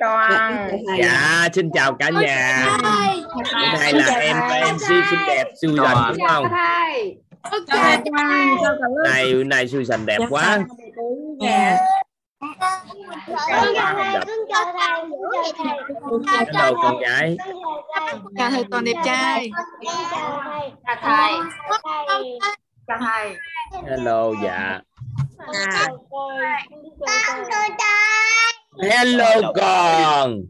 toàn dạ xin chào cả nhà hôm nay là em MC xinh đẹp Susan đúng không này này Susan đẹp quá dạ hello con gái chào thầy toàn đẹp trai chào thầy chào thầy hello dạ à, hello con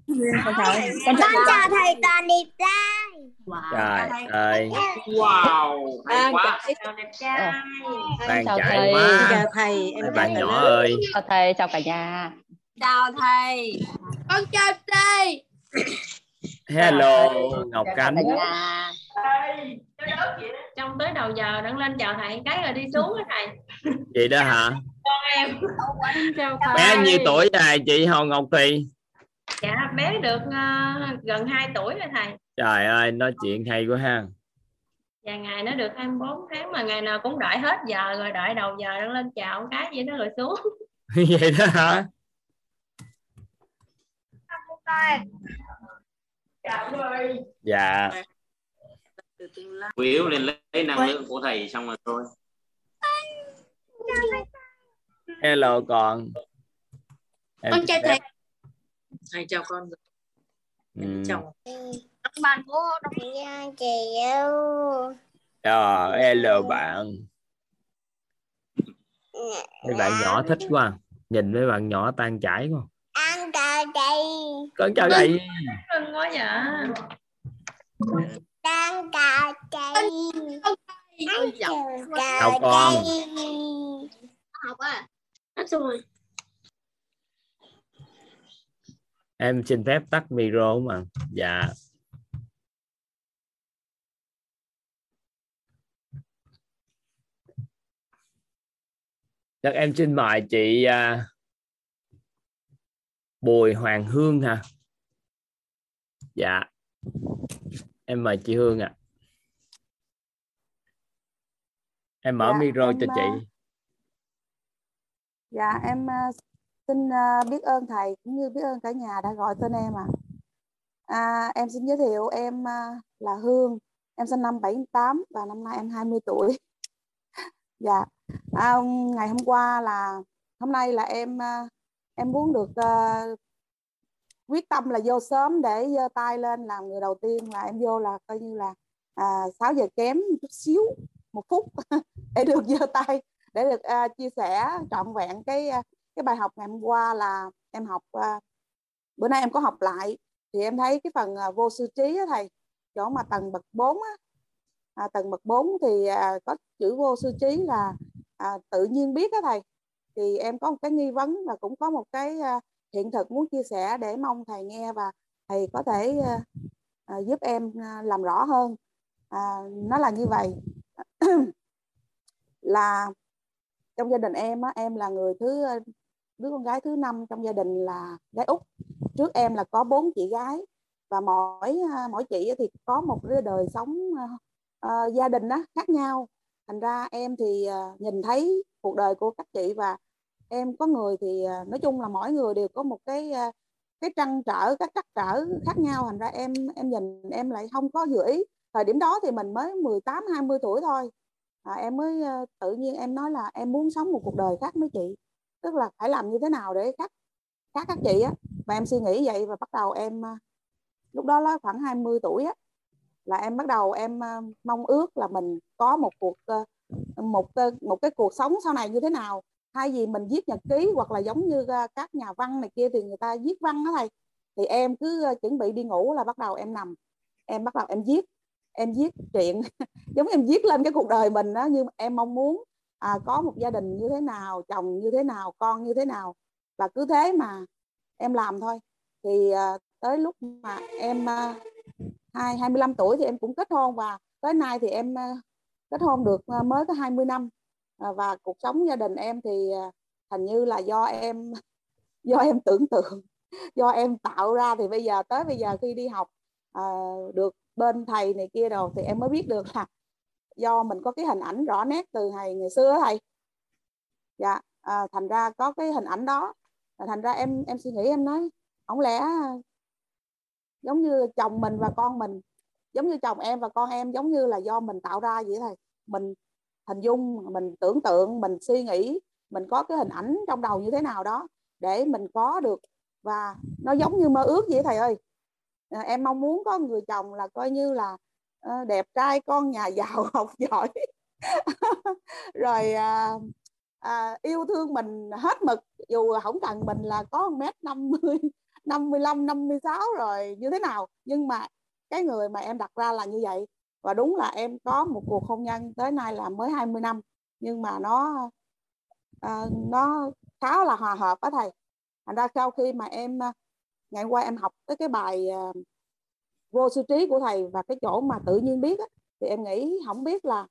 con chào em Con chào thầy toàn đẹp trai. trời ơi. Wow. À, quá chào- đẹp trai. Bạn chào chạy thầy. quá. Chào thầy em bạn thầy nhỏ ơi. Chào thầy chào cả nhà. Chào thầy. con chào thầy hello Ngọc Cánh trong tới đầu giờ đang lên chào thầy cái rồi đi xuống á thầy. Chị đó hả? Em. Chào bé nhiêu tuổi rồi chị Hồ Ngọc Thùy? Dạ bé được ờ, gần 2 tuổi rồi thầy. Trời ơi nói chuyện hay quá ha. Và ngày nó được 24 tháng mà ngày nào cũng đợi hết giờ rồi đợi đầu giờ đang lên chào cái vậy nó rồi xuống. Vậy đó hả dạ từ tương lai yếu lên lấy năng lượng của thầy xong rồi thôi. Hello con. Em con chào thầy. Thầy chào con rồi. Ừ. chào. Bạn của đồng gia chị yêu. Ờ, hello bạn. Mấy bạn nhỏ thích quá. Nhìn mấy bạn nhỏ tan chảy quá Ăn cà chị. con chào thầy cưng quá vậy Ăn cà chị. Ăn cà Chào con. Học à? hết rồi em xin phép tắt micro mà dạ chắc em xin mời chị à, Bùi Hoàng Hương hả dạ em mời chị Hương ạ em mở Dạ, micro em, cho à, chị Dạ em à, xin à, biết ơn thầy cũng như biết ơn cả nhà đã gọi tên em ạ. À. em xin giới thiệu em à, là Hương, em sinh năm 78 và năm nay em 20 tuổi. Dạ. À, ngày hôm qua là hôm nay là em à, em muốn được uh, quyết tâm là vô sớm để giơ tay lên làm người đầu tiên là em vô là coi như là à, 6 giờ kém chút xíu một phút để được giơ tay để được à, chia sẻ trọn vẹn cái à, cái bài học ngày hôm qua là em học à, bữa nay em có học lại. Thì em thấy cái phần à, vô sư trí á thầy chỗ mà tầng bậc 4 á à, tầng bậc 4 thì à, có chữ vô sư trí là à, tự nhiên biết á thầy thì em có một cái nghi vấn và cũng có một cái à, hiện thực muốn chia sẻ để mong thầy nghe và thầy có thể à, à, giúp em làm rõ hơn. À, nó là như vậy. Là trong gia đình em á, em là người thứ đứa con gái thứ năm trong gia đình là gái út trước em là có bốn chị gái và mỗi mỗi chị thì có một cái đời sống uh, gia đình đó khác nhau. Thành ra em thì nhìn thấy cuộc đời của các chị và em có người thì à, nói chung là mỗi người đều có một cái à, cái trăn trở các trắc trở khác nhau. Thành ra em em nhìn em lại không có dự ý. Thời điểm đó thì mình mới 18 20 tuổi thôi. À, em mới à, tự nhiên em nói là em muốn sống một cuộc đời khác với chị. Tức là phải làm như thế nào để khác khác các chị á. Và em suy nghĩ vậy và bắt đầu em lúc đó là khoảng 20 tuổi á là em bắt đầu em mong ước là mình có một cuộc một một cái cuộc sống sau này như thế nào thay vì mình viết nhật ký hoặc là giống như ờ, các nhà văn này kia thì người ta viết văn đó thầy thì em cứ ờ, chuẩn bị đi ngủ là bắt đầu em nằm em bắt đầu em viết em viết chuyện. Giống em viết lên cái cuộc đời mình đó như em mong muốn à, có một gia đình như thế nào chồng như thế nào con như thế nào và cứ thế mà em làm thôi. Thì à, tới lúc mà em à, hai 25 tuổi thì em cũng kết hôn và tới nay thì em à, kết hôn được à, mới có 20 năm. À, và cuộc sống gia đình em thì à, hình như là do em do em tưởng tượng do em tạo ra. Thì bây giờ tới bây giờ khi đi học à, được bên thầy này kia rồi thì em mới biết được là do mình có cái hình ảnh rõ nét từ thầy ngày xưa thầy. Dạ à, thành ra có cái hình ảnh đó. Thành ra em em suy nghĩ em nói không lẽ giống như chồng mình và con mình giống như chồng em và con em giống như là do mình tạo ra vậy thầy? Mình hình dung mình tưởng tượng mình suy nghĩ mình có cái hình ảnh trong đầu như thế nào đó để mình có được. Và nó giống như mơ ước vậy thầy ơi. À, em mong muốn có người chồng là coi như là à, đẹp trai con nhà giàu học giỏi. Rồi à, à, yêu thương mình hết mực dù không cần mình là có mét năm mươi năm mươi lăm năm mươi sáu rồi như thế nào. Nhưng mà cái người mà em đặt ra là như vậy và đúng là em có một cuộc hôn nhân tới nay là mới 20 năm nhưng mà nó à, nó khá là hòa hợp á thầy. Thành ra sau khi mà em ờ, ngày hôm qua em học tới cái bài uh, vô sư trí của thầy và cái chỗ mà tự nhiên biết á, thì em nghĩ không biết là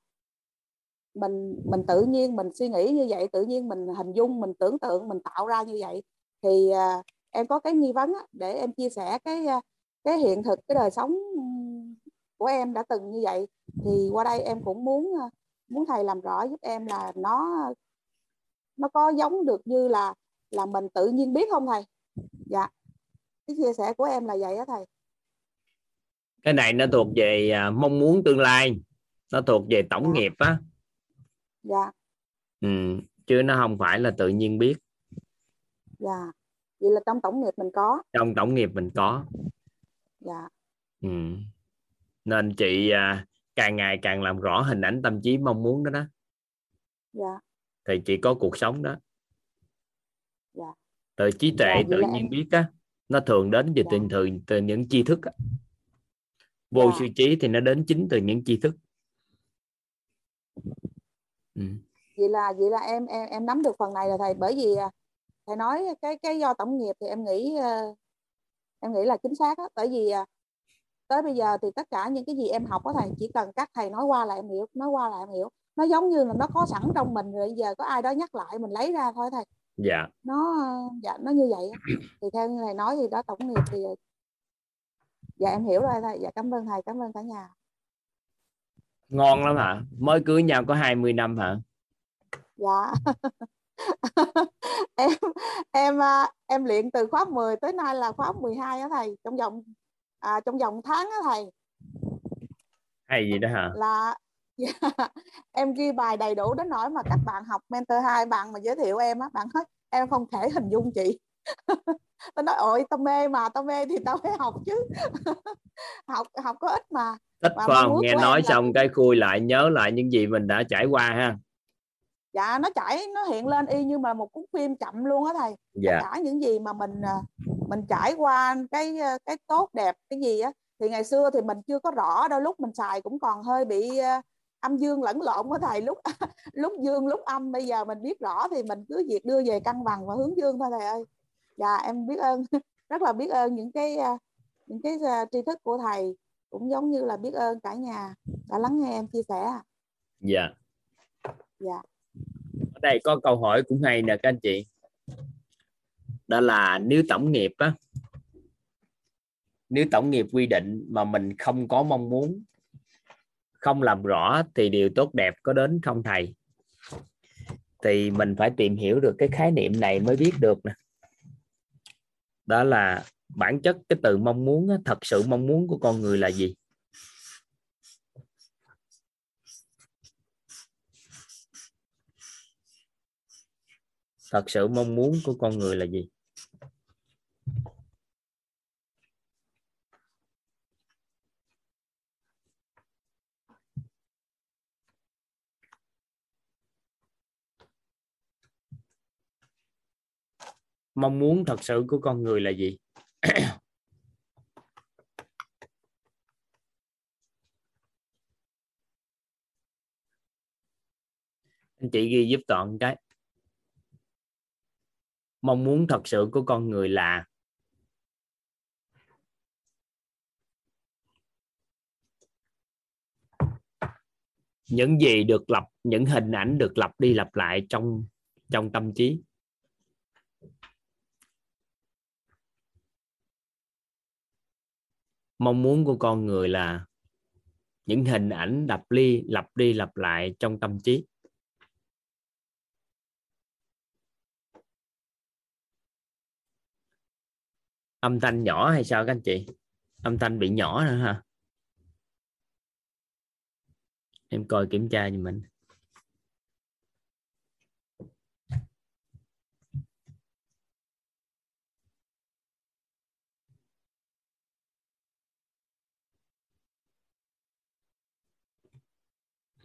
mình mình tự nhiên mình suy nghĩ như vậy tự nhiên mình hình dung mình tưởng tượng mình tạo ra như vậy. Thì uh, em có cái nghi vấn á, để em chia sẻ cái cái hiện thực cái đời sống của em đã từng như vậy thì qua đây em cũng muốn muốn thầy làm rõ giúp em là nó nó có giống được như là là mình tự nhiên biết không thầy? Dạ. Cái chia sẻ của em là vậy á thầy. Cái này nó thuộc về à, mong muốn tương lai nó thuộc về tổng dạ. nghiệp á. Dạ. Ừ, chứ nó không phải là tự nhiên biết. Dạ. Vậy là trong tổng nghiệp mình có. Trong tổng nghiệp mình có. Dạ. Ừ. nên chị à, càng ngày càng làm rõ hình ảnh tâm trí mong muốn đó đó dạ thì chị có cuộc sống đó dạ từ trí tuệ Dạ, tự nhiên em- biết á nó thường đến từ Dạ. từ, từ, những tri thức á. vô Dạ. sư trí thì nó đến chính từ những tri thức ừ. vậy là vậy là em em em nắm được phần này là thầy bởi vì à, thầy nói cái cái do tổng nghiệp thì em nghĩ ờ, em nghĩ là chính xác á bởi vì à, tới bây giờ thì tất cả những cái gì em học á thầy chỉ cần các thầy nói qua là em hiểu nói qua là em hiểu. Nó giống như là nó có sẵn trong mình rồi giờ có ai đó nhắc lại mình lấy ra thôi thầy. Dạ. Nó dạ nó như vậy thì theo như thầy nói thì đó tổng nghiệp thì dạ em hiểu rồi thầy. Dạ cảm ơn thầy cảm ơn cả nhà. Ngon lắm hả? Mới cưới nhau có 20 năm hả? Dạ. Em em à, em luyện từ khóa 10 tới nay là khóa 12 á thầy trong vòng à, trong vòng tháng á thầy. Hay gì đó hả? Là dạ, em ghi bài đầy đủ đến nỗi mà các bạn học mentor hai bạn mà giới thiệu em á bạn nói em không thể hình dung chị. Tao nói ôi tao mê mà tao mê thì tao phải học chứ. Học học có ít mà. Thích mong không? nghe nói là- xong cái khui lại nhớ lại những gì mình đã trải qua ha. Dạ nó chảy nó hiện lên y như mà một cuốn phim chậm luôn á thầy. Tất dạ. cả những gì mà mình à, mình trải qua cái à, cái tốt đẹp cái gì á thì ngày xưa thì mình chưa có rõ đôi lúc mình xài cũng còn hơi bị à, âm dương lẫn lộn á thầy. Lúc lúc dương lúc âm bây giờ mình biết rõ thì mình cứ việc đưa về cân bằng và hướng dương thôi thầy ơi. Dạ em biết ơn rất là biết ơn những cái à, những cái tri thức của thầy cũng giống như là biết ơn cả nhà đã lắng nghe em chia sẻ dạ. Dạ. Ở đây có câu hỏi cũng hay nè các anh chị đó là nếu tổng nghiệp á nếu tổng nghiệp quy định mà mình không có mong muốn không làm rõ thì điều tốt đẹp có đến không thầy? Thì mình phải tìm hiểu được cái khái niệm này mới biết được nè. Đó là bản chất cái từ mong muốn á, thật sự mong muốn của con người là gì? Thật sự mong muốn của con người là gì? Mong muốn thật sự của con người là gì? Anh chị ghi giúp toàn cái. Mong muốn thật sự của con người là những gì được lập, những hình ảnh được lập đi lặp lại trong trong tâm trí. Mong muốn của con người là những hình ảnh lặp đi lặp đi, lặp lại trong tâm trí. Âm thanh nhỏ hay sao các anh chị? Âm thanh bị nhỏ nữa hả? Em coi kiểm tra cho mình.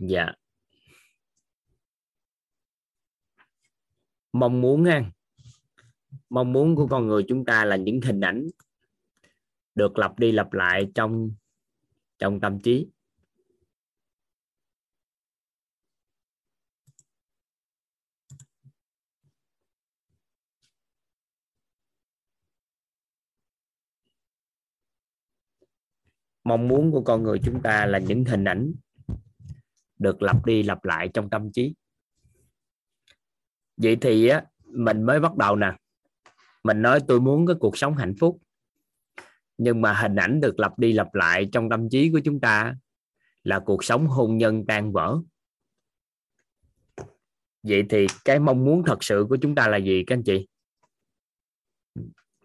Dạ. Mong muốn ha mong muốn của con người chúng ta là những hình ảnh được lặp đi lặp lại trong trong tâm trí. Mong muốn của con người chúng ta là những hình ảnh được lặp đi lặp lại trong tâm trí. Vậy thì á, mình mới bắt đầu nè. Mình nói tôi muốn cái cuộc sống hạnh phúc. Nhưng mà hình ảnh được lặp đi lặp lại trong tâm trí của chúng ta là cuộc sống hôn nhân tan vỡ. Vậy thì cái mong muốn thật sự của chúng ta là gì, các anh chị?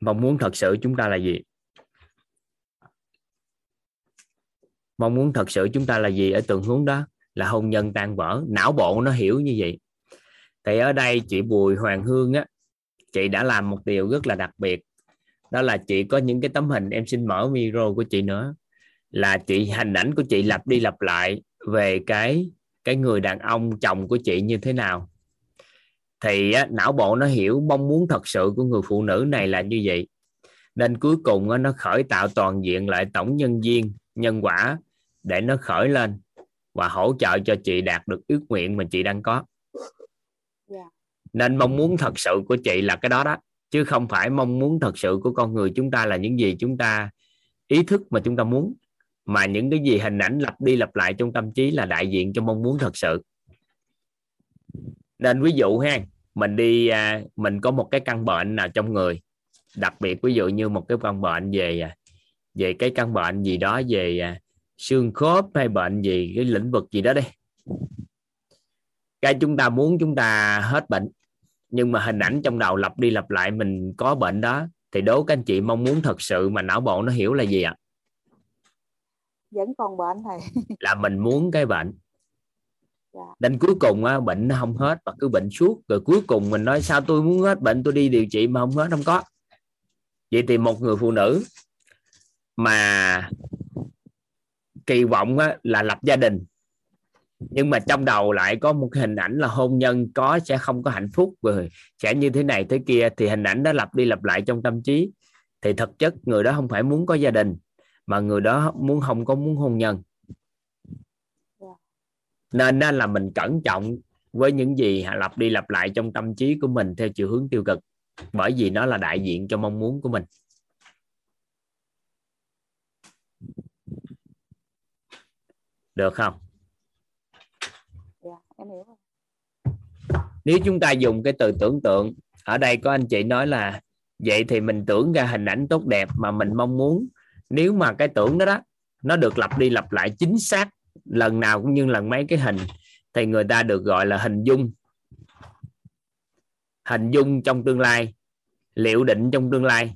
Mong muốn thật sự chúng ta là gì? Mong muốn thật sự chúng ta là gì ở từng hướng đó? Là hôn nhân tan vỡ. Não bộ nó hiểu như vậy. Thì ở đây chị Bùi Hoàng Hương á chị đã làm một điều rất là đặc biệt. Đó là chị có những cái tấm hình em xin mở micro của chị nữa. Là chị hình ảnh của chị lặp đi lặp lại về cái cái người đàn ông chồng của chị như thế nào. Thì á, não bộ nó hiểu mong muốn thật sự của người phụ nữ này là như vậy. Nên cuối cùng á, nó khởi tạo toàn diện lại tổng nhân viên nhân quả để nó khởi lên và hỗ trợ cho chị đạt được ước nguyện mà chị đang có. Dạ. nên mong muốn thật sự của chị là cái đó đó chứ không phải mong muốn thật sự của con người chúng ta là những gì chúng ta ý thức mà chúng ta muốn. Mà những cái gì hình ảnh lặp đi lặp lại trong tâm trí là đại diện cho mong muốn thật sự. Nên ví dụ ha mình đi à, mình có một cái căn bệnh nào trong người. Đặc biệt ví dụ như một cái căn bệnh về à, về cái căn bệnh gì đó về à, xương khớp hay bệnh gì cái lĩnh vực gì đó đi cái chúng ta muốn chúng ta hết bệnh nhưng mà hình ảnh trong đầu lặp đi lặp lại mình có bệnh đó thì đố các anh chị mong muốn thật sự mà não bộ nó hiểu là gì ạ? Vẫn còn bệnh thầy. Là mình muốn cái bệnh. Dạ. nên cuối cùng á, bệnh nó không hết và cứ bệnh suốt. Rồi cuối cùng mình nói sao tôi muốn hết bệnh tôi đi điều trị mà không hết không có. Vậy thì một người phụ nữ mà kỳ vọng á, là lập gia đình. Nhưng mà trong đầu lại có một hình ảnh là hôn nhân có sẽ không có hạnh phúc rồi sẽ như thế này thế kia thì hình ảnh đó lặp đi lặp lại trong tâm trí. Thì thực chất người đó không phải muốn có gia đình mà người đó muốn không có muốn hôn nhân. Nên đó là mình cẩn trọng với những gì lặp đi lặp lại trong tâm trí của mình theo chiều hướng tiêu cực bởi vì nó là đại diện cho mong muốn của mình. Được không? Dạ em hiểu rồi. Nếu chúng ta dùng cái từ tưởng tượng ở đây có anh chị nói là vậy thì mình tưởng ra hình ảnh tốt đẹp mà mình mong muốn. Nếu mà cái tưởng đó đó nó được lặp đi lặp lại chính xác lần nào cũng như lần mấy cái hình thì người ta được gọi là hình dung. Hình dung trong tương lai liệu định trong tương lai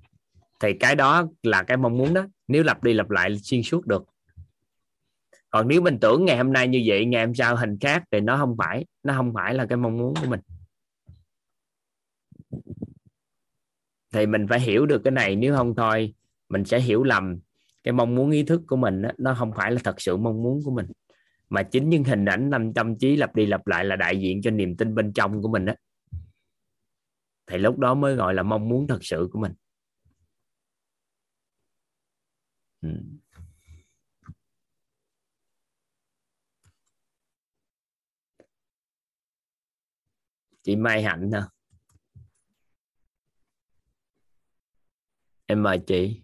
thì cái đó là cái mong muốn đó. Nếu lặp đi lặp lại xuyên suốt được còn nếu mình tưởng ngày hôm nay như vậy, ngày hôm sau hình khác thì nó không phải, nó không phải là cái mong muốn của mình. Thì mình phải hiểu được cái này, nếu không thôi, mình sẽ hiểu lầm. Cái mong muốn, ý thức của mình nó không phải là thật sự mong muốn của mình. Mà chính những hình ảnh nằm tâm trí lặp đi lặp lại là đại diện cho niềm tin bên trong của mình đó thì lúc đó mới gọi là mong muốn thật sự của mình. Ừ. chị Mai Hạnh hả em mời chị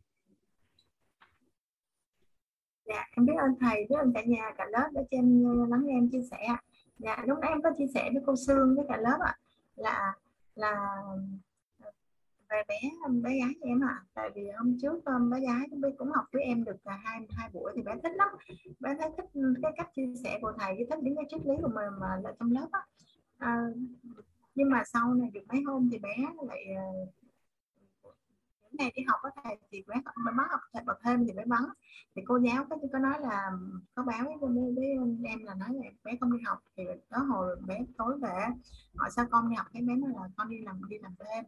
Dạ, em biết ơn thầy, biết ơn cả nhà, cả lớp đã cho em ờ, lắng nghe em chia sẻ. Dạ, lúc nãy em có chia sẻ với cô Sương với cả lớp ạ là là về bé bé gái của em ạ. Tại vì hôm trước ờ, bé gái cũng cũng học với em được cả hai hai buổi thì bé thích lắm. Bé thấy thích cái cách chia sẻ của thầy, với thích những cái triết lý của mình mà là trong lớp á. À, nhưng mà sau này được mấy hôm thì bé lại ờ, những ngày đi học có thầy thì bé mới bắt học thầy bật thêm thì bé bắn. Thì cô giáo có có nói là có báo với, với, với em là nói là bé không đi học thì đó hồi bé tối về hỏi sao con đi học cái bé nói là con đi làm đi làm thêm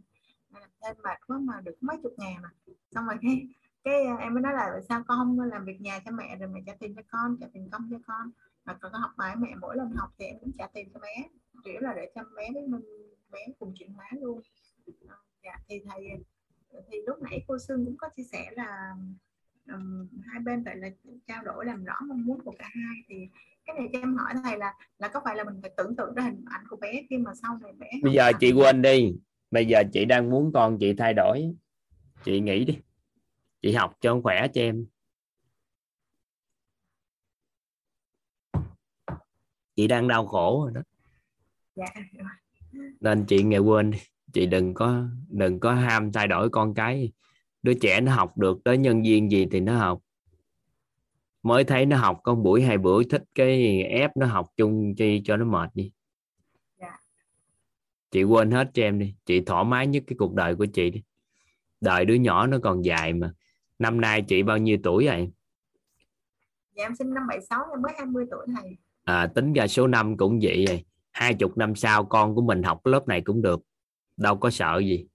làm thêm mệt quá mà được mấy chục ngàn mà xong rồi cái cái ờ, em mới nói là sao con không làm việc nhà cho mẹ rồi mẹ trả tiền cho con trả tiền công cho con? Mà còn có học bài mẹ mỗi lần học thì em cũng trả tiền cho bé yếu là để cho bé với mình bé cùng chuyển hóa luôn. Dạ thì thầy thì lúc nãy cô Sương cũng có chia sẻ là um, hai bên phải là trao đổi làm rõ mong muốn của cả hai. Thì cái này cho em hỏi thầy là là có phải là mình phải tưởng tượng ra hình ảnh của bé khi mà sau này bé bây giờ chị quên đi. Bây giờ chị đang muốn con chị thay đổi. Chị nghĩ đi. Chị học cho khỏe cho em. Chị đang đau khổ rồi đó dạ nên chị nghe quên đi. Chị đừng có đừng có ham thay đổi con cái. Đứa trẻ nó học được tới nhân viên gì thì nó học. Mới thấy nó học con buổi hai buổi thích cái ép nó học chung chi cho nó mệt đi. Dạ. Chị quên hết cho em đi. Chị thoải mái nhất cái cuộc đời của chị đi. Đời đứa nhỏ nó còn dài mà. Năm nay chị bao nhiêu tuổi vậy? Dạ em sinh năm 76 em mới 20 tuổi thầy à, tính ra số năm cũng vậy rồi hai chục năm sau con của mình học lớp này cũng được. Đâu có sợ gì.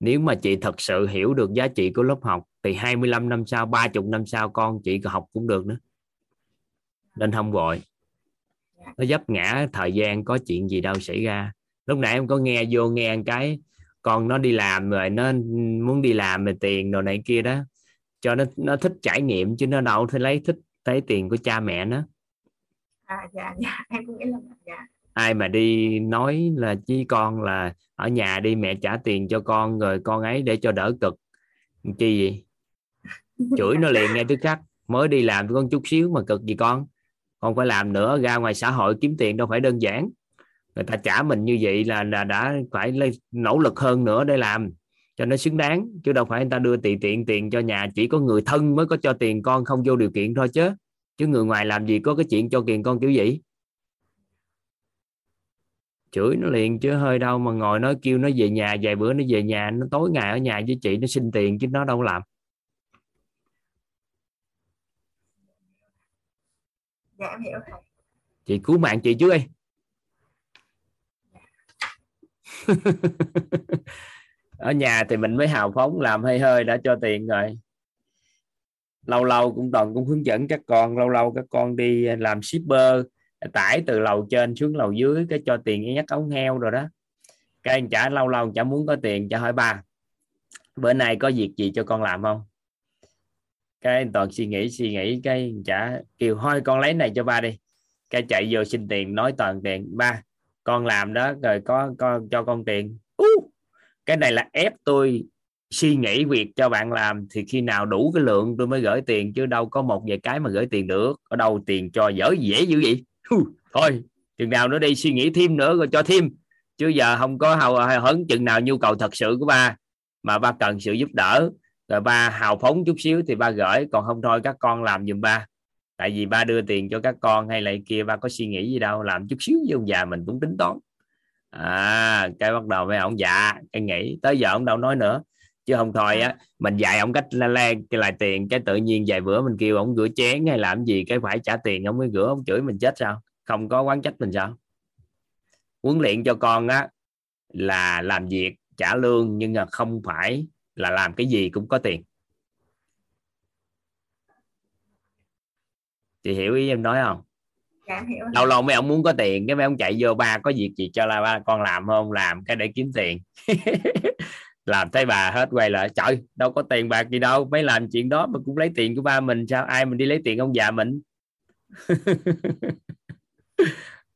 Nếu mà chị thật sự hiểu được giá trị của lớp học, thì 25 năm sau 30 năm sau con chị học cũng được nữa. Nên không vội. Nó dấp ngã thời gian có chuyện gì đâu xảy ra. Lúc nãy em có nghe vô nghe cái, con nó đi làm rồi, nó muốn đi làm về tiền đồ này kia đó. Cho nó nó thích trải nghiệm chứ nó đâu phải lấy thích thấy tiền của cha mẹ nó à dạ dạ em cũng nghĩ là dạ. Ai mà đi nói là với con là ở nhà đi mẹ trả tiền cho con rồi con ấy để cho đỡ cực. Chi gì chửi nó liền ngay tức khắc. Mới đi làm con chút xíu mà cực gì con? Con phải làm nữa ra ngoài xã hội kiếm tiền đâu phải đơn giản. Người ta trả mình như vậy là là đã phải lên nỗ lực hơn nữa để làm. Cho nó xứng đáng chứ đâu phải người ta đưa tùy tiện tiền cho nhà chỉ có người thân mới có cho tiền con không vô điều kiện thôi chứ chứ người ngoài làm gì có cái chuyện cho tiền con kiểu gì chửi nó liền chứ hơi đâu mà ngồi nói kêu nó về nhà vài bữa nó về nhà nó tối ngày ở nhà với chị nó xin tiền chứ nó đâu làm. Dạ em hiểu thầy chị cứu mạng chị trước đi. Ở nhà thì mình mới hào phóng làm hơi hơi đã cho tiền rồi lâu lâu cũng toàn cũng hướng dẫn các con lâu lâu các con đi làm shipper tải từ lầu trên xuống lầu dưới cái cho tiền nhắc ống heo rồi đó. Cái anh trả lâu lâu chả muốn có tiền cho hỏi ba bữa nay có việc gì cho con làm không? Cái anh toàn suy nghĩ suy nghĩ cái chả kêu thôi con lấy này cho ba đi. Cái chạy vô xin tiền nói toàn tiền ba con làm đó rồi có con cho con tiền. Uh, cái này là ép tôi suy nghĩ việc cho bạn làm thì khi nào đủ cái lượng tôi mới gửi tiền, chứ đâu có một vài cái mà gửi tiền được. Ở đâu tiền cho dở dễ dữ vậy? Thôi, chừng nào nữa đi, suy nghĩ thêm nữa rồi cho thêm. Chứ giờ không có hào hứng chừng nào nhu cầu thật sự của ba, mà ba cần sự giúp đỡ. Rồi ba hào phóng chút xíu thì ba gửi, còn không thôi các con làm giùm ba. Tại vì ba đưa tiền cho các con hay là kia, ba có suy nghĩ gì đâu, làm chút xíu với ông già mình cũng tính toán. À cái bắt đầu với ông dạ cái nghĩ, tới giờ ông đâu nói nữa chứ không thôi á mình dạy ông cách la la cái lại tiền cái tự nhiên vài bữa mình kêu ông rửa chén hay làm gì cái phải trả tiền ông mới rửa ông chửi mình chết sao? Không có quán trách mình sao? Huấn luyện cho con á là làm việc trả lương nhưng mà không phải là làm cái gì cũng có tiền. Chị hiểu ý em nói không? Dạ hiểu. Lâu lâu mấy ông muốn có tiền cái mấy ông chạy vô ba có việc gì cho là ba con làm không? Làm cái để kiếm tiền làm thấy bà hết quay lại, trời, đâu có tiền bạc gì đâu, mấy làm chuyện đó mà cũng lấy tiền của ba mình, sao ai mình đi lấy tiền ông già mình?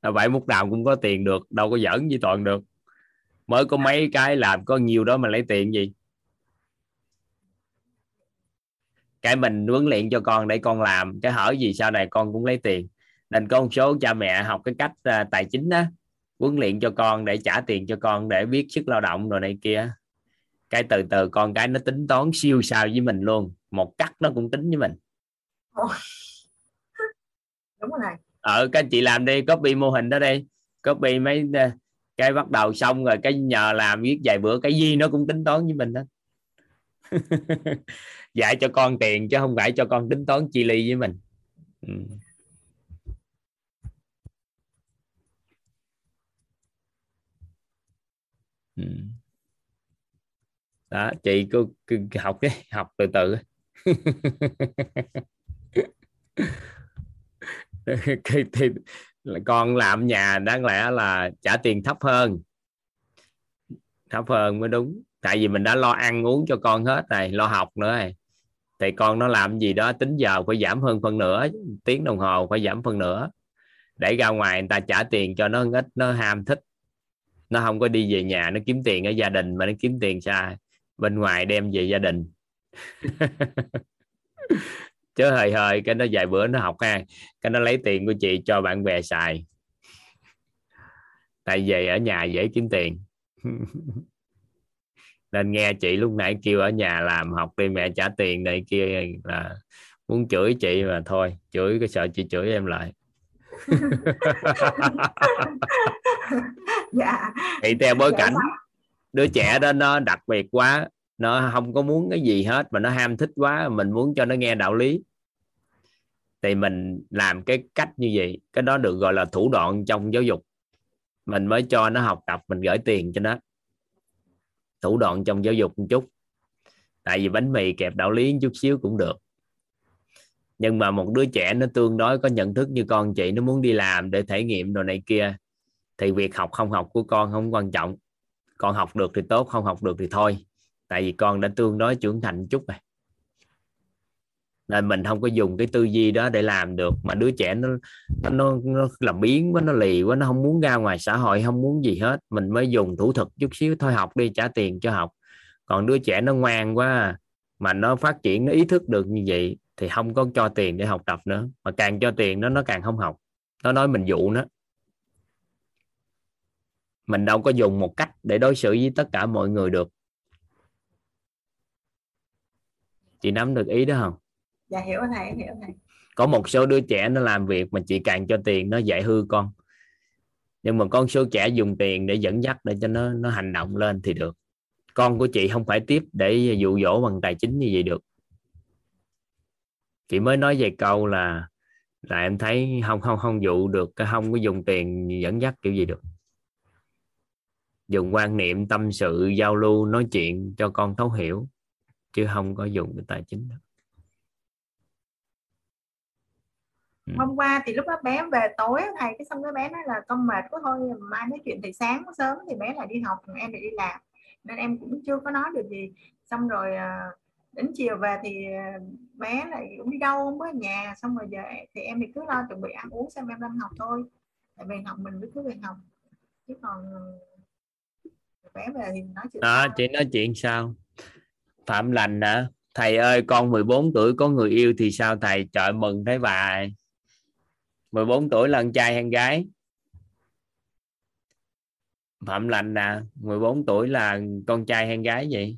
Là vậy lúc nào cũng có tiền được, đâu có giỡn gì toàn được. Mới có mấy cái làm có nhiều đó mà lấy tiền gì? Cái mình huấn luyện cho con để con làm, cái hở gì sau này con cũng lấy tiền. Nên có một số cha mẹ học cái cách à, tài chính đó huấn luyện cho con để trả tiền cho con để biết sức lao động rồi này kia cái từ từ con cái nó tính toán siêu sao với mình luôn. Một cắt nó cũng tính với mình. Đúng rồi ở các anh chị làm đi copy mô hình đó đi. Copy mấy uh, cái bắt đầu xong rồi cái nhờ làm viết vài bữa cái gì nó cũng tính toán với mình đó dạy cho con tiền chứ không phải cho con tính toán chi ly với mình. Ừ. Ừ đó chị cứ, cứ học cái học từ từ. Thì, thì con làm nhà đáng lẽ là trả tiền thấp hơn. Thấp hơn mới đúng. Tại vì mình đã lo ăn uống cho con hết này lo học nữa này. Thì con nó làm gì đó tính giờ phải giảm hơn phân nửa tiếng đồng hồ phải giảm phân nửa. Để ra ngoài người ta trả tiền cho nó ít nó ham thích. Nó không có đi về nhà nó kiếm tiền ở gia đình mà nó kiếm tiền xa bên ngoài đem về gia đình. Chứ hơi hơi cái nó vài bữa nó học ha. Cái nó lấy tiền của chị cho bạn bè xài. Tại về ở nhà dễ kiếm tiền. Nên nghe chị lúc nãy kêu ở nhà làm học đi mẹ trả tiền này kia là muốn chửi chị mà thôi. Chửi cái sợ chị chửi em lại. Dạ thì theo bối Dạ, cảnh. sao? Đứa trẻ đó, nó đặc biệt quá. Nó không có muốn cái gì hết, mà nó ham thích quá, mình muốn cho nó nghe đạo lý. Thì mình làm cái cách như vậy. Cái đó được gọi là thủ đoạn trong giáo dục. Mình mới cho nó học tập, mình gửi tiền cho nó. Thủ đoạn trong giáo dục một chút. Tại vì bánh mì kẹp đạo lý chút xíu cũng được. Nhưng mà một đứa trẻ nó tương đối có nhận thức như con chị, nó muốn đi làm để thể nghiệm đồ này kia, thì việc học không học của con không quan trọng con học được thì tốt không học được thì thôi. Tại vì con đã tương đối trưởng thành chút rồi. Nên mình không có dùng cái tư duy đó để làm được. Mà đứa trẻ nó nó nó, nó làm biến quá nó lì quá nó không muốn ra ngoài xã hội không muốn gì hết. Mình mới dùng thủ thuật chút xíu thôi học đi trả tiền cho học. Còn đứa trẻ nó ngoan quá mà nó phát triển nó ý thức được như vậy thì không có cho tiền để học tập nữa. Mà càng cho tiền nó nó càng không học. Nó nói mình dụ nó mình đâu có dùng một cách để đối xử với tất cả mọi người được. Chị nắm được ý đó không? Dạ hiểu thầy hiểu thầy có một số đứa trẻ nó làm việc mà chị càng cho tiền nó dạy hư con. Nhưng mà con số trẻ dùng tiền để dẫn dắt để cho nó nó hành động lên thì được. Con của chị không phải tiếp để dụ dỗ bằng tài chính như vậy được. Chị mới nói về câu là là em thấy không không không dụ được không có dùng tiền dẫn dắt kiểu gì được dùng quan niệm tâm sự, giao lưu, nói chuyện cho con thấu hiểu, chứ không có dùng cái tài chính đó. Ừ. hôm qua thì lúc đó bé về tối, thầy cái xong cái bé nói là con mệt quá thôi, mai nói chuyện thì sáng sớm thì bé lại đi học em lại đi làm. Nên em cũng chưa có nói được gì. Xong rồi ờ, đến chiều về thì ờ, bé lại cũng đi đâu không có ở nhà. Xong rồi về thì em thì cứ lo chuẩn bị ăn uống xem em đang học thôi. Tại vì học mình cứ cứ về học. Chứ còn ờ, bé về thì nói chuyện đó chị nói chuyện sao phạm lành hả? Thầy ơi con 14 tuổi có người yêu thì sao? Thầy trời mừng thấy bà 14 tuổi là con trai hay con gái? Phạm lành nè 14 tuổi là con trai hay con gái vậy?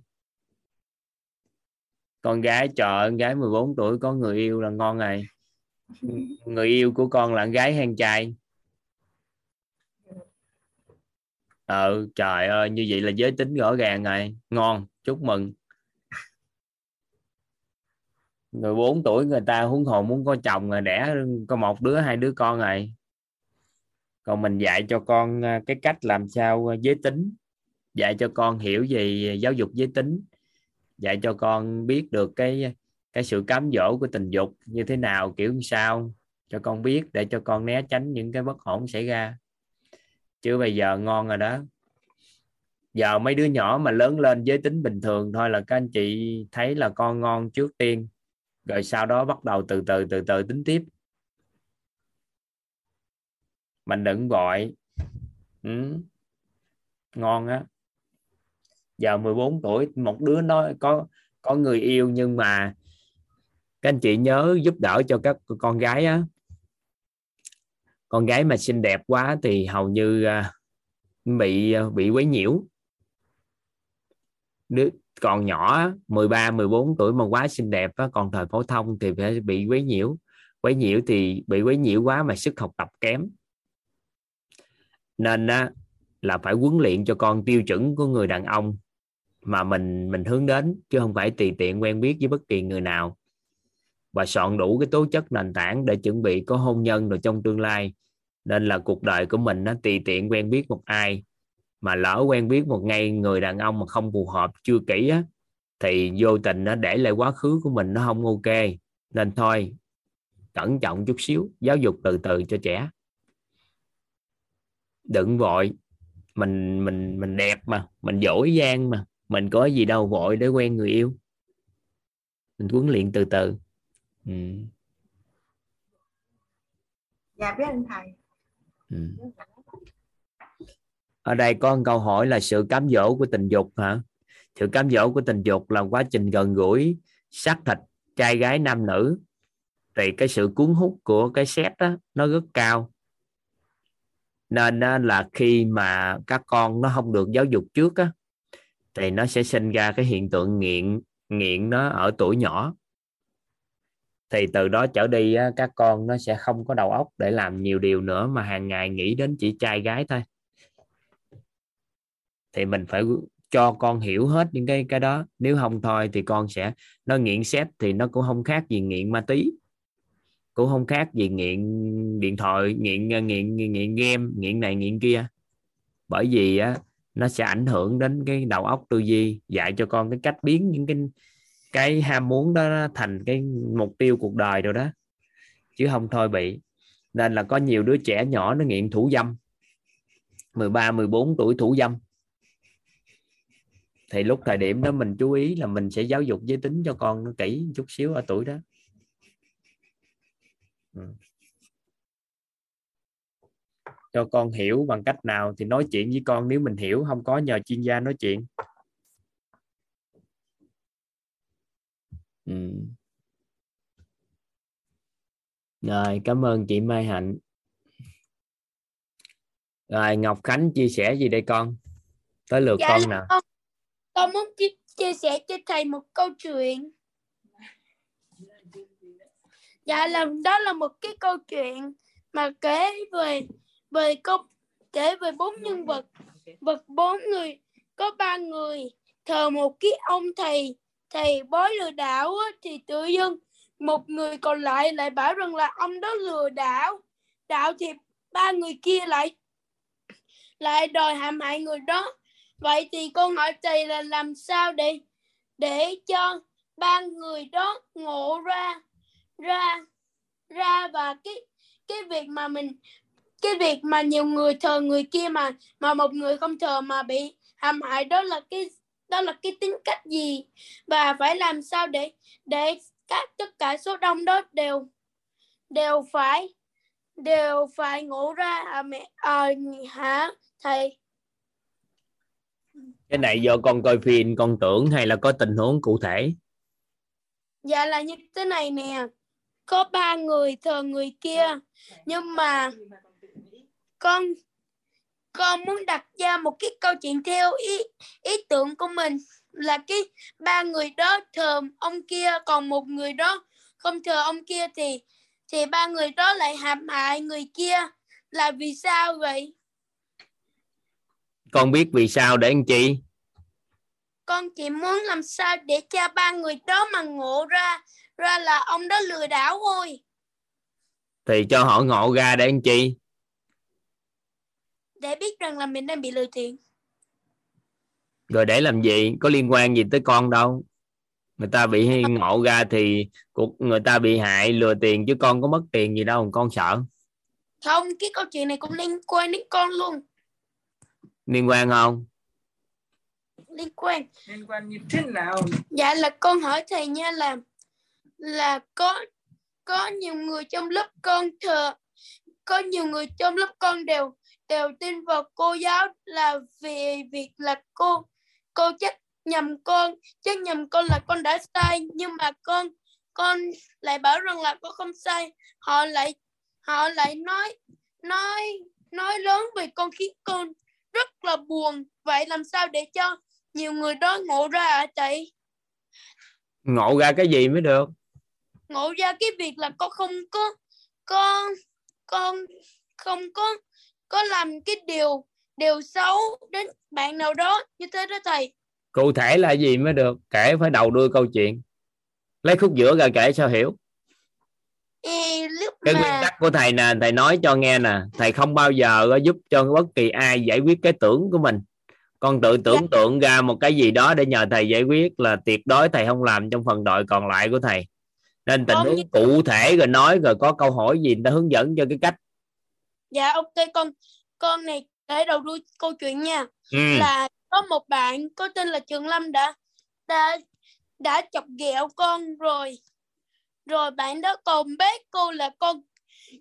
Con gái trời con gái 14 tuổi có người yêu là ngon rồi người yêu của con là con gái hay con trai ờ trời ơi, như vậy là giới tính rõ ràng rồi. Ngon, chúc mừng. 14 tuổi người ta huống hồ muốn có chồng rồi, đẻ có một đứa, hai đứa con rồi. Còn mình dạy cho con à, cái cách làm sao à, giới tính. Dạy cho con hiểu về giáo dục giới tính. Dạy cho con biết được cái cái sự cám dỗ của tình dục như thế nào, kiểu như sao, cho con biết để cho con né tránh những cái bất ổn xảy ra chứ bây giờ ngon rồi đó. Giờ mấy đứa nhỏ mà lớn lên giới tính bình thường thôi là các anh chị thấy là con ngon trước tiên, rồi sau đó bắt đầu từ từ từ từ tính tiếp. Mình đừng gọi. Ừ. ngon á. Giờ 14 tuổi, một đứa nó có có người yêu nhưng mà các anh chị nhớ giúp đỡ cho các con gái á con gái mà xinh đẹp quá thì hầu như à, bị à, bị quấy nhiễu. Đứa còn nhỏ 13 14 tuổi mà quá xinh đẹp còn thời phổ thông thì phải bị quấy nhiễu. Quấy nhiễu thì bị quấy nhiễu quá mà sức học tập kém. Nên là phải huấn luyện cho con tiêu chuẩn của người đàn ông mà mình mình hướng đến, chứ không phải tùy tiện quen biết với bất kỳ người nào và soạn đủ cái tố chất nền tảng để chuẩn bị có hôn nhân rồi trong tương lai. Nên là cuộc đời của mình nó tùy tiện quen biết một ai, mà lỡ quen biết một ngay người đàn ông mà không phù hợp, chưa kỹ á, thì vô tình nó để lại quá khứ của mình nó không ok. Nên thôi, cẩn trọng chút xíu, giáo dục từ từ cho trẻ. Đừng vội. Mình mình mình đẹp mà, mình giỏi giang mà. Mình có gì đâu vội để quen người yêu. Mình huấn luyện từ từ ừ. dạ biết anh thầy. Ừ. ở đây có một câu hỏi là sự cám dỗ của tình dục hả? Sự cám dỗ của tình dục là quá trình gần gũi xác thịt trai gái nam nữ. Thì cái sự cuốn hút của cái set đó nó rất cao. Nên là khi mà các con nó không được giáo dục trước á thì nó sẽ sinh ra cái hiện tượng nghiện nghiện nó ở tuổi nhỏ thì từ đó trở đi á, các con nó sẽ không có đầu óc để làm nhiều điều nữa mà hàng ngày nghĩ đến chỉ trai gái thôi. Thì mình phải cho con hiểu hết những cái cái đó. Nếu không thôi thì con sẽ nó nghiện xét thì nó cũng không khác gì nghiện ma túy cũng không khác gì nghiện điện thoại nghiện à, nghiện nghiện, nghiện game nghiện này nghiện kia. Bởi vì á nó sẽ ảnh hưởng đến cái đầu óc tư duy dạy cho con cái cách biến những cái cái ham muốn đó thành cái mục tiêu cuộc đời rồi đó. Chứ không thôi bị. Nên là có nhiều đứa trẻ nhỏ nó nghiện thủ dâm. 13 14 tuổi thủ dâm. Thì lúc thời điểm đó mình chú ý là mình sẽ giáo dục giới tính cho con nó kỹ chút xíu ở tuổi đó. Ừ. cho con hiểu bằng cách nào thì nói chuyện với con. Nếu mình hiểu, không có nhờ chuyên gia nói chuyện. Ừ. rồi cảm ơn chị Mai Hạnh rồi Ngọc Khánh chia sẻ gì đây con tới lượt Dạ, con nào con, con muốn chia, chia sẻ cho thầy một câu chuyện. Dạ là đó là một cái câu chuyện mà kể về về câu kể về bốn nhân vật vật bốn người có ba người thờ một cái ông thầy thầy bói lừa đảo thì tự dưng một người còn lại lại bảo rằng là ông đó lừa đảo. Đạo thì ba người kia lại lại đòi hãm hại người đó. Vậy thì con hỏi thầy là làm sao để để cho ba người đó ngộ ra ra ra và cái cái việc mà mình, cái việc mà nhiều người thờ người kia mà mà một người không thờ mà bị hãm hại đó là cái đó là cái tính cách gì? Và phải làm sao để để các tất cả số đông đó đều đều phải đều phải ngộ ra? À, mẹ à, hả thầy? Cái này do con coi phim con tưởng hay là có tình huống cụ thể? Dạ là như thế này nè. Có ba người thờ người kia. Nhưng mà con con muốn đặt ra một cái câu chuyện theo ý ý tưởng của mình là cái ba người đó thờ ông kia còn một người đó không thờ ông kia thì thì ba người đó lại hãm hại người kia. Là vì sao vậy? Con biết vì sao để anh chị con chỉ muốn làm sao để cho ba người đó mà ngộ ra ra là ông đó lừa đảo thôi. Thì cho họ ngộ ra để anh chị để biết rằng là mình đang bị lừa tiền. Rồi để làm gì? Có liên quan gì tới con đâu. Người ta bị ngộ ra thì cuộc người ta bị hại lừa tiền chứ con có mất tiền gì đâu con sợ. Không cái câu chuyện này cũng liên quan đến con luôn. Liên quan không? Liên quan. Liên quan như thế nào? Dạ là con hỏi thầy nha là là có có nhiều người trong lớp con thờ có nhiều người trong lớp con đều đều tin vào cô giáo là vì việc là cô cô trách nhầm con trách nhầm con là con đã sai nhưng mà con con lại bảo rằng là con không sai. Họ lại họ lại nói nói nói lớn về con khiến con rất là buồn. Vậy làm sao để cho nhiều người đó ngộ ra ạ thầy? Ngộ ra cái gì mới được? Ngộ ra cái việc là con không có con con không có có làm cái điều điều xấu đến bạn nào đó như thế đó thầy? Cụ thể là gì mới được? Kể phải đầu đuôi câu chuyện. Lấy khúc giữa ra kể sao hiểu. Ê, lúc cái nguyên mà tắc của thầy nè thầy nói cho nghe nè thầy không bao giờ giúp cho bất kỳ ai giải quyết cái tưởng của mình. Con tự tưởng tượng ra một cái gì đó để nhờ thầy giải quyết là tuyệt đối thầy không làm trong phần đội còn lại của thầy. Nên tình huống cụ thể rồi nói rồi có câu hỏi gì người ta hướng dẫn cho cái cách dạ ok con con này kể đầu đuôi câu chuyện nha. Ừ. là có một bạn có tên là Trường Lâm đã đã đã chọc ghẹo con rồi. Rồi bạn đó còn bác cô là con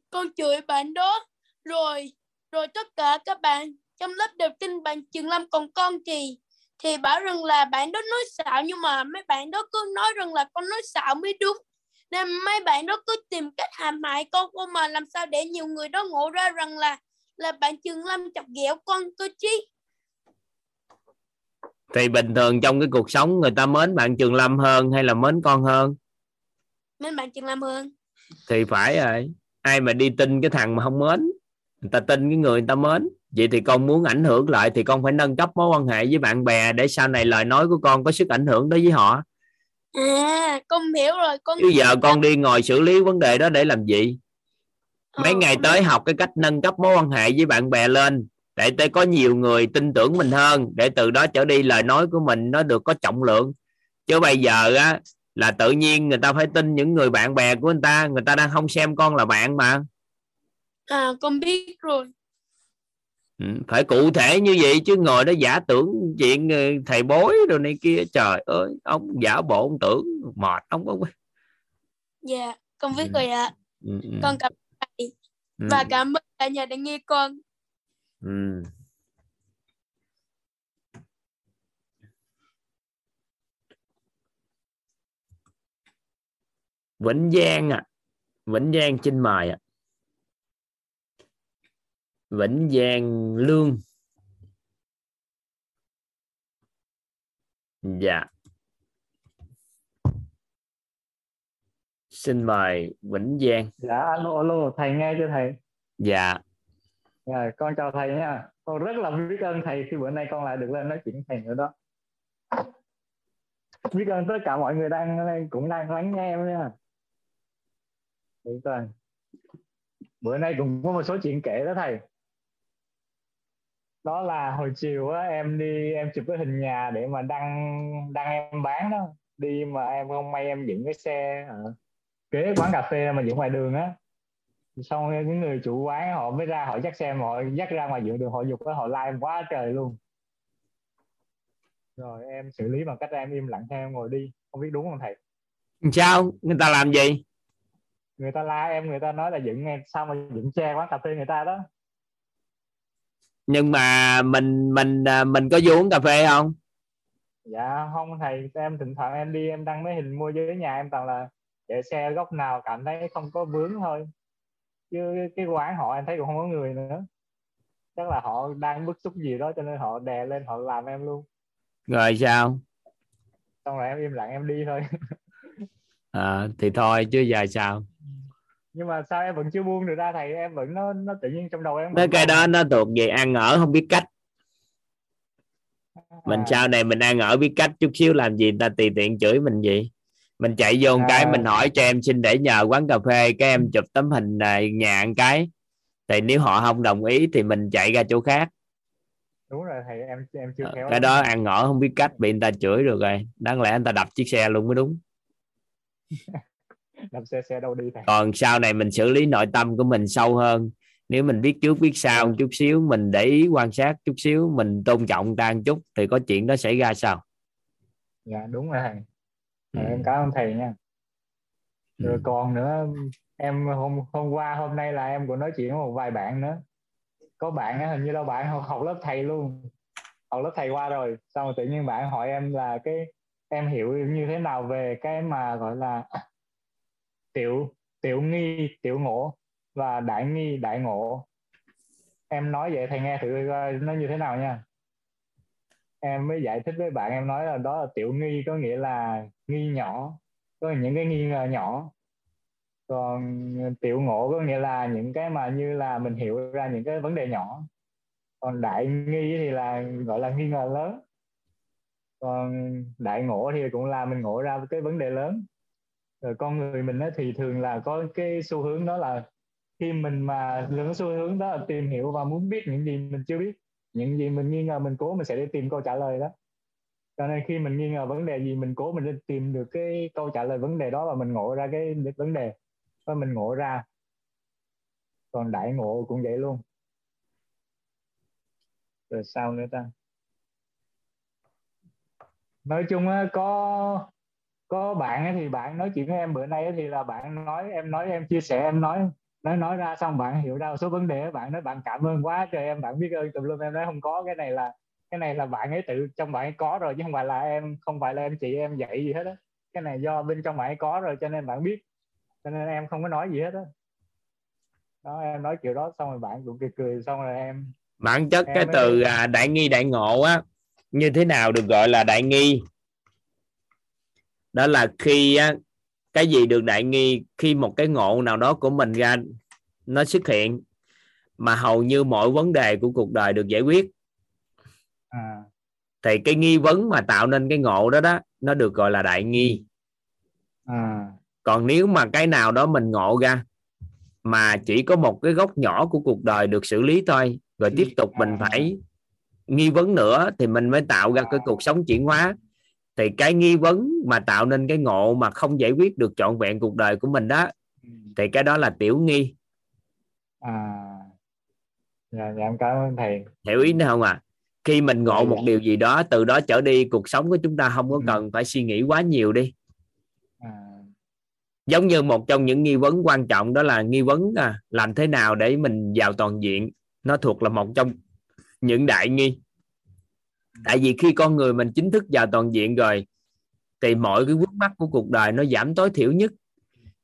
con chửi bạn đó. Rồi rồi tất cả các bạn trong lớp đều tin bạn Trường Lâm còn con thì thì bảo rằng là bạn đó nói xạo nhưng mà mấy bạn đó cứ nói rằng là con nói xạo mới đúng nên mấy bạn đó cứ tìm cách hãm hại con cô mà làm sao để nhiều người đó ngộ ra rằng là là bạn Trường Lâm chọc ghẹo con cơ chí? Thì bình thường trong cái cuộc sống người ta mến bạn Trường Lâm hơn hay là mến con hơn? Nên bạn Trường Lâm hơn. Thì phải rồi. Ai mà đi tin cái thằng mà không mến? Người ta tin cái người người ta mến. Vậy thì con muốn ảnh hưởng lại thì con phải nâng cấp mối quan hệ với bạn bè để sau này lời nói của con có sức ảnh hưởng đối với họ à con hiểu rồi con chứ giờ con đi ngồi xử lý vấn đề đó để làm gì? Mấy Ờ, ngày tới học cái cách nâng cấp mối quan hệ với bạn bè lên để tới có nhiều người tin tưởng mình hơn để từ đó trở đi lời nói của mình nó được có trọng lượng. Chứ bây giờ á là tự nhiên người ta phải tin những người bạn bè của người ta người ta đang không xem con là bạn mà. À con biết rồi. Ừ, phải cụ thể như vậy chứ ngồi đó giả tưởng chuyện ờ, thầy bối rồi này kia trời ơi ông giả bộ ông tưởng mệt ông có dạ con biết Ừ. rồi ạ. Ừ, ừ, con cảm ơn thầy ừ, và cảm ơn cả nhà đã nghe con. Ừ. Vĩnh Giang à Vĩnh Giang xin mời ạ Vĩnh Giang Lương dạ xin mời Vĩnh Giang Dạ alo alo thầy nghe chưa thầy? dạ Rồi con chào thầy nha. Con rất là biết ơn thầy khi bữa nay con lại được lên nói chuyện thầy nữa đó. Biết ơn tất cả mọi người đang cũng đang lắng nghe em nha. Được rồi. Bữa nay cũng có một số chuyện kể đó thầy. Đó là hồi chiều á em đi em chụp cái hình nhà để mà đăng đăng em bán đó. Đi mà em không may em dựng cái xe ở kế quán cà phê mà dựng ngoài đường á. Xong những người chủ quán họ mới ra họ dắt xe mà họ dắt ra ngoài giữa đường họ dục họ la em quá trời luôn. Rồi em xử lý bằng cách em im lặng theo em ngồi đi. Không biết đúng không thầy? Sao? Người ta làm gì? Người ta la em người ta nói là dựng em sao mà dựng xe quán cà phê người ta đó nhưng mà mình mình à, mình có vô uống cà phê không? Dạ không thầy em thỉnh thoảng em đi em đăng mấy hình mua dưới nhà em toàn là để xe góc nào cảm thấy không có vướng thôi. Chứ cái- cái quán họ em thấy cũng không có người nữa. Chắc là họ đang bức xúc gì đó cho nên họ đè lên họ làm em luôn. Rồi sao? Xong rồi em im lặng em đi thôi. À, thì thôi chứ giờ sao nhưng mà sao em vẫn chưa buông được ra thầy? Em vẫn nó nó tự nhiên trong đầu em cái vẫn cái đó nó thuộc về ăn ở không biết cách. Mình À. sau này mình ăn ở biết cách chút xíu làm gì người ta tùy tiện chửi mình gì mình chạy vô một cái À. mình hỏi cho em xin để nhờ quán cà phê cái em chụp tấm hình này nhà một cái. Thì nếu họ không đồng ý thì mình chạy ra chỗ khác. Đúng rồi thầy em em chưa khéo cái đó ăn ở không biết cách bị người ta chửi được rồi. Đáng lẽ người ta đập chiếc xe luôn mới đúng đập xe xe đâu đi thầy? Còn sau này mình xử lý nội tâm của mình sâu hơn. Nếu mình biết trước biết sau một chút xíu mình để ý quan sát chút xíu mình tôn trọng ta một chút thì có chuyện đó xảy ra sao? Dạ đúng rồi thầy. Ừ. Rồi, em cảm ơn thầy nha. Rồi Ừ. còn nữa em hôm hôm qua hôm nay là em cũng nói chuyện với một vài bạn nữa. Có bạn á, hình như là bạn học, học lớp thầy luôn. Học lớp thầy qua rồi xong rồi tự nhiên bạn hỏi em là cái em hiểu như thế nào về cái mà gọi là tiểu tiểu nghi, tiểu ngộ và đại nghi, đại ngộ. Em nói vậy thầy nghe thử coi nó như thế nào nha. Em mới giải thích với bạn em nói là đó là tiểu nghi, có nghĩa là nghi nhỏ, có những cái nghi ngờ nhỏ. Còn tiểu ngộ có nghĩa là những cái mà như là mình hiểu ra những cái vấn đề nhỏ. Còn đại nghi thì là, gọi là nghi ngờ lớn. Còn đại ngộ thì cũng là mình ngộ ra cái vấn đề lớn rồi con người mình thì thường là có cái xu hướng đó là khi mình mà lớn xu hướng đó là tìm hiểu và muốn biết những gì mình chưa biết, những gì mình nghi ngờ mình cố mình sẽ đi tìm câu trả lời đó. Cho nên khi mình nghi ngờ vấn đề gì mình cố mình đi tìm được cái câu trả lời vấn đề đó và mình ngộ ra cái vấn đề và mình ngộ ra. Còn đại ngộ cũng vậy luôn. Rồi sao nữa ta? Nói chung á có có bạn ấy thì bạn nói chuyện với em bữa nay thì là bạn nói em nói em chia sẻ em nói nói nói ra xong bạn hiểu ra một số vấn đề bạn nói bạn cảm ơn quá trời em bạn biết ơn tùm lum em nói không có cái này là cái này là bạn ấy tự trong bạn ấy có rồi chứ không phải là em không phải là em chị em dạy gì hết á. Cái này do bên trong bạn ấy có rồi cho nên bạn biết. Cho nên em không có nói gì hết á. Đó. đó em nói kiểu đó xong rồi bạn cũng cười cười xong rồi em bản chất Em cái từ à, đại nghi đại ngộ á như thế nào được gọi là đại nghi đó là khi cái gì được đại nghi khi một cái ngộ nào đó của mình ra nó xuất hiện mà hầu như mọi vấn đề của cuộc đời được giải quyết. À, thì cái nghi vấn mà tạo nên cái ngộ đó đó nó được gọi là đại nghi. À, còn nếu mà cái nào đó mình ngộ ra mà chỉ có một cái góc nhỏ của cuộc đời được xử lý thôi rồi tiếp tục mình phải nghi vấn nữa thì mình mới tạo ra cái cuộc sống chuyển hóa thì cái nghi vấn mà tạo nên cái ngộ mà không giải quyết được trọn vẹn cuộc đời của mình đó thì cái đó là tiểu nghi. À dạ, dạ em cảm ơn thầy. Hiểu ý nữa không à khi mình ngộ Dạ, một điều gì đó từ đó trở đi cuộc sống của chúng ta không có Ừ. cần phải suy nghĩ quá nhiều đi. À, giống như một trong những nghi vấn quan trọng đó là nghi vấn à, làm thế nào để mình vào toàn diện nó thuộc là một trong những đại nghi tại vì khi con người mình chính thức vào toàn diện rồi thì mọi cái vướng mắc của cuộc đời nó giảm tối thiểu nhất.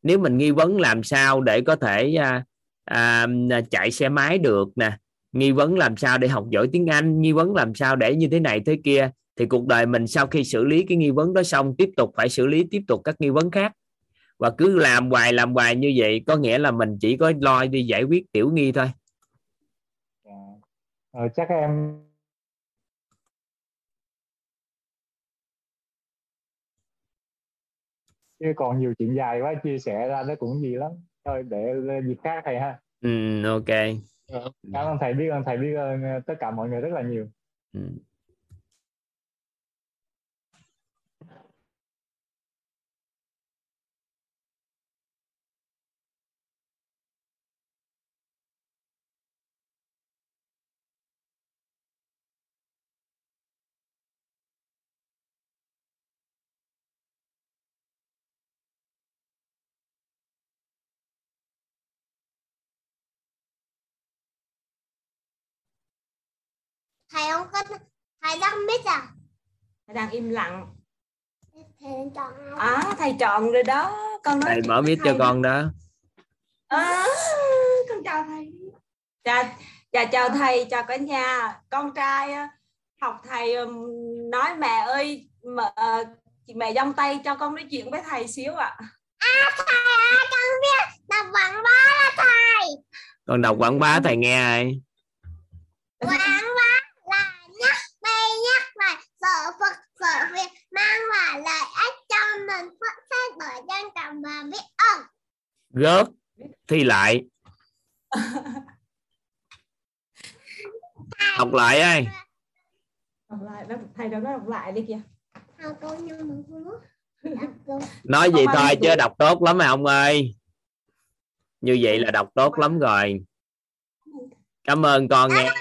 Nếu mình nghi vấn làm sao để có thể à, à, à, chạy xe máy được nè nghi vấn làm sao để học giỏi tiếng Anh nghi vấn làm sao để như thế này thế kia thì cuộc đời mình sau khi xử lý cái nghi vấn đó xong tiếp tục phải xử lý tiếp tục các nghi vấn khác. Và cứ làm hoài làm hoài như vậy có nghĩa là mình chỉ có lo đi giải quyết tiểu nghi thôi. Dạ. Ờ, chắc em chứ còn nhiều chuyện dài quá chia sẻ ra nó cũng gì lắm. Thôi để dịp khác thầy ha. Ừ, ok. Cảm ơn thầy biết ơn thầy biết ơn tất cả mọi người rất là nhiều. Ừ. thầy không có thầy đang biết à? Thầy đang im lặng. Thầy chọn à thầy chọn rồi đó. Con nói thầy mở mic cho con đó. À, con chào thầy. Chào chào chào thầy chào cả nhà. Con trai học thầy nói mẹ ơi mẹ, ờ, chị mẹ giông tay cho con nói chuyện với thầy xíu ạ. À thầy ơi con biết. Đọc quảng bá là thầy. Con đọc quảng bá thầy nghe ai? Quảng bá là nhắc đây nhắc sợ phật sợ việc mang lại lợi ích cho mình phát xét bởi dân trọng và biết ơn. Rớt thi lại. Đọc lại ai? Đọc lại đó thầy đâu có đọc lại đi kìa. Cô nói gì thôi chứ đọc tốt lắm mà ông ơi. Như vậy là đọc tốt lắm rồi. Cảm ơn con nghe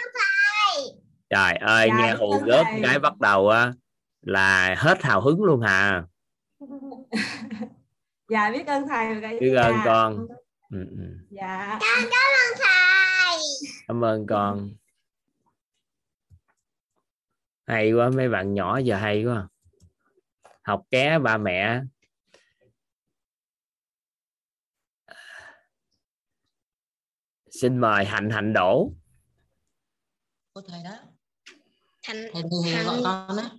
trời ơi Dạ, nghe hù gớt thầy. cái bắt đầu á là hết hào hứng luôn hà. Dạ biết ơn thầy biết ơn con. Ừ, ừ. dạ. Con cảm ơn thầy. Cảm ơn con. Hay quá mấy bạn nhỏ giờ hay quá. Học ké ba mẹ. Xin mời hạnh hạnh đổ cô thầy đó thành thầy thầy gọi con á.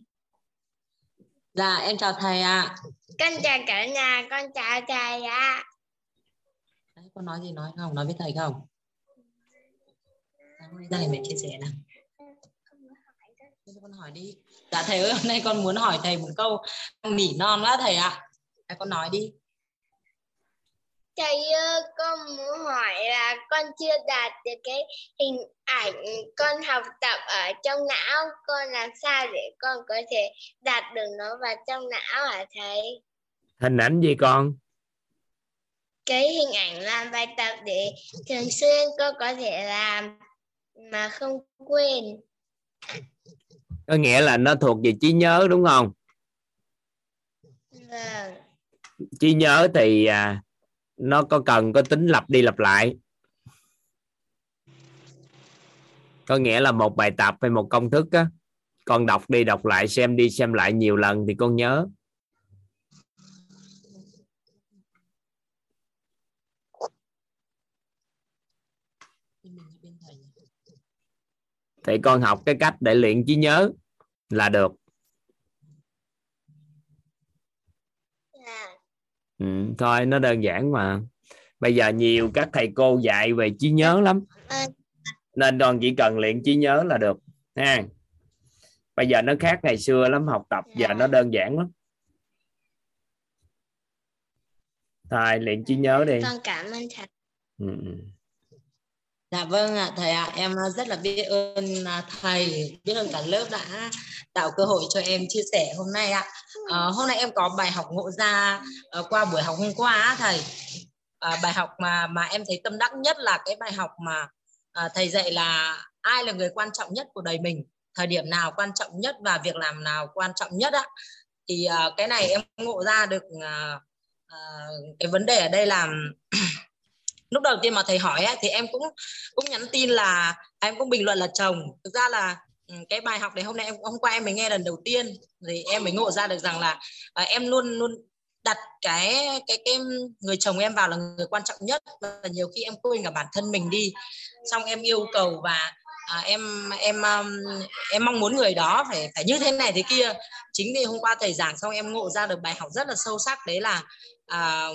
Dạ em chào thầy ạ. Con chào cả nhà con chào thầy ạ. Đấy, con nói gì nói không? Nói với thầy không? Nay gia đình mình chia sẻ nào. Con hỏi đi. Dạ thầy ơi hôm nay con muốn hỏi thầy một câu nỉ non quá thầy ạ. À. con nói đi Thầy ơi, con muốn hỏi là con chưa đạt được cái hình ảnh con học tập ở trong não. Con làm sao để con có thể đạt được nó vào trong não hả thầy? hình ảnh gì con Cái hình ảnh làm bài tập để thường xuyên con có thể làm mà không quên. có nghĩa là nó thuộc về trí nhớ đúng không Vâng. trí nhớ thì à, nó có cần, có tính lặp đi lặp lại. Có nghĩa là một bài tập hay một công thức á, con đọc đi đọc lại, xem đi xem lại nhiều lần thì con nhớ. Thì con học cái cách để luyện trí nhớ là được Dạ ừ, thôi nó đơn giản mà. Bây giờ nhiều các thầy cô dạy về trí nhớ lắm. Nên con chỉ cần luyện trí nhớ là được ha. Bây giờ nó khác ngày xưa lắm học tập giờ nó đơn giản lắm. Thôi luyện trí nhớ đi. Con cảm ơn thầy. ừ. Dạ vâng ạ thầy ạ. Em à, rất là biết ơn à, thầy biết ơn cả lớp đã tạo cơ hội cho em chia sẻ hôm nay ạ. À, hôm nay em có bài học ngộ ra ờ, qua buổi học hôm qua á, thầy. À, bài học mà mà em thấy tâm đắc nhất là cái bài học mà à, thầy dạy là ai là người quan trọng nhất của đời mình thời điểm nào quan trọng nhất và việc làm nào quan trọng nhất ạ thì à, cái này em ngộ ra được à, à, cái vấn đề ở đây là lúc đầu tiên mà thầy hỏi ấy, thì em cũng cũng nhắn tin là à, em cũng bình luận là chồng thực ra là ừ, cái bài học này hôm nay em hôm qua em mới nghe lần đầu tiên thì em mới ngộ ra được rằng là à, em luôn luôn đặt cái cái cái người chồng em vào là người quan trọng nhất. Và nhiều khi em quên cả bản thân mình đi. Xong em yêu cầu và à, em em um, em mong muốn người đó phải phải như thế này thế kia. Chính vì hôm qua thầy giảng xong em ngộ ra được bài học rất là sâu sắc đấy là à,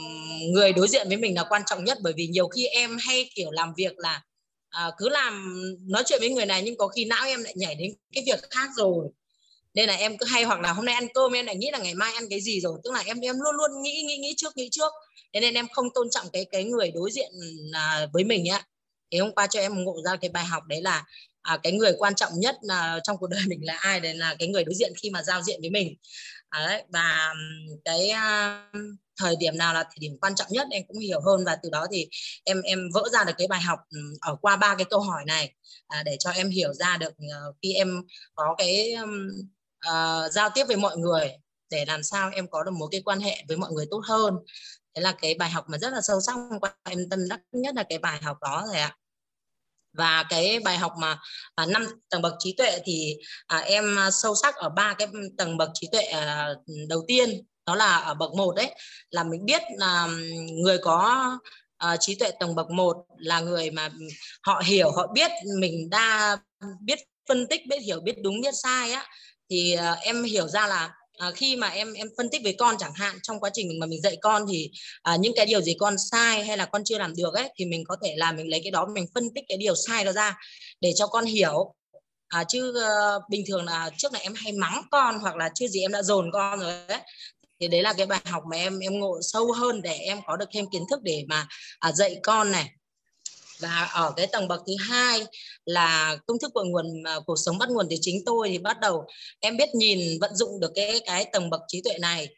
người đối diện với mình là quan trọng nhất. Bởi vì nhiều khi em hay kiểu làm việc là à, cứ làm nói chuyện với người này nhưng có khi não em lại nhảy đến cái việc khác rồi. Nên là em cứ hay hoặc là hôm nay ăn cơm em lại nghĩ là ngày mai ăn cái gì rồi. Tức là em em luôn luôn nghĩ nghĩ nghĩ trước nghĩ trước. Thế nên em không tôn trọng cái cái người đối diện à, với mình á thì hôm qua cho em ngộ ra cái bài học đấy là à, cái người quan trọng nhất là trong cuộc đời mình là ai đấy là cái người đối diện khi mà giao diện với mình. À, đấy, và cái à, thời điểm nào là thời điểm quan trọng nhất em cũng hiểu hơn và từ đó thì em em vỡ ra được cái bài học ở qua ba cái câu hỏi này à, để cho em hiểu ra được ờ, khi em có cái ừm, ờ, giao tiếp với mọi người để làm sao em có được một cái quan hệ với mọi người tốt hơn. Thế là cái bài học mà rất là sâu sắc hôm qua em tâm đắc nhất là cái bài học đó rồi ạ và cái bài học mà à, năm tầng bậc trí tuệ thì à, em à, sâu sắc ở ba cái tầng bậc trí tuệ à, đầu tiên đó là ở bậc một đấy là mình biết là người có à, trí tuệ tầng bậc một là người mà họ hiểu họ biết mình đa biết phân tích biết hiểu biết đúng biết sai á thì à, em hiểu ra là à, khi mà em em phân tích với con chẳng hạn trong quá trình mình mà mình dạy con thì à, những cái điều gì con sai hay là con chưa làm được ấy thì mình có thể là mình lấy cái đó mình phân tích cái điều sai đó ra để cho con hiểu. À, chứ uh, bình thường là trước này em hay mắng con hoặc là chưa gì em đã dồn con rồi ấy thì đấy là cái bài học mà em em ngộ sâu hơn để em có được thêm kiến thức để mà à, dạy con này và ở cái tầng bậc thứ hai là công thức của nguồn à, cuộc sống bắt nguồn từ chính tôi thì bắt đầu em biết nhìn vận dụng được cái cái tầng bậc trí tuệ này.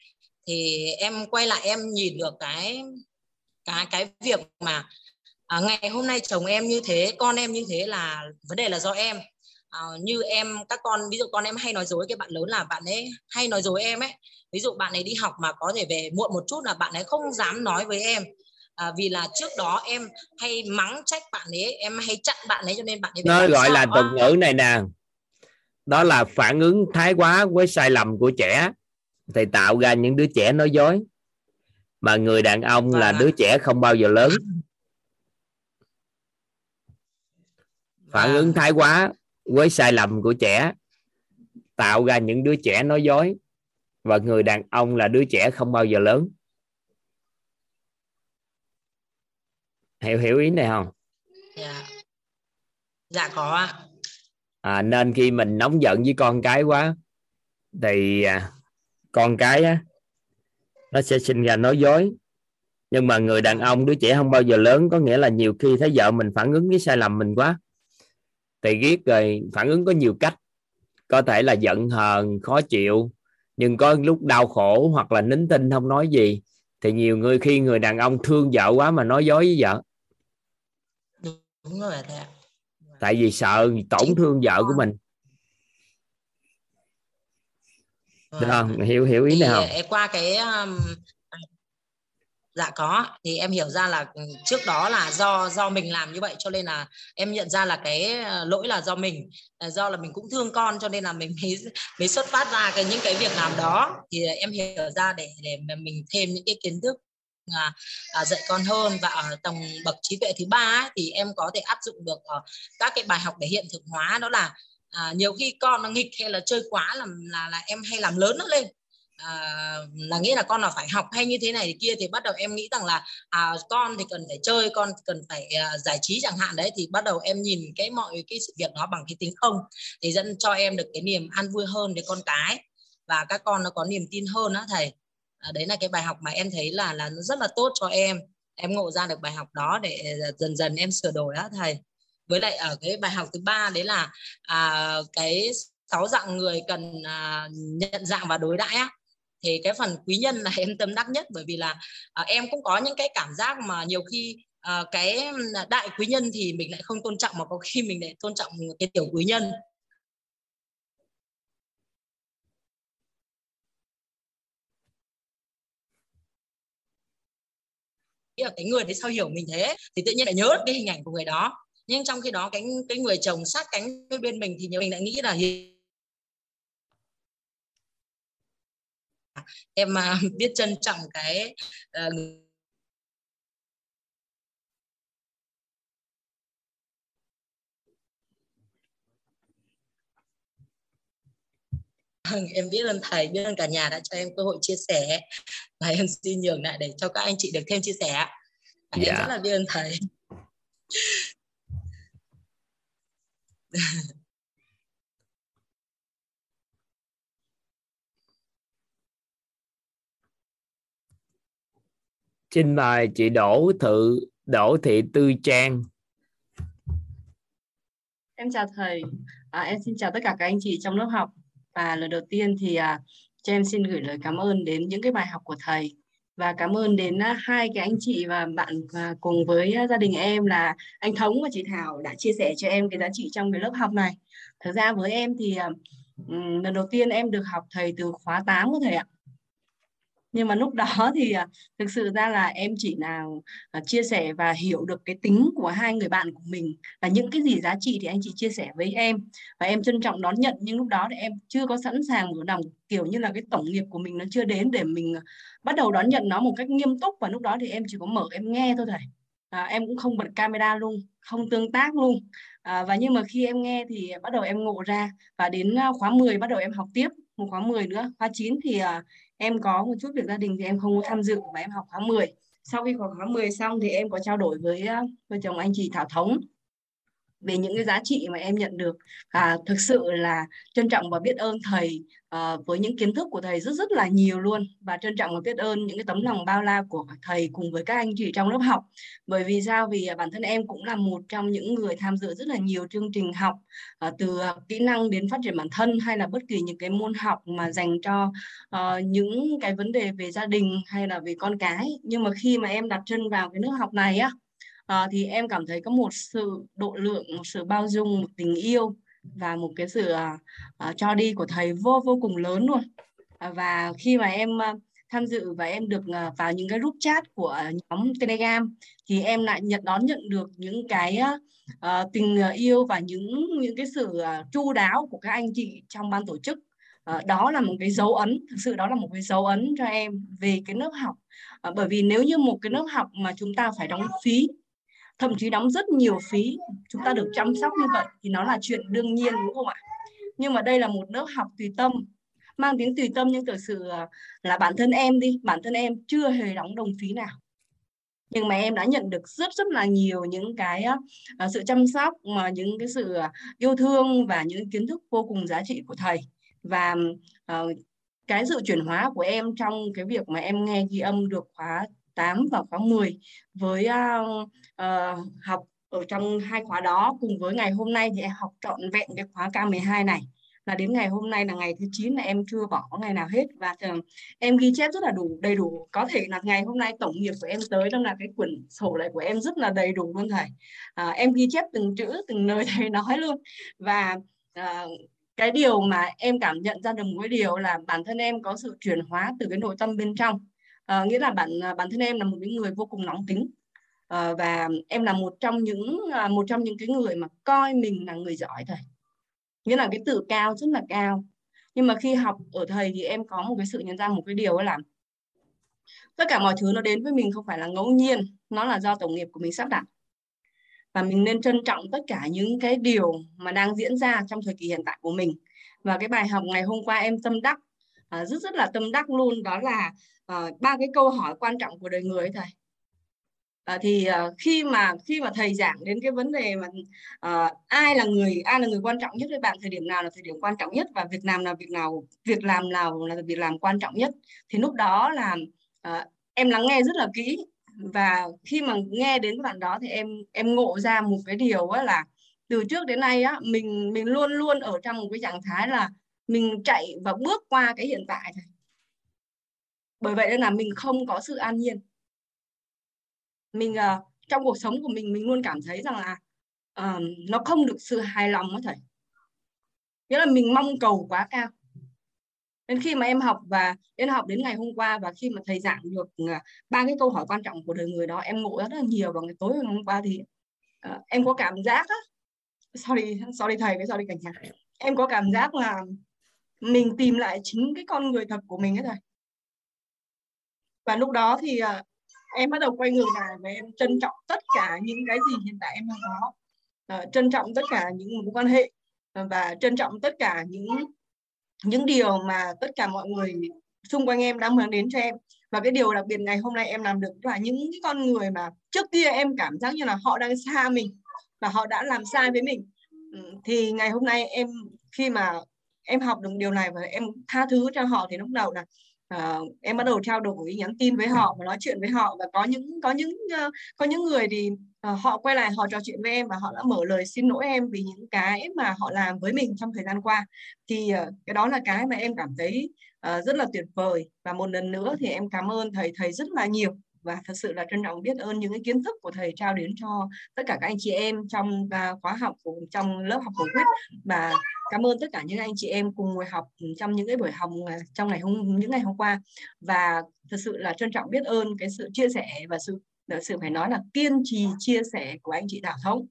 Thì em quay lại em nhìn được cái cái cái việc mà à, ngày hôm nay chồng em như thế con em như thế là vấn đề là do em. À, như em các con ví dụ con em hay nói dối cái bạn lớn là bạn ấy hay nói dối em ấy. Ví dụ bạn ấy đi học mà có thể về muộn một chút là bạn ấy không dám nói với em à, vì là trước đó em hay mắng trách bạn ấy em hay chặn bạn ấy cho nên bạn ấy nó gọi là đó. ngữ này nè. Đó là phản ứng thái quá với sai lầm của trẻ. Thì tạo ra những đứa trẻ nói dối. Mà người đàn ông là Vâng đứa trẻ không bao giờ lớn. Phản Vâng. ứng thái quá với sai lầm của trẻ. Tạo ra những đứa trẻ nói dối. Và người đàn ông là đứa trẻ không bao giờ lớn hiểu hiểu ý này không? Dạ. Dạ có ạ. À, nên khi mình nóng giận với con cái quá thì à, con cái á, nó sẽ sinh ra nói dối. Nhưng mà người đàn ông đứa trẻ không bao giờ lớn có nghĩa là nhiều khi thấy vợ mình phản ứng với sai lầm mình quá thì ghét rồi phản ứng có nhiều cách. Có thể là giận hờn khó chịu nhưng có lúc đau khổ hoặc là nín tinh không nói gì thì nhiều người khi người đàn ông thương vợ quá mà nói dối với vợ đúng rồi thầy ạ. Tại vì sợ tổn thương vợ của mình. Được không? Hiểu hiểu ý thì này không em qua cái um, dạ có thì em hiểu ra là ừ, trước đó là do do mình làm như vậy cho nên là em nhận ra là cái ờ, lỗi là do mình. Là do là mình cũng thương con cho nên là mình mới mới xuất phát ra cái những cái việc làm đó. Thì em hiểu ra để để mình thêm những cái kiến thức à, à, dạy con hơn. Và ở tầng bậc trí tuệ thứ ba ấy, thì em có thể áp dụng được ở các cái bài học để hiện thực hóa. Đó là à, nhiều khi con nó nghịch hay là chơi quá là là là em hay làm lớn nó lên. À, là nghĩa là con là phải học hay như thế này thì kia thì bắt đầu em nghĩ rằng là à, con thì cần phải chơi con cần phải à, giải trí chẳng hạn đấy thì bắt đầu em nhìn cái mọi cái sự việc đó bằng cái tính không thì dẫn cho em được cái niềm an vui hơn với con cái. Và các con nó có niềm tin hơn đó thầy à, đấy là cái bài học mà em thấy là là nó rất là tốt cho em. Em ngộ ra được bài học đó để ờ, dần dần em sửa đổi á thầy. Với lại ở cái bài học thứ ba đấy là à, cái sáu dạng người cần à, nhận dạng và đối đãi á. Thì cái phần quý nhân là em tâm đắc nhất bởi vì là à, em cũng có những cái cảm giác mà nhiều khi à, cái đại quý nhân thì mình lại không tôn trọng mà có khi mình lại tôn trọng cái tiểu quý nhân. Là cái người đấy sao hiểu mình thế? Thì tự nhiên lại nhớ cái hình ảnh của người đó. Nhưng trong khi đó cái cái người chồng sát cánh với bên mình thì nhiều mình lại nghĩ là à, em uh, biết trân trọng cái uh, em biết ơn thầy biết ơn cả nhà đã cho em cơ hội chia sẻ. Và em xin nhường lại để cho các anh chị được thêm chia sẻ dạ. em rất là biết ơn thầy. Xin mời chị Đỗ Thự Đỗ Thị Tư Trang. Em chào thầy. À, em xin chào tất cả các anh chị trong lớp học và lần đầu tiên thì à, cho em xin gửi lời cảm ơn đến những cái bài học của thầy và cảm ơn đến à, hai cái anh chị và bạn à, cùng với à, gia đình em là anh Thống và chị Thảo đã chia sẻ cho em cái giá trị trong cái lớp học này. Thực ra với em thì lần đầu tiên em được học thầy từ khóa 8 của thầy ạ nhưng mà lúc đó thì à, thực sự ra là em chỉ là chia sẻ và hiểu được cái tính của hai người bạn của mình và những cái gì giá trị thì anh chị chia sẻ với em. Và em trân trọng đón nhận nhưng lúc đó thì em chưa có sẵn sàng mở lòng kiểu như là cái tổng nghiệp của mình nó chưa đến để mình à, bắt đầu đón nhận nó một cách nghiêm túc. Và lúc đó thì em chỉ có mở em nghe thôi thầy. À, em cũng không bật camera luôn không tương tác luôn. À, và nhưng mà khi em nghe thì bắt đầu em ngộ ra. Và đến à, khóa 10 bắt đầu em học tiếp một khóa 10 nữa khóa 9 thì em có một chút việc gia đình thì em không có tham dự và em học khóa 10 sau khi khóa 10 xong thì em có trao đổi với ờ, vợ chồng anh chị Thảo Thống về những cái giá trị mà em nhận được. Và thực sự là trân trọng và biết ơn thầy uh, với những kiến thức của thầy rất rất là nhiều luôn. Và trân trọng và biết ơn những cái tấm lòng bao la của thầy cùng với các anh chị trong lớp học. Bởi vì sao? Vì à, bản thân em cũng là một trong những người tham dự rất là nhiều chương trình học uh, từ kỹ năng đến phát triển bản thân hay là bất kỳ những cái môn học mà dành cho uh, những cái vấn đề về gia đình hay là về con cái. Nhưng mà khi mà em đặt chân vào cái nước học này á à, thì em cảm thấy có một sự độ lượng một sự bao dung một tình yêu và một cái sự à, à, cho đi của thầy vô vô cùng lớn luôn. À, và khi mà em à, tham dự và em được à, vào những cái group chat của nhóm telegram thì em lại nhận đón nhận được những cái à, tình yêu và những những cái sự à, chu đáo của các anh chị trong ban tổ chức. À, đó là một cái dấu ấn thực sự đó là một cái dấu ấn cho em về cái lớp học. À, bởi vì nếu như một cái lớp học mà chúng ta phải đóng phí thậm chí đóng rất nhiều phí chúng ta được chăm sóc như vậy thì nó là chuyện đương nhiên đúng không ạ? Nhưng mà đây là một lớp học tùy tâm mang tiếng tùy tâm nhưng thực sự ờ, là bản thân em đi bản thân em chưa hề đóng đồng phí nào. Nhưng mà em đã nhận được rất rất là nhiều những cái uh, sự chăm sóc mà những cái sự ờ, yêu thương và những kiến thức vô cùng giá trị của thầy. Và uh, cái sự chuyển hóa của em trong cái việc mà em nghe ghi âm được khóa 8 và khóa 10 với uh, uh, học ở trong hai khóa đó. Cùng với ngày hôm nay thì em học trọn vẹn cái khóa K12 này. Là đến ngày hôm nay là ngày thứ 9 là em chưa bỏ ngày nào hết. Và thường em ghi chép rất là đủ đầy đủ. Có thể là ngày hôm nay tổng nghiệp của em tới đó là cái quyển sổ này của em rất là đầy đủ luôn thầy. À, em ghi chép từng chữ từng lời thầy nói luôn. Và à, cái điều mà em cảm nhận ra được một cái điều là bản thân em có sự chuyển hóa từ cái nội tâm bên trong à, nghĩa là bản à, bản thân em là một cái người vô cùng nóng tính. À, và em là một trong những à, một trong những cái người mà coi mình là người giỏi thầy nghĩa là cái tự cao rất là cao. Nhưng mà khi học ở thầy thì em có một cái sự nhận ra một cái điều là tất cả mọi thứ nó đến với mình không phải là ngẫu nhiên nó là do tổng nghiệp của mình sắp đặt. Và mình nên trân trọng tất cả những cái điều mà đang diễn ra trong thời kỳ hiện tại của mình. Và cái bài học ngày hôm qua em tâm đắc à, rất rất là tâm đắc luôn. Đó là à, ba cái câu hỏi quan trọng của đời người ấy thầy. À, thì à, khi mà khi mà thầy giảng đến cái vấn đề mà à, ai là người ai là người quan trọng nhất với bạn thời điểm nào là thời điểm quan trọng nhất và việc làm là việc nào việc làm nào là việc làm quan trọng nhất thì lúc đó là à, em lắng nghe rất là kỹ. Và khi mà nghe đến đoạn đó thì em em ngộ ra một cái điều á là từ trước đến nay á mình mình luôn luôn ở trong một cái trạng thái là mình chạy và bước qua cái hiện tại thôi bởi vậy nên là mình không có sự an nhiên. Mình uh, trong cuộc sống của mình mình luôn cảm thấy rằng là uh, nó không được sự hài lòng đó thầy. Nghĩa là mình mong cầu quá cao. Nên khi mà em học và em học đến ngày hôm qua và khi mà thầy giảng được ờ, ba cái câu hỏi quan trọng của đời người đó em ngộ rất là nhiều vào ngày tối ngày hôm qua thì uh, em có cảm giác á. Sorry sorry thầy với sorry cả nhà. Em có cảm giác là mình tìm lại chính cái con người thật của mình ấy thầy và lúc đó thì à, em bắt đầu quay ngược lại và em trân trọng tất cả những cái gì hiện tại em đang có. Uh, trân trọng tất cả những mối quan hệ ờ, và trân trọng tất cả những những điều mà tất cả mọi người xung quanh em đang mang đến cho em. Và cái điều đặc biệt ngày hôm nay em làm được là những cái con người mà trước kia em cảm giác như là họ đang xa mình và họ đã làm sai với mình. Ừ, thì ngày hôm nay em khi mà em học được điều này và em tha thứ cho họ thì lúc đầu là uh, em bắt đầu trao đổi nhắn tin với họ và nói chuyện với họ và có những có những uh, có những người thì uh, họ quay lại họ trò chuyện với em và họ đã mở lời xin lỗi em vì những cái mà họ làm với mình trong thời gian qua. Thì uh, cái đó là cái mà em cảm thấy uh, rất là tuyệt vời và một lần nữa thì em cảm ơn thầy thầy rất là nhiều và thật sự là trân trọng biết ơn những cái kiến thức của thầy trao đến cho tất cả các anh chị em trong uh, khóa học của trong lớp học của quyết. Và cảm ơn tất cả những anh chị em cùng ngồi học trong những cái buổi học à, trong ngày hôm những ngày hôm qua. Và thật sự là trân trọng biết ơn cái sự chia sẻ và sự à, sự phải nói là kiên trì chia sẻ của anh chị Thảo Thống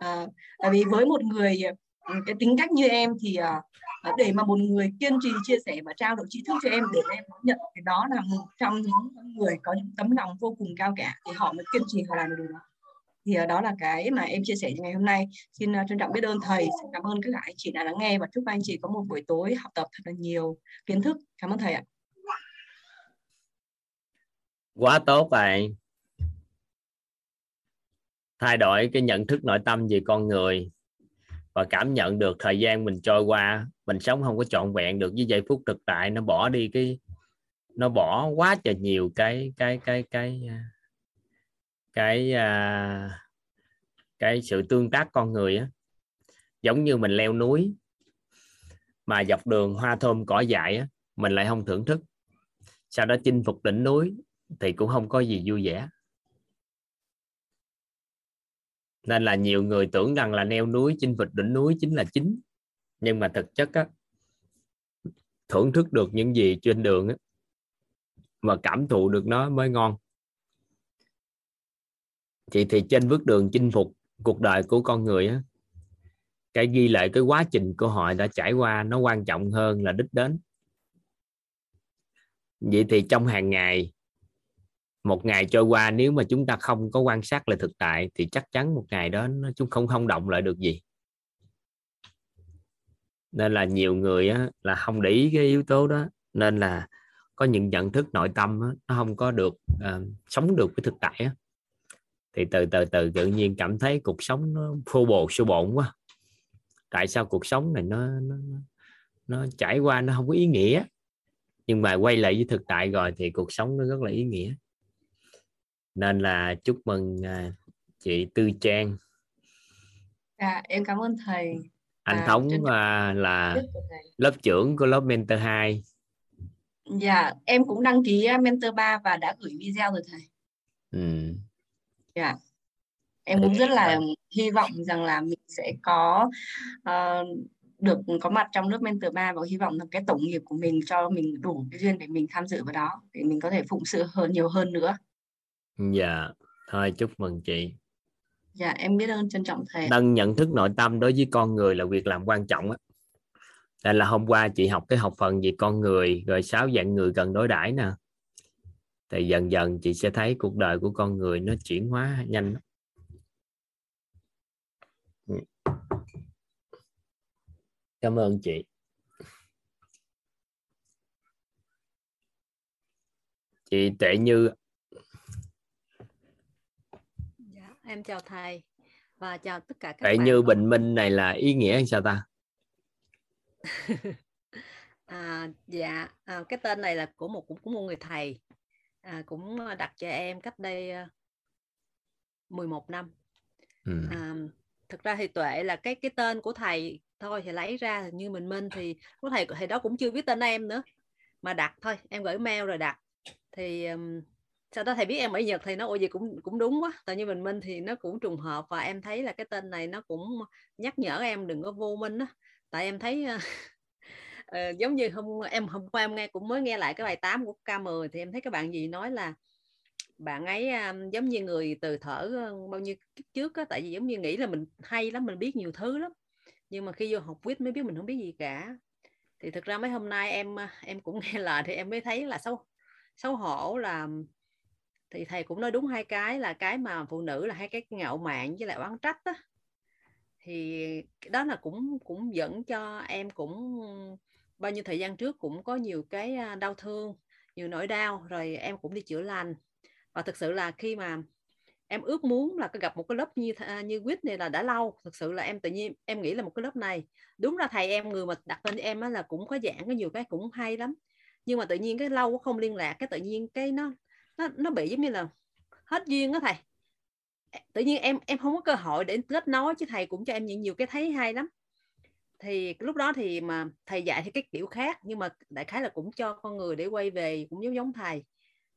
à, tại vì với một người ừ, cái tính cách như em thì uh, để mà một người kiên trì chia sẻ và trao đổi tri thức cho em để em nhận cái đó là một trong những người có những tấm lòng vô cùng cao cả, thì họ mới kiên trì họ làm được điều đó. Thì ờ, đó là cái mà em chia sẻ ngày hôm nay. Xin ờ, trân trọng biết ơn thầy. Xin cảm ơn các anh chị đã lắng nghe và chúc anh chị có một buổi tối học tập thật là nhiều kiến thức. Cảm ơn thầy ạ. Quá tốt vậy. Thay đổi cái nhận thức nội tâm về con người và cảm nhận được thời gian mình trôi qua mình sống không có trọn vẹn được với giây phút thực tại nó bỏ đi cái nó bỏ quá trời nhiều cái cái cái cái à, cái cái, cái sự tương tác con người á. Giống như mình leo núi mà dọc đường hoa thơm cỏ dại á mình lại không thưởng thức. Sau đó chinh phục đỉnh núi thì cũng không có gì vui vẻ. Nên là nhiều người tưởng rằng là leo núi chinh phục đỉnh núi chính là chính nhưng mà thực chất á, thưởng thức được những gì trên đường á, và cảm thụ được nó mới ngon. Thì thì trên bước đường chinh phục cuộc đời của con người á, cái ghi lại cái quá trình của họ đã trải qua nó quan trọng hơn là đích đến. Vậy thì trong hàng ngày một ngày trôi qua nếu mà chúng ta không có quan sát lại thực tại thì chắc chắn một ngày đó nó chúng không không động lại được gì nên là nhiều người á, là không để ý cái yếu tố đó. Nên là có những nhận thức nội tâm á, nó không có được uh, sống được với thực tại á. thì từ từ từ tự nhiên cảm thấy cuộc sống nó phô bồ xô bộn quá. Tại sao cuộc sống này nó nó nó trải qua nó không có ý nghĩa? Nhưng mà quay lại với thực tại rồi thì cuộc sống nó rất là ý nghĩa. Nên là chúc mừng à, chị Tư Trang. Dạ em cảm ơn thầy anh À, Thống trân à, là lớp trưởng của lớp mentor 2 dạ em cũng đăng ký uh, mentor 3 và đã gửi video rồi thầy. Ừ. dạ. Em cũng rất là hy vọng rằng là mình sẽ có ờ, được có mặt trong lớp mentor 3 và hy vọng là cái tổng nghiệp của mình cho mình đủ cái duyên để mình tham dự vào đó để mình có thể phụng sự hơn nhiều hơn nữa. Dạ. Thôi chúc mừng chị dạ em biết ơn, trân trọng thầy nâng nhận thức nội tâm đối với con người là việc làm quan trọng á. Đây là hôm qua chị học cái học phần về con người, rồi sáu dạng người cần đối đãi nè. Thì dần dần chị sẽ thấy cuộc đời của con người nó chuyển hóa nhanh lắm. Ừ. Cảm ơn chị. Chị tệ như Dạ, em chào thầy và chào tất cả các tệ bạn. như bình minh này là ý nghĩa hay sao ta À, dạ, à, cái tên này là của một cũng của một người thầy à, cũng đặt cho em cách đây à, 11 năm. ừ. À, thực ra thì tuệ là cái cái tên của thầy thôi thì lấy ra như mình minh thì có thầy thầy đó cũng chưa biết tên em nữa mà đặt thôi em gửi mail rồi đặt thì um, sau đó thầy biết em ở Nhật thì nó ôi gì cũng cũng đúng quá. Tự nhiên mình minh thì nó cũng trùng hợp và em thấy là cái tên này nó cũng nhắc nhở em đừng có vô minh á. Tại em thấy uh, giống như hôm em hôm qua em nghe cũng mới nghe lại cái bài 8 của K10 thì em thấy các bạn gì nói là bạn ấy um, giống như người từ thở uh, bao nhiêu kiếp trước á. Tại vì giống như nghĩ là mình hay lắm mình biết nhiều thứ lắm. Nhưng mà khi vô học quýt mới biết mình không biết gì cả. Thì thực ra mấy hôm nay em em cũng nghe lời thì em mới thấy là xấu xấu hổ là thì thầy cũng nói đúng hai cái, là cái mà phụ nữ là hai cái ngạo mạn với lại oán trách đó thì đó là cũng cũng dẫn cho em cũng, bao nhiêu thời gian trước cũng có nhiều cái à, đau thương, nhiều nỗi đau, rồi em cũng đi chữa lành. Và thực sự là khi mà em ước muốn là có gặp một cái lớp như à, như quýt này là đã lâu, thực sự là em tự nhiên em nghĩ là một cái lớp này, đúng ra thầy em người mà đặt tên em á là cũng có giảng có nhiều cái cũng hay lắm. Nhưng mà tự nhiên cái lâu không liên lạc, cái tự nhiên cái nó nó nó bị giống như là hết duyên đó thầy. Tự nhiên em em không có cơ hội để kết nối chứ thầy cũng cho em nhiều nhiều cái thấy hay lắm. Thì lúc đó thì mà thầy dạy thì cái kiểu khác, nhưng mà đại khái là cũng cho con người để quay về cũng giống giống thầy.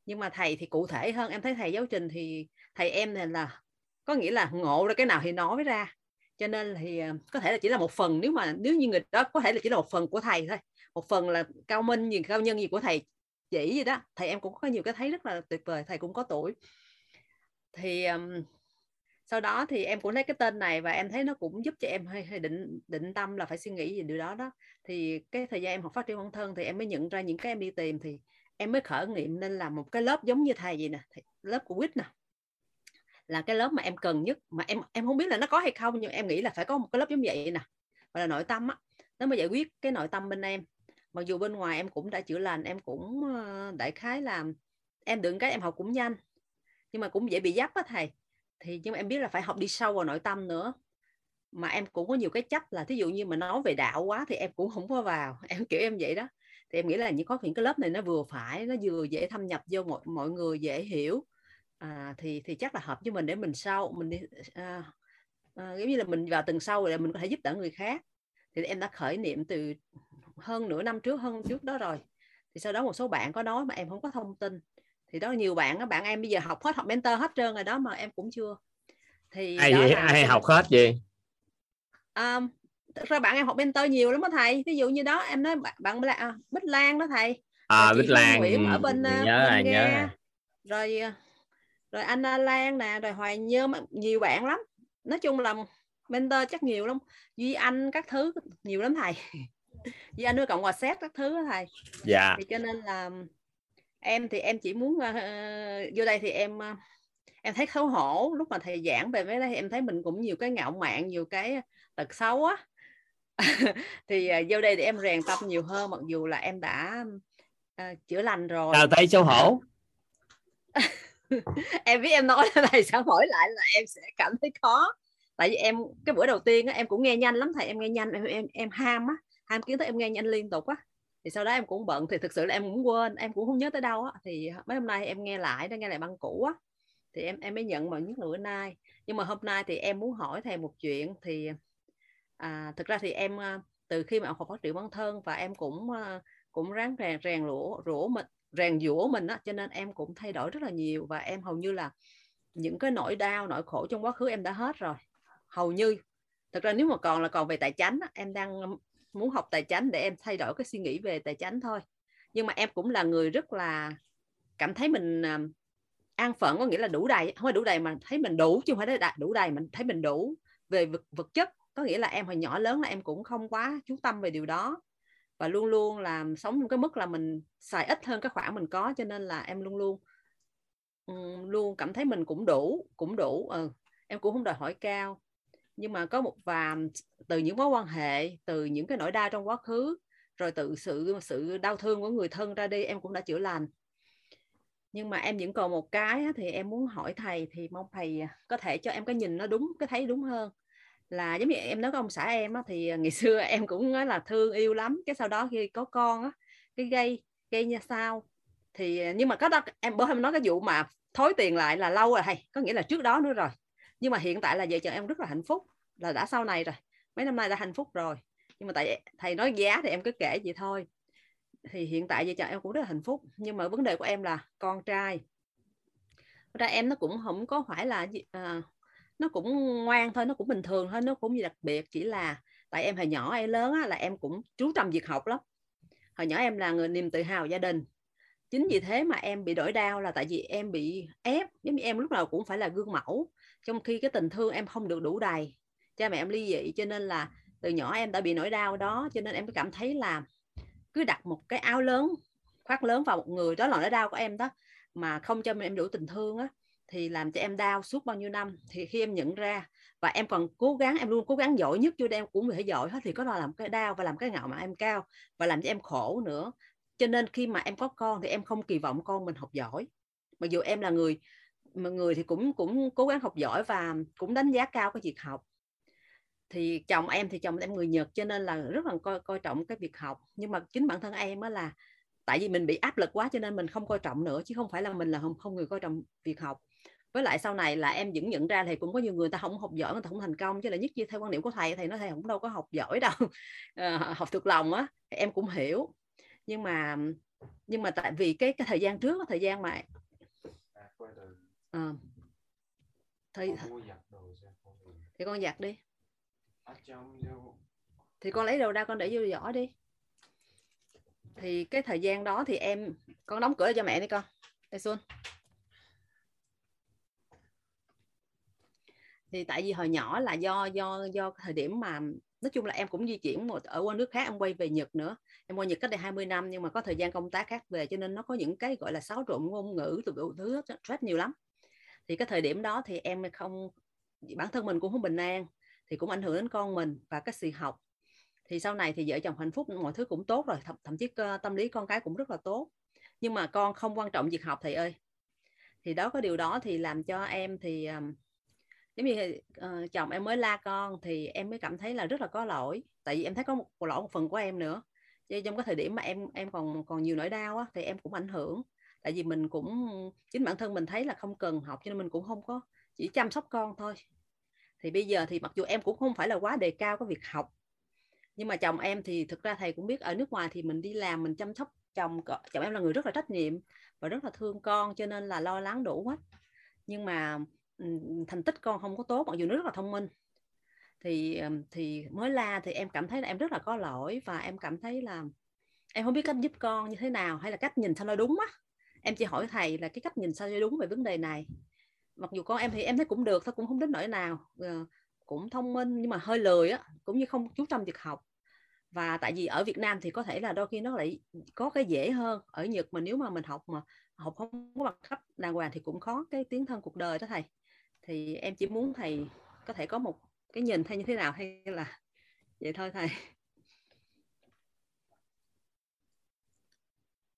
Nhưng mà thầy thì cụ thể hơn, em thấy thầy giáo trình thì thầy em này là, có nghĩa là ngộ ra cái nào thì nói ra. Cho nên thì à, có thể là chỉ là một phần, nếu mà, nếu như người đó có thể là chỉ là một phần của thầy thôi. Một phần là cao minh gì, cao nhân gì của thầy chỉ gì đó. Thầy em cũng có nhiều cái thấy rất là tuyệt vời thầy cũng có tuổi. Thì um, sau đó thì em cũng lấy cái tên này và em thấy nó cũng giúp cho em hơi, hơi định định tâm là phải suy nghĩ về điều đó đó. Thì cái thời gian em học phát triển bản thân thì em mới nhận ra những cái em đi tìm thì em mới khởi nghiệm nên là một cái lớp giống như thầy vậy nè lớp của quýt nè. Là cái lớp mà em cần nhất mà em em không biết là nó có hay không nhưng em nghĩ là phải có một cái lớp giống vậy nè. Gọi là nội tâm á nó mới giải quyết cái nội tâm bên em mặc dù bên ngoài em cũng đã chữa lành em cũng ờ, đại khái làm em đừng cái em học cũng nhanh nhưng mà cũng dễ bị giáp á thầy. Thì nhưng mà em biết là phải học đi sâu vào nội tâm nữa. Mà em cũng có nhiều cái chấp là thí dụ như mà nói về đạo quá thì em cũng không có vào. Em kiểu em vậy đó. Thì em nghĩ là những có những cái lớp này nó vừa phải nó vừa dễ thâm nhập vô mọi mọi người dễ hiểu. À, thì thì chắc là hợp với mình để mình sau mình đi à, à, giống như là mình vào từng sâu rồi mình có thể giúp đỡ người khác. Thì em đã khởi niệm từ hơn nửa năm trước hơn trước đó rồi. Thì sau đó một số bạn có nói mà em không có thông tin. Thì đó nhiều bạn các bạn em bây giờ học hết học mentor hết trơn rồi đó mà em cũng chưa. Thì ai vậy? là ai học hết gì à, thực ra bạn em học mentor nhiều lắm đó thầy. Ví dụ như đó em nói bạn bạn là à, Bích Lan đó thầy. À chị Bích Lan Nguyễn ở ừ, bên à, nhớ bên nhớ Nga. rồi. Rồi à, Anna Lan nè rồi Hoài Nhôm nhiều bạn lắm. Nói chung là mentor chắc nhiều lắm. Duy Anh các thứ nhiều lắm thầy Với cộng hòa xét các thứ đó thầy. Dạ. Thì cho nên là em thì em chỉ muốn ờ, vô đây thì em ờ, em thấy xấu hổ. Lúc mà thầy giảng về mấy đây em thấy mình cũng nhiều cái ngạo mạn nhiều cái tật xấu á. Thì ờ, vô đây để em rèn tâm nhiều hơn mặc dù là em đã ờ, chữa lành rồi. Sao thấy xấu hổ? Em biết em nói thầy sẽ hỏi lại là em sẽ cảm thấy khó. Tại vì em cái bữa đầu tiên á, em cũng nghe nhanh lắm thầy em nghe nhanh em em em ham á ham kiến thức em nghe nhanh liên tục á. Thì sau đó em cũng bận thì thực sự là em cũng quên em cũng không nhớ tới đâu á. Thì mấy hôm nay em nghe lại đã nghe lại băng cũ á. Thì em em mới nhận mà nhất là bữa nay. Nhưng mà hôm nay thì em muốn hỏi thầy một chuyện thì à, thực ra thì em à, từ khi mà học phát triển bản thân và em cũng à, cũng ráng rèn rèn rũa rũa mình rèn dũa mình á cho nên em cũng thay đổi rất là nhiều và em hầu như là những cái nỗi đau nỗi khổ trong quá khứ em đã hết rồi. Hầu như thực ra nếu mà còn là còn về tài chánh em đang muốn học tài chánh để em thay đổi cái suy nghĩ về tài chánh thôi. Nhưng mà em cũng là người rất là cảm thấy mình à, an phận có nghĩa là đủ đầy không phải đủ đầy mà thấy mình đủ chứ không phải là đủ đầy mình thấy mình đủ về vật, vật chất. Có nghĩa là em hồi nhỏ lớn là em cũng không quá chú tâm về điều đó. Và luôn luôn làm sống trong cái mức là mình xài ít hơn cái khoản mình có cho nên là em luôn luôn luôn cảm thấy mình cũng đủ cũng đủ ừ. em cũng không đòi hỏi cao nhưng mà có một và từ những mối quan hệ từ những cái nỗi đau trong quá khứ rồi từ sự sự đau thương của người thân ra đi em cũng đã chữa lành. Nhưng mà em vẫn còn một cái thì em muốn hỏi thầy thì mong thầy có thể cho em cái nhìn nó đúng cái thấy đúng hơn. Là giống như em nói với ông xã em á, thì ngày xưa em cũng nói là thương yêu lắm cái sau đó khi có con á cái gây gây nha sao. Thì nhưng mà có đó em bữa em nói cái vụ mà thối tiền lại là lâu rồi thầy có nghĩa là trước đó nữa rồi nhưng mà hiện tại là vợ chồng em rất là hạnh phúc là đã sau này rồi mấy năm nay đã hạnh phúc rồi. Nhưng mà tại thầy nói giá thì em cứ kể vậy thôi. Thì hiện tại vợ chồng em cũng rất là hạnh phúc nhưng mà vấn đề của em là con trai. Ra em nó cũng không có phải là à, nó cũng ngoan thôi nó cũng bình thường thôi nó cũng gì đặc biệt chỉ là tại em hồi nhỏ hay lớn á, là em cũng chú tâm việc học lắm. Hồi nhỏ em là người niềm tự hào gia đình. Chính vì thế mà em bị đổi đau là tại vì em bị ép giống như em lúc nào cũng phải là gương mẫu trong khi cái tình thương em không được đủ đầy, cha mẹ em ly dị, cho nên là từ nhỏ em đã bị nỗi đau đó, cho nên em cảm thấy là cứ đặt một cái áo lớn, khoác lớn vào một người, đó là nỗi đau của em đó, mà không cho em đủ tình thương á, thì làm cho em đau suốt bao nhiêu năm. Thì khi em nhận ra, và em còn cố gắng, em luôn cố gắng giỏi nhất cho em cũng phải giỏi hết, thì có là làm cái đau và làm cái ngạo mà em cao và làm cho em khổ nữa. Cho nên khi mà em có con thì em không kỳ vọng con mình học giỏi. Mặc dù em là người mọi người thì cũng cũng cố gắng học giỏi và cũng đánh giá cao cái việc học. Thì chồng em thì chồng em người Nhật cho nên là rất là coi coi trọng cái việc học. Nhưng mà chính bản thân em á là tại vì mình bị áp lực quá cho nên mình không coi trọng nữa chứ không phải là mình là không không người coi trọng việc học. Với lại sau này là em vẫn nhận ra thì cũng có nhiều người ta không học giỏi người ta không thành công chứ là nhất như theo quan điểm của thầy thầy nói thầy cũng đâu có học giỏi đâu. À, học thuộc lòng á em cũng hiểu. Nhưng mà nhưng mà tại vì cái cái thời gian trước thời gian mà à, à, thì, thì con giặt đi. Thì con lấy đồ ra con để vô giỏ đi. Thì cái thời gian đó thì em con đóng cửa cho mẹ đi con. Đây xuân. Thì tại vì hồi nhỏ là do do do thời điểm mà nói chung là em cũng di chuyển một ở qua nước khác em quay về Nhật nữa. Em qua Nhật cách đây 20 năm nhưng mà có thời gian công tác khác về cho nên nó có những cái gọi là xáo trộn ngôn ngữ từ đủ thứ rất nhiều lắm thì cái thời điểm đó thì em không bản thân mình cũng không bình an thì cũng ảnh hưởng đến con mình và cái sự học. Thì sau này thì vợ chồng hạnh phúc mọi thứ cũng tốt rồi thậm, thậm chí ờ, tâm lý con cái cũng rất là tốt. Nhưng mà con không quan trọng việc học thầy ơi. Thì đó có điều đó thì làm cho em thì giống như uh, chồng em mới la con thì em mới cảm thấy là rất là có lỗi. Tại vì em thấy có một lỗi một phần của em nữa. Chứ trong cái thời điểm mà em em còn còn nhiều nỗi đau á, thì em cũng ảnh hưởng tại vì mình cũng, chính bản thân mình thấy là không cần học cho nên mình cũng không có, chỉ chăm sóc con thôi. Thì bây giờ thì mặc dù em cũng không phải là quá đề cao cái việc học, nhưng mà chồng em thì thực ra thầy cũng biết ở nước ngoài thì mình đi làm mình chăm sóc chồng chồng em là người rất là trách nhiệm và rất là thương con cho nên là lo lắng đủ hết. Nhưng mà ừ, thành tích con không có tốt, mặc dù nó rất là thông minh. Thì ờ, thì mới la thì em cảm thấy là em rất là có lỗi và em cảm thấy là em không biết cách giúp con như thế nào hay là cách nhìn sao nó đúng á em chỉ hỏi thầy là cái cách nhìn sao cho đúng về vấn đề này. Mặc dù con em thì em thấy cũng được thôi cũng không đến nỗi nào. Ờ, cũng thông minh nhưng mà hơi lười á cũng như không chú trọng việc học. Và tại vì ở Việt Nam thì có thể là đôi khi nó lại có cái dễ hơn. Ở Nhật mà nếu mà mình học mà học không có bằng cấp đàng hoàng thì cũng khó cái tiến thân cuộc đời đó thầy. Thì em chỉ muốn thầy có thể có một cái nhìn thay như thế nào hay là vậy thôi thầy.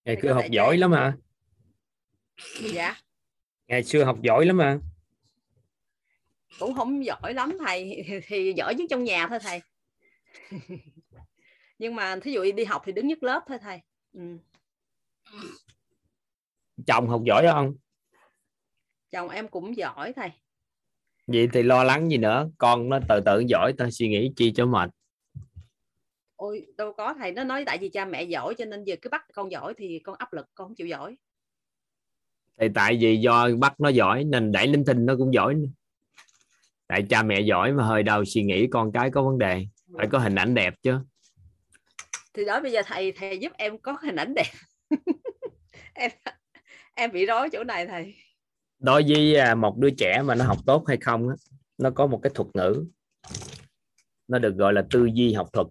Thầy cứ học giỏi lắm hả dạ. Ngày xưa học giỏi lắm mà. Cũng không giỏi lắm thầy. Thì, giỏi nhất trong nhà thôi thầy. Nhưng mà thí dụ đi học thì đứng nhất lớp thôi thầy. Ừ. chồng học giỏi không? Chồng em cũng giỏi thầy. Vậy thì lo lắng gì nữa? Con nó từ từ giỏi ta suy nghĩ chi cho mệt. Ôi đâu có thầy. Nó nói tại vì cha mẹ giỏi cho nên giờ cứ bắt con giỏi thì con áp lực con không chịu giỏi thì tại vì do bắt nó giỏi nên đẩy linh tinh nó cũng giỏi nữa. tại cha mẹ giỏi mà hơi đầu suy nghĩ con cái có vấn đề. Phải có hình ảnh đẹp chứ. Thì đó bây giờ thầy thầy giúp em có hình ảnh đẹp. Em em bị rối chỗ này thầy. Đối với à, một đứa trẻ mà nó học tốt hay không á, nó có một cái thuật ngữ. Nó được gọi là tư duy học thuật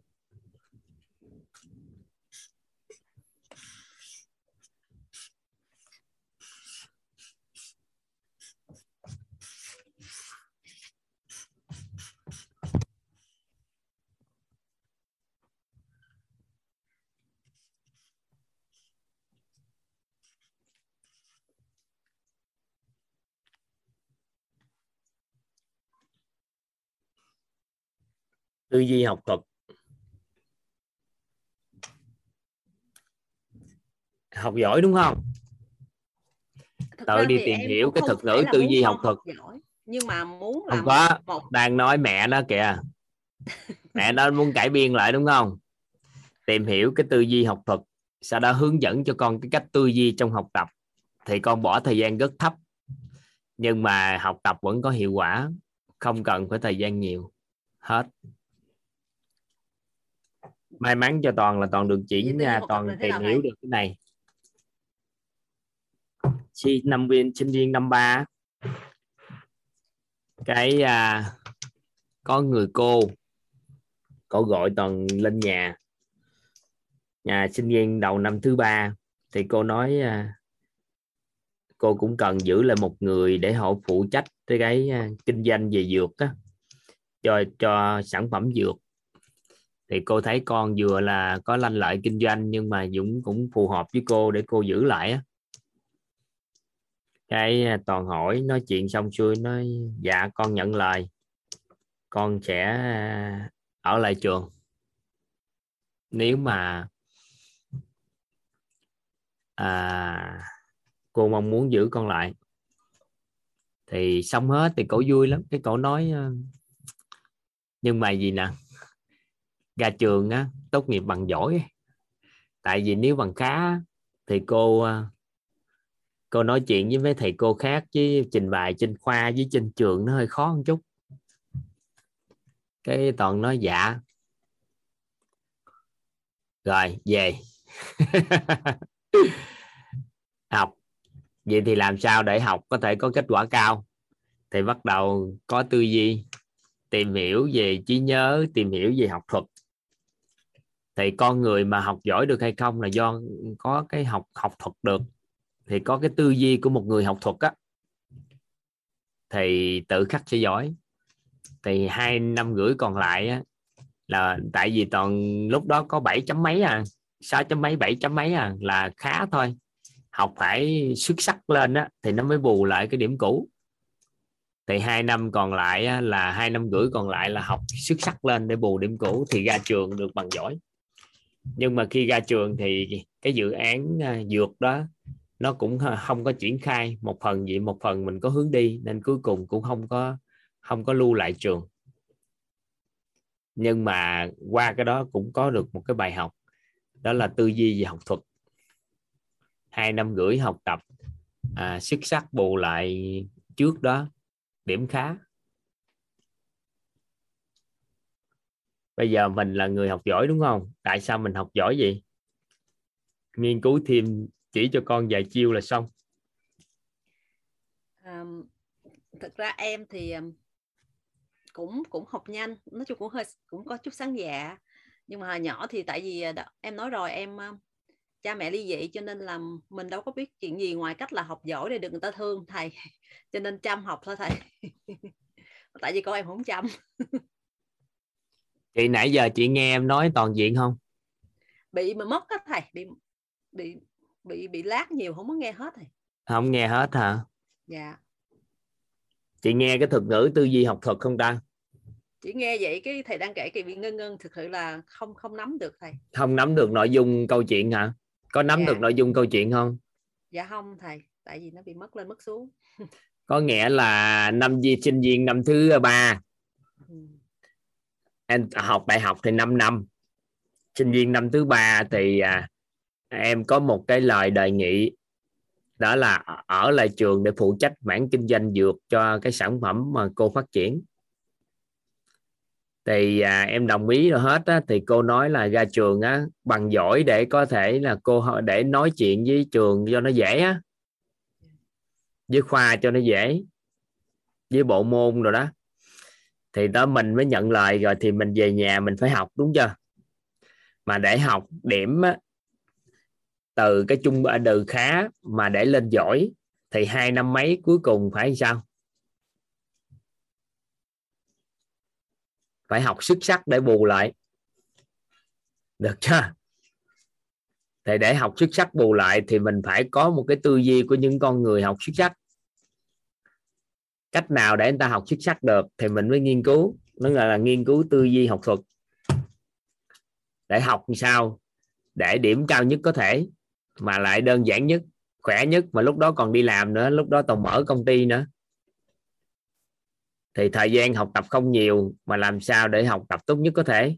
tư duy học thuật. Học giỏi đúng không? Thực tự đi tìm hiểu cái không thuật ngữ tư duy học thuật. giỏi nhưng mà muốn không là có. một đang nói mẹ đó kìa. Mẹ đó muốn cải biên lại đúng không? Tìm hiểu cái tư duy học thuật sau đó hướng dẫn cho con cái cách tư duy trong học tập. Thì con bỏ thời gian rất thấp nhưng mà học tập vẫn có hiệu quả không cần phải thời gian nhiều. Hết may mắn cho toàn là toàn được chỉ thuật toàn tìm hiểu được cái này. Khi năm viên sinh viên năm ba. Cái à, có người cô cô gọi toàn lên nhà. Nhà sinh viên đầu năm thứ ba thì cô nói à, cô cũng cần giữ lại một người để họ phụ trách cái cái à, kinh doanh về dược á cho cho sản phẩm dược thì cô thấy con vừa là có lanh lợi kinh doanh nhưng mà Dũng cũng phù hợp với cô để cô giữ lại á. Cái à, toàn hỏi nói chuyện xong xuôi nói dạ con nhận lời. Con sẽ à, ở lại trường. Nếu mà à, cô mong muốn giữ con lại thì xong hết thì cổ vui lắm. Cái cổ nói nhưng mà gì nè? Ra trường á, tốt nghiệp bằng giỏi. Tại vì nếu bằng khá thì cô à, cô nói chuyện với mấy thầy cô khác chứ trình bày trên khoa với trên trường nó hơi khó một chút. Cái toàn nói dạ. Rồi, về. Học. Vậy thì làm sao để học có thể có kết quả cao? Thì bắt đầu có tư duy, tìm hiểu về trí nhớ, tìm hiểu về học thuật thì con người mà học giỏi được hay không là do có cái học học thuật được. Thì có cái tư duy của một người học thuật á thì tự khắc sẽ giỏi. Thì hai năm rưỡi còn lại á, là tại vì toàn lúc đó có bảy chấm mấy à sáu chấm mấy bảy chấm mấy à là khá thôi. Học phải xuất sắc lên á thì nó mới bù lại cái điểm cũ. Thì hai năm còn lại á, là hai năm rưỡi còn lại là học xuất sắc lên để bù điểm cũ thì ra trường được bằng giỏi nhưng mà khi ra trường thì cái dự án à, dược đó nó cũng à, không có triển khai. Một phần vậy một phần mình có hướng đi nên cuối cùng cũng không có không có lưu lại trường. Nhưng mà qua cái đó cũng có được một cái bài học đó là tư duy về học thuật. Hai năm rưỡi học tập à, xuất sắc bù lại trước đó điểm khá. Bây giờ mình là người học giỏi đúng không? Tại sao mình học giỏi vậy? Nghiên cứu thêm chỉ cho con vài chiêu là xong. À, thực ra em thì cũng cũng học nhanh nói chung cũng hơi cũng có chút sáng dạ. Nhưng mà hồi nhỏ thì tại vì ờ, đó, em nói rồi em cha mẹ ly dị cho nên là mình đâu có biết chuyện gì ngoài cách là học giỏi để được người ta thương thầy. Cho nên chăm học thôi thầy. Tại vì con em không chăm. chị nãy giờ chị nghe em nói toàn diện không? Bị mà mất á thầy bị bị bị bị lát nhiều không có nghe hết thầy. Không nghe hết hả? Dạ. Chị nghe cái thuật ngữ tư duy học thuật không ta? Chỉ nghe vậy cái thầy đang kể kỳ bị ngân ngân thực sự là không không nắm được thầy. Không nắm được nội dung câu chuyện hả? Có nắm Dạ. được nội dung câu chuyện không? Dạ không thầy tại vì nó bị mất lên mất xuống. Có nghĩa là năm di sinh viên năm thứ ba em học đại học thì 5 năm sinh viên năm thứ ba thì à, em có một cái lời đề nghị đó là ở lại trường để phụ trách mảng kinh doanh dược cho cái sản phẩm mà cô phát triển. Thì à, em đồng ý rồi hết á, thì cô nói là ra trường á bằng giỏi để có thể là cô để nói chuyện với trường cho nó dễ á với khoa cho nó dễ với bộ môn rồi đó thì đó mình mới nhận lời rồi thì mình về nhà mình phải học đúng chưa? Mà để học điểm á, từ cái trung à, từ khá mà để lên giỏi thì hai năm mấy cuối cùng phải sao? Phải học xuất sắc để bù lại. Được chưa? Thì để học xuất sắc bù lại thì mình phải có một cái tư duy của những con người học xuất sắc cách nào để người ta học xuất sắc được thì mình mới nghiên cứu. Nó gọi là nghiên cứu tư duy học thuật. Để học làm sao? Để điểm cao nhất có thể, mà lại đơn giản nhất, khỏe nhất, mà lúc đó còn đi làm nữa, lúc đó còn mở công ty nữa. Thì thời gian học tập không nhiều, mà làm sao để học tập tốt nhất có thể?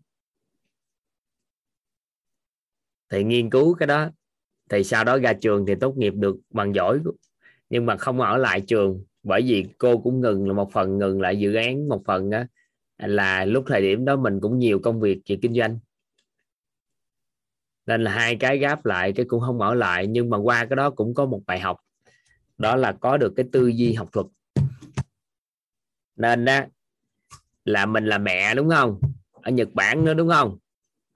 Thì nghiên cứu cái đó. Thì sau đó ra trường thì tốt nghiệp được bằng giỏi. Nhưng mà không ở lại trường bởi vì cô cũng ngừng là một phần ngừng lại dự án một phần á là lúc thời điểm đó mình cũng nhiều công việc về kinh doanh. Nên là hai cái gáp lại cái cũng không ở lại nhưng mà qua cái đó cũng có một bài học. Đó là có được cái tư duy học thuật. Nên đó là mình là mẹ đúng không? Ở Nhật Bản nữa đúng không?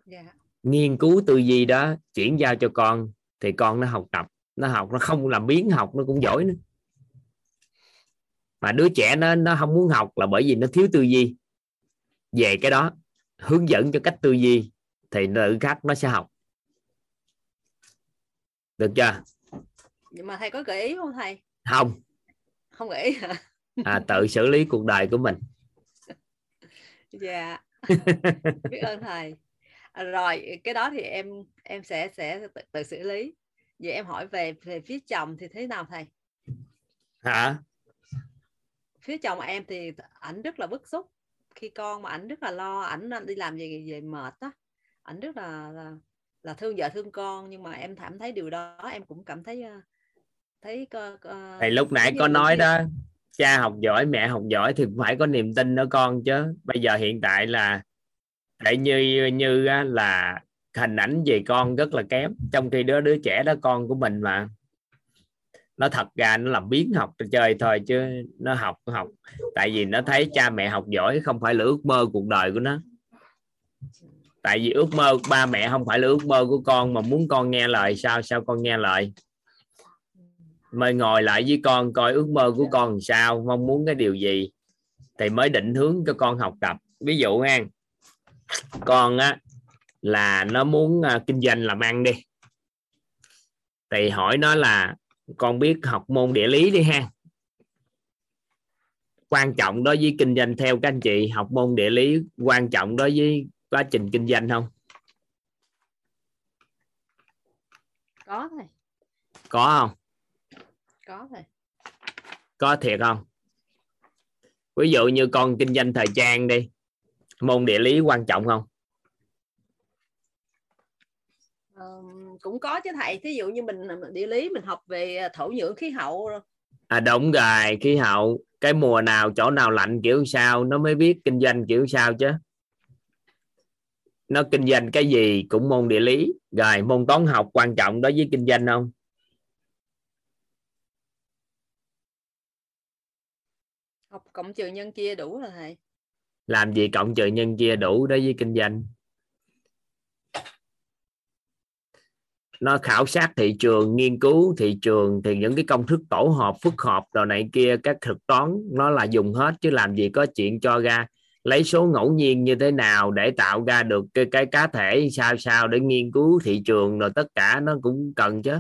Dạ. Nghiên cứu tư duy đó chuyển giao cho con thì con nó học tập nó học nó không làm biến học nó cũng giỏi nữa mà đứa trẻ nó nó không muốn học là bởi vì nó thiếu tư duy. Về cái đó hướng dẫn cho cách tư duy thì tự khắc nó sẽ học. Được chưa? Nhưng mà thầy có gợi ý không thầy? Không. Không gợi ý hả? À, tự xử lý cuộc đời của mình. Dạ. Biết ơn thầy. À, rồi cái đó thì em em sẽ sẽ tự, tự xử lý. Vậy em hỏi về về phía chồng thì thế nào thầy? Hả phía chồng em thì ảnh rất là bức xúc. Khi con mà ảnh rất là lo ảnh đi làm về về mệt á ảnh rất là, là là thương vợ thương con. Nhưng mà em cảm thấy điều đó em cũng cảm thấy ờ, thấy uh, thì lúc nãy có nói đó cha học giỏi mẹ học giỏi thì phải có niềm tin ở con chứ. Bây giờ hiện tại là để như như là hình ảnh về con rất là kém. Trong khi đó đứa trẻ đó con của mình mà nó thật ra nó làm biến học chơi thôi chứ nó học học. Tại vì nó thấy cha mẹ học giỏi không phải là ước mơ cuộc đời của nó. Tại vì ước mơ của ba mẹ không phải là ước mơ của con mà muốn con nghe lời, sao sao con nghe lời? Mời ngồi lại với con coi ước mơ của con làm sao, mong muốn cái điều gì thì mới định hướng cho con học tập. Ví dụ ha, con á, là nó muốn à, kinh doanh làm ăn đi. Thì hỏi nó là con biết học môn địa lý đi ha. Quan trọng đối với kinh doanh theo các anh chị học môn địa lý quan trọng đối với quá trình kinh doanh không? Có thầy. Có không? Có thầy. Có thiệt không? Ví dụ như con kinh doanh thời trang đi môn địa lý quan trọng không Ờ, cũng có chứ thầy. Thí dụ như mình mình địa lý mình học về thổ nhưỡng khí hậu rồi. À đúng rồi khí hậu. Cái mùa nào chỗ nào lạnh kiểu sao nó mới biết kinh doanh kiểu sao chứ. Nó kinh doanh cái gì cũng môn địa lý. Rồi môn toán học quan trọng đối với kinh doanh không? Học cộng trừ nhân chia đủ rồi thầy. Làm gì cộng trừ nhân chia đủ đối với kinh doanh nó khảo sát thị trường nghiên cứu thị trường thì những cái công thức tổ hợp phức hợp rồi này kia các thực toán nó là dùng hết chứ làm gì có chuyện cho ra lấy số ngẫu nhiên như thế nào để tạo ra được cái, cái cá thể sao sao để nghiên cứu thị trường rồi tất cả nó cũng cần chứ.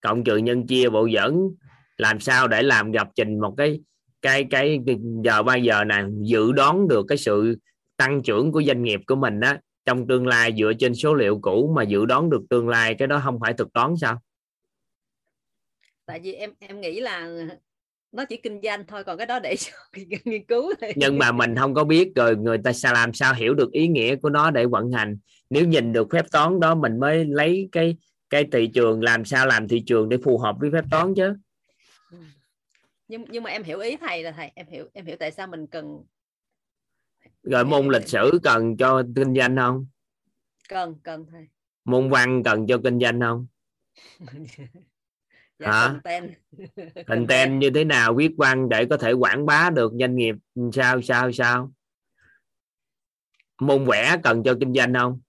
Cộng trừ nhân chia bộ dẫn làm sao để làm lập trình một cái cái cái, giờ bao giờ này dự đoán được cái sự tăng trưởng của doanh nghiệp của mình á trong tương lai dựa trên số liệu cũ mà dự đoán được tương lai cái đó không phải thực toán sao? Tại vì em em nghĩ là nó chỉ kinh doanh thôi còn cái đó để nghiên cứu thôi. nhưng mà mình không có biết rồi người ta sao làm sao hiểu được ý nghĩa của nó để vận hành. Nếu nhìn được phép toán đó mình mới lấy cái cái thị trường làm sao làm thị trường để phù hợp với phép toán chứ? Nhưng nhưng mà em hiểu ý thầy là thầy em hiểu em hiểu tại sao mình cần rồi môn lịch sử cần cho kinh doanh không? Cần cần thầy môn văn cần cho kinh doanh không? Dạ, hả? content content như thế nào? Viết văn để có thể quảng bá được doanh nghiệp sao sao sao? Môn vẽ cần cho kinh doanh không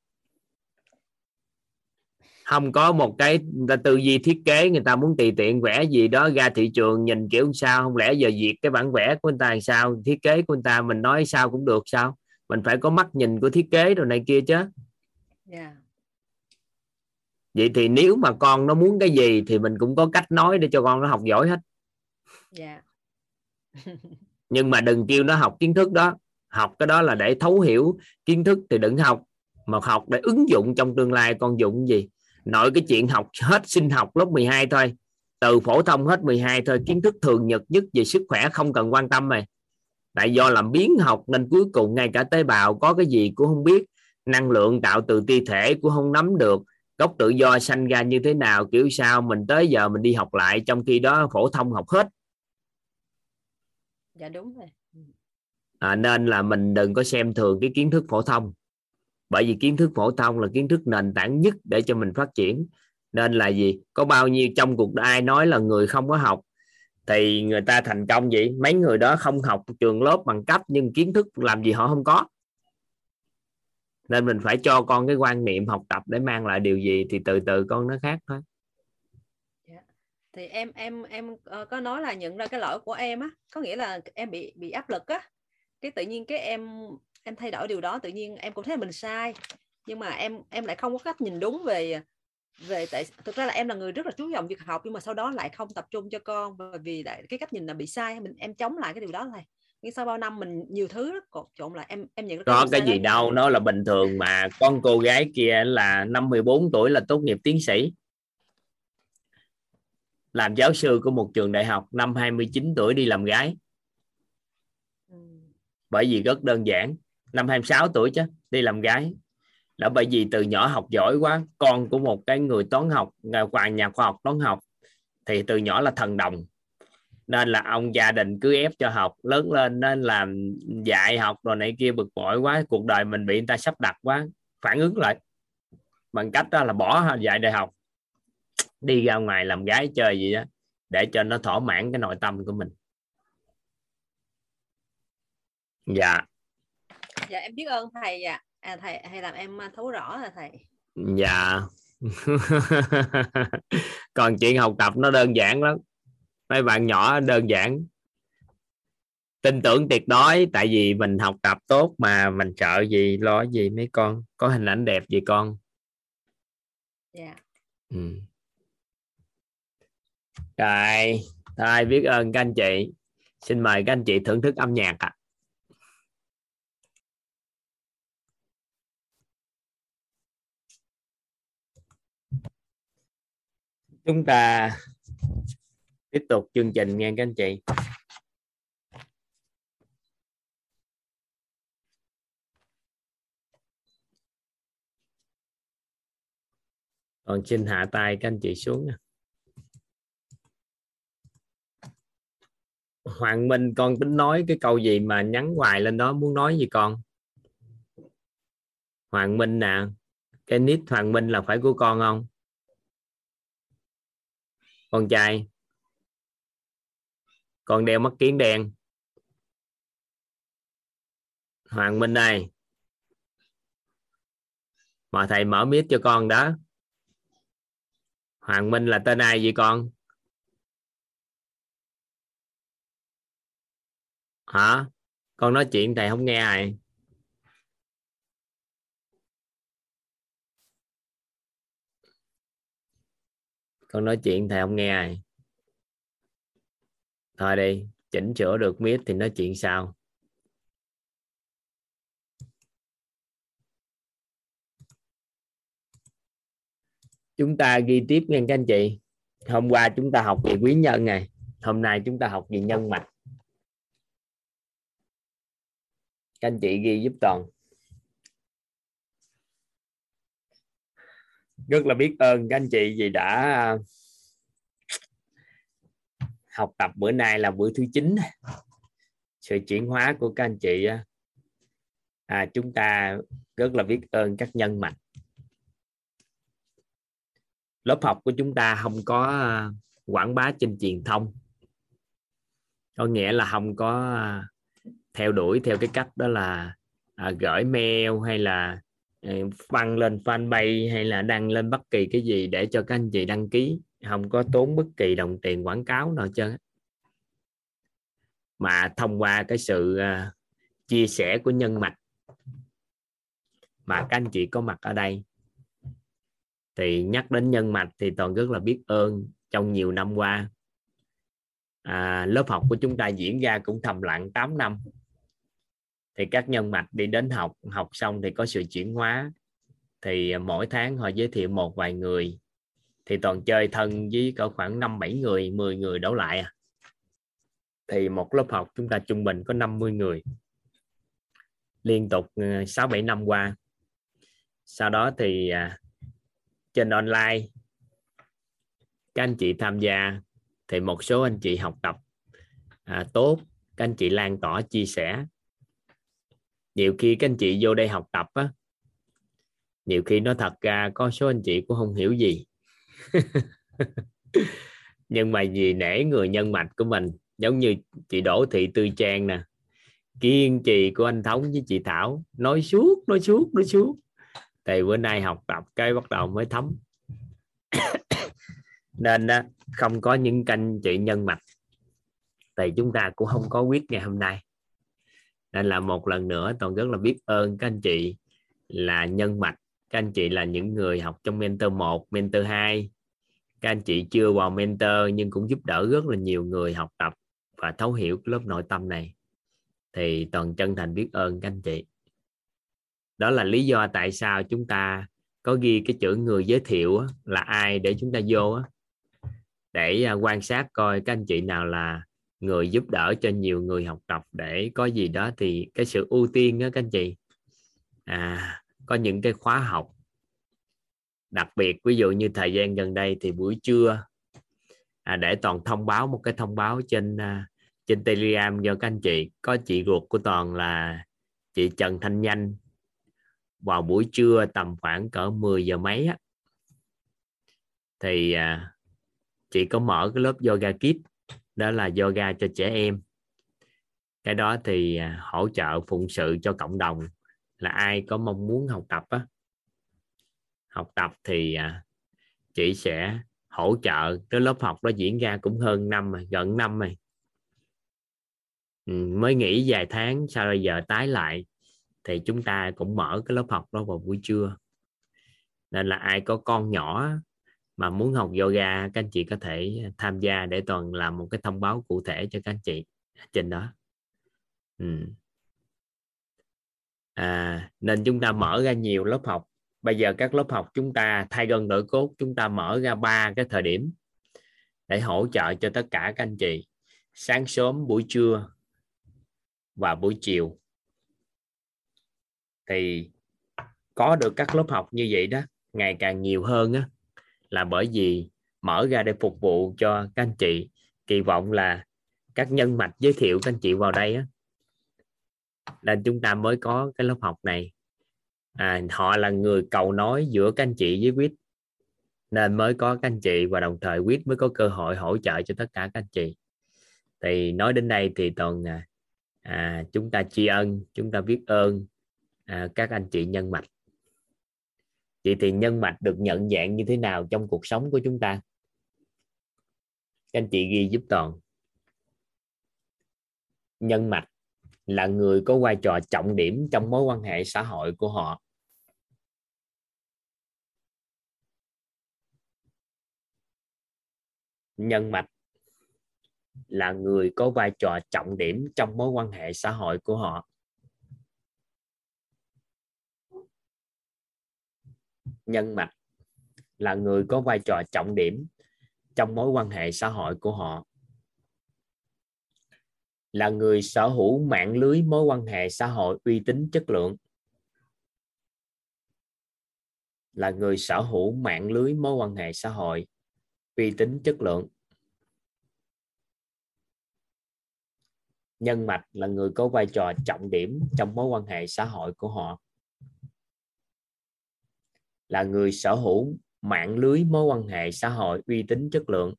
không có một cái người ta tư duy thiết kế người ta muốn tùy tiện vẽ gì đó ra thị trường nhìn kiểu sao không lẽ giờ duyệt cái bản vẽ của người ta làm sao thiết kế của người ta mình nói sao cũng được sao? Mình phải có mắt nhìn của thiết kế rồi này kia chứ. Dạ vậy thì nếu mà con nó muốn cái gì thì mình cũng có cách nói để cho con nó học giỏi hết. Dạ nhưng mà đừng kêu nó học kiến thức đó. Học cái đó là để thấu hiểu kiến thức thì đừng học. Mà học để ứng dụng trong tương lai con dụng gì nội cái chuyện học hết sinh học lớp 12 thôi. Từ phổ thông hết 12 thôi kiến thức thường nhật nhất về sức khỏe không cần quan tâm mày tại do làm biến học nên cuối cùng ngay cả tế bào có cái gì cũng không biết. Năng lượng tạo từ ti thể cũng không nắm được. Gốc tự do sanh ra như thế nào kiểu sao mình tới giờ mình đi học lại trong khi đó phổ thông học hết. Dạ đúng rồi. À, nên là mình đừng có xem thường cái kiến thức phổ thông bởi vì kiến thức phổ thông là kiến thức nền tảng nhất để cho mình phát triển. Nên là gì? Có bao nhiêu trong cuộc ai nói là người không có học, thì người ta thành công vậy? Mấy người đó không học trường lớp bằng cấp, nhưng kiến thức làm gì họ không có. Nên mình phải cho con cái quan niệm học tập để mang lại điều gì thì từ từ con nó khác thôi. Dạ. Thì em em em ờ, có nói là nhận ra cái lỗi của em á, có nghĩa là em bị bị áp lực á. Cái tự nhiên cái em em thay đổi điều đó tự nhiên em cũng thấy mình sai. Nhưng mà em em lại không có cách nhìn đúng về về tại thực ra là em là người rất là chú trọng việc học nhưng mà sau đó lại không tập trung cho con bởi vì lại cái cách nhìn là bị sai mình em chống lại cái điều đó này nhưng sau bao năm mình nhiều thứ đó cột trộn lại em em nhận có cái gì đâu nó là bình thường mà con cô gái kia là năm 14 tuổi là tốt nghiệp tiến sĩ. Làm giáo sư của một trường đại học năm 29 tuổi đi làm gái. Bởi vì rất đơn giản năm 26 tuổi chứ đi làm gái. Là bởi vì từ nhỏ học giỏi quá con của một cái người toán học nhà, nhà khoa học toán học thì từ nhỏ là thần đồng. Nên là ông gia đình cứ ép cho học lớn lên nên làm dạy học rồi này kia bực bội quá cuộc đời mình bị người ta sắp đặt quá phản ứng lại. Bằng cách đó là bỏ dạy đại học đi ra ngoài làm gái chơi gì đó để cho nó thỏa mãn cái nội tâm của mình. Dạ dạ em biết ơn thầy dạ à, thầy hay làm em thấu rõ là thầy. Dạ. Còn chuyện học tập nó đơn giản lắm. Mấy bạn nhỏ đơn giản. Tin tưởng tuyệt đối tại vì mình học tập tốt mà mình sợ gì lo gì mấy con. Có hình ảnh đẹp gì con? Dạ. Ừ. rồi thôi biết ơn các anh chị. Xin mời các anh chị thưởng thức âm nhạc ạ. à. Chúng ta tiếp tục chương trình nghe các anh chị. Còn xin hạ tay các anh chị xuống Hoàng Minh, con tính nói cái câu gì mà nhắn hoài lên đó, muốn nói gì con? Hoàng Minh nè, cái nít Hoàng Minh là phải của con không? Con trai. Con đeo mắt kiến đen. Hoàng Minh đây mà thầy mở mic cho con đó. Hoàng Minh là tên ai vậy con? Hả? Con nói chuyện thầy không nghe ai con nói chuyện thầy không nghe ai. Thôi đi, chỉnh sửa được miết thì nói chuyện sau. Chúng ta ghi tiếp nha các anh chị. Hôm qua chúng ta học về quý nhân này. Hôm nay chúng ta học về nhân mạch. Các anh chị ghi giúp toàn. Rất là biết ơn các anh chị vì đã à, học tập. Bữa nay là bữa thứ chín. Sự chuyển hóa của các anh chị à. à, chúng ta rất là biết ơn các nhân mạch. Lớp học của chúng ta không có à, quảng bá trên truyền thông. Có nghĩa là không có theo đuổi theo cái cách đó là à, gửi mail hay là Ờ, đăng lên fanpage hay là đăng lên bất kỳ cái gì để cho các anh chị đăng ký? Không có tốn bất kỳ đồng tiền quảng cáo nào chứ mà thông qua cái sự ờ, chia sẻ của nhân mạch. Mà các anh chị có mặt ở đây. Thì nhắc đến nhân mạch thì toàn rất là biết ơn trong nhiều năm qua. À, lớp học của chúng ta diễn ra cũng thầm lặng 8 năm thì các nhân mạch đi đến học học xong thì có sự chuyển hóa. Thì à, mỗi tháng họ giới thiệu một vài người. Thì toàn chơi thân với cỡ khoảng 5 7 người 10 người đổ lại à. Thì một lớp học chúng ta trung bình có 50 người. Liên tục à, 6 7 năm qua. Sau đó thì à, trên online các anh chị tham gia thì một số anh chị học tập à, tốt. Các anh chị lan tỏa chia sẻ nhiều khi các anh chị vô đây học tập á nhiều khi nó thật ra có số anh chị cũng không hiểu gì. Nhưng mà vì nể người nhân mạch của mình giống như chị Đỗ Thị Tư Trang nè kiên trì của anh Thống với chị Thảo nói suốt nói suốt nói suốt. Thì bữa nay học tập cái bắt đầu mới thấm. Nên đó, không có những canh chị nhân mạch. Thì chúng ta cũng không có quyết ngày hôm nay nên là một lần nữa toàn rất là biết ơn các anh chị là nhân mạch, các anh chị là những người học trong mentor 1 mentor 2 các anh chị chưa vào mentor nhưng cũng giúp đỡ rất là nhiều người học tập và thấu hiểu lớp nội tâm này. Thì toàn chân thành biết ơn các anh chị. Đó là lý do tại sao chúng ta có ghi cái chữ người giới thiệu là ai để chúng ta vô để à, quan sát coi các anh chị nào là người giúp đỡ cho nhiều người học tập để có gì đó thì cái sự ưu tiên đó các anh chị. À, có những cái khóa học đặc biệt ví dụ như thời gian gần đây thì buổi trưa à, để toàn thông báo một cái thông báo trên uh, trên telegram cho các anh chị. Có chị ruột của toàn là chị Trần Thanh Nhanh. Vào buổi trưa tầm khoảng cỡ 10 giờ mấy á thì à, chị có mở cái lớp yoga kids đó là yoga cho trẻ em. Cái đó thì à, hỗ trợ phụng sự cho cộng đồng là ai có mong muốn học tập á. Học tập thì à, chị sẽ hỗ trợ cái lớp học đó diễn ra cũng hơn năm rồi gần năm rồi. Ừ, mới nghỉ vài tháng sau bây giờ tái lại thì chúng ta cũng mở cái lớp học đó vào buổi trưa. Nên là ai có con nhỏ mà muốn học yoga các anh chị có thể tham gia để toàn làm một cái thông báo cụ thể cho các anh chị. Trên đó. Ừ. à, nên chúng ta mở ra nhiều lớp học. Bây giờ các lớp học chúng ta thay gân đổi cốt chúng ta mở ra ba cái thời điểm để hỗ trợ cho tất cả các anh chị. Sáng sớm buổi trưa và buổi chiều. Thì có được các lớp học như vậy đó ngày càng nhiều hơn á là bởi vì mở ra để phục vụ cho các anh chị. Kỳ vọng là các nhân mạch giới thiệu các anh chị vào đây á nên chúng ta mới có cái lớp học này. À, họ là người cầu nói giữa các anh chị với quýt nên mới có các anh chị và đồng thời quýt mới có cơ hội hỗ trợ cho tất cả các anh chị. Thì nói đến đây thì toàn à, à, chúng ta tri ân chúng ta biết ơn à, các anh chị nhân mạch vậy thì nhân mạch được nhận dạng như thế nào trong cuộc sống của chúng ta? Các anh chị ghi giúp toàn. Nhân mạch là người có vai trò trọng điểm trong mối quan hệ xã hội của họ. Nhân mạch là người có vai trò trọng điểm trong mối quan hệ xã hội của họ. Nhân mạch là người có vai trò trọng điểm trong mối quan hệ xã hội của họ. Là người sở hữu mạng lưới mối quan hệ xã hội uy tín chất lượng. Là người sở hữu mạng lưới mối quan hệ xã hội uy tín chất lượng. Nhân mạch là người có vai trò trọng điểm trong mối quan hệ xã hội của họ là người sở hữu mạng lưới mối quan hệ xã hội uy tín chất lượng.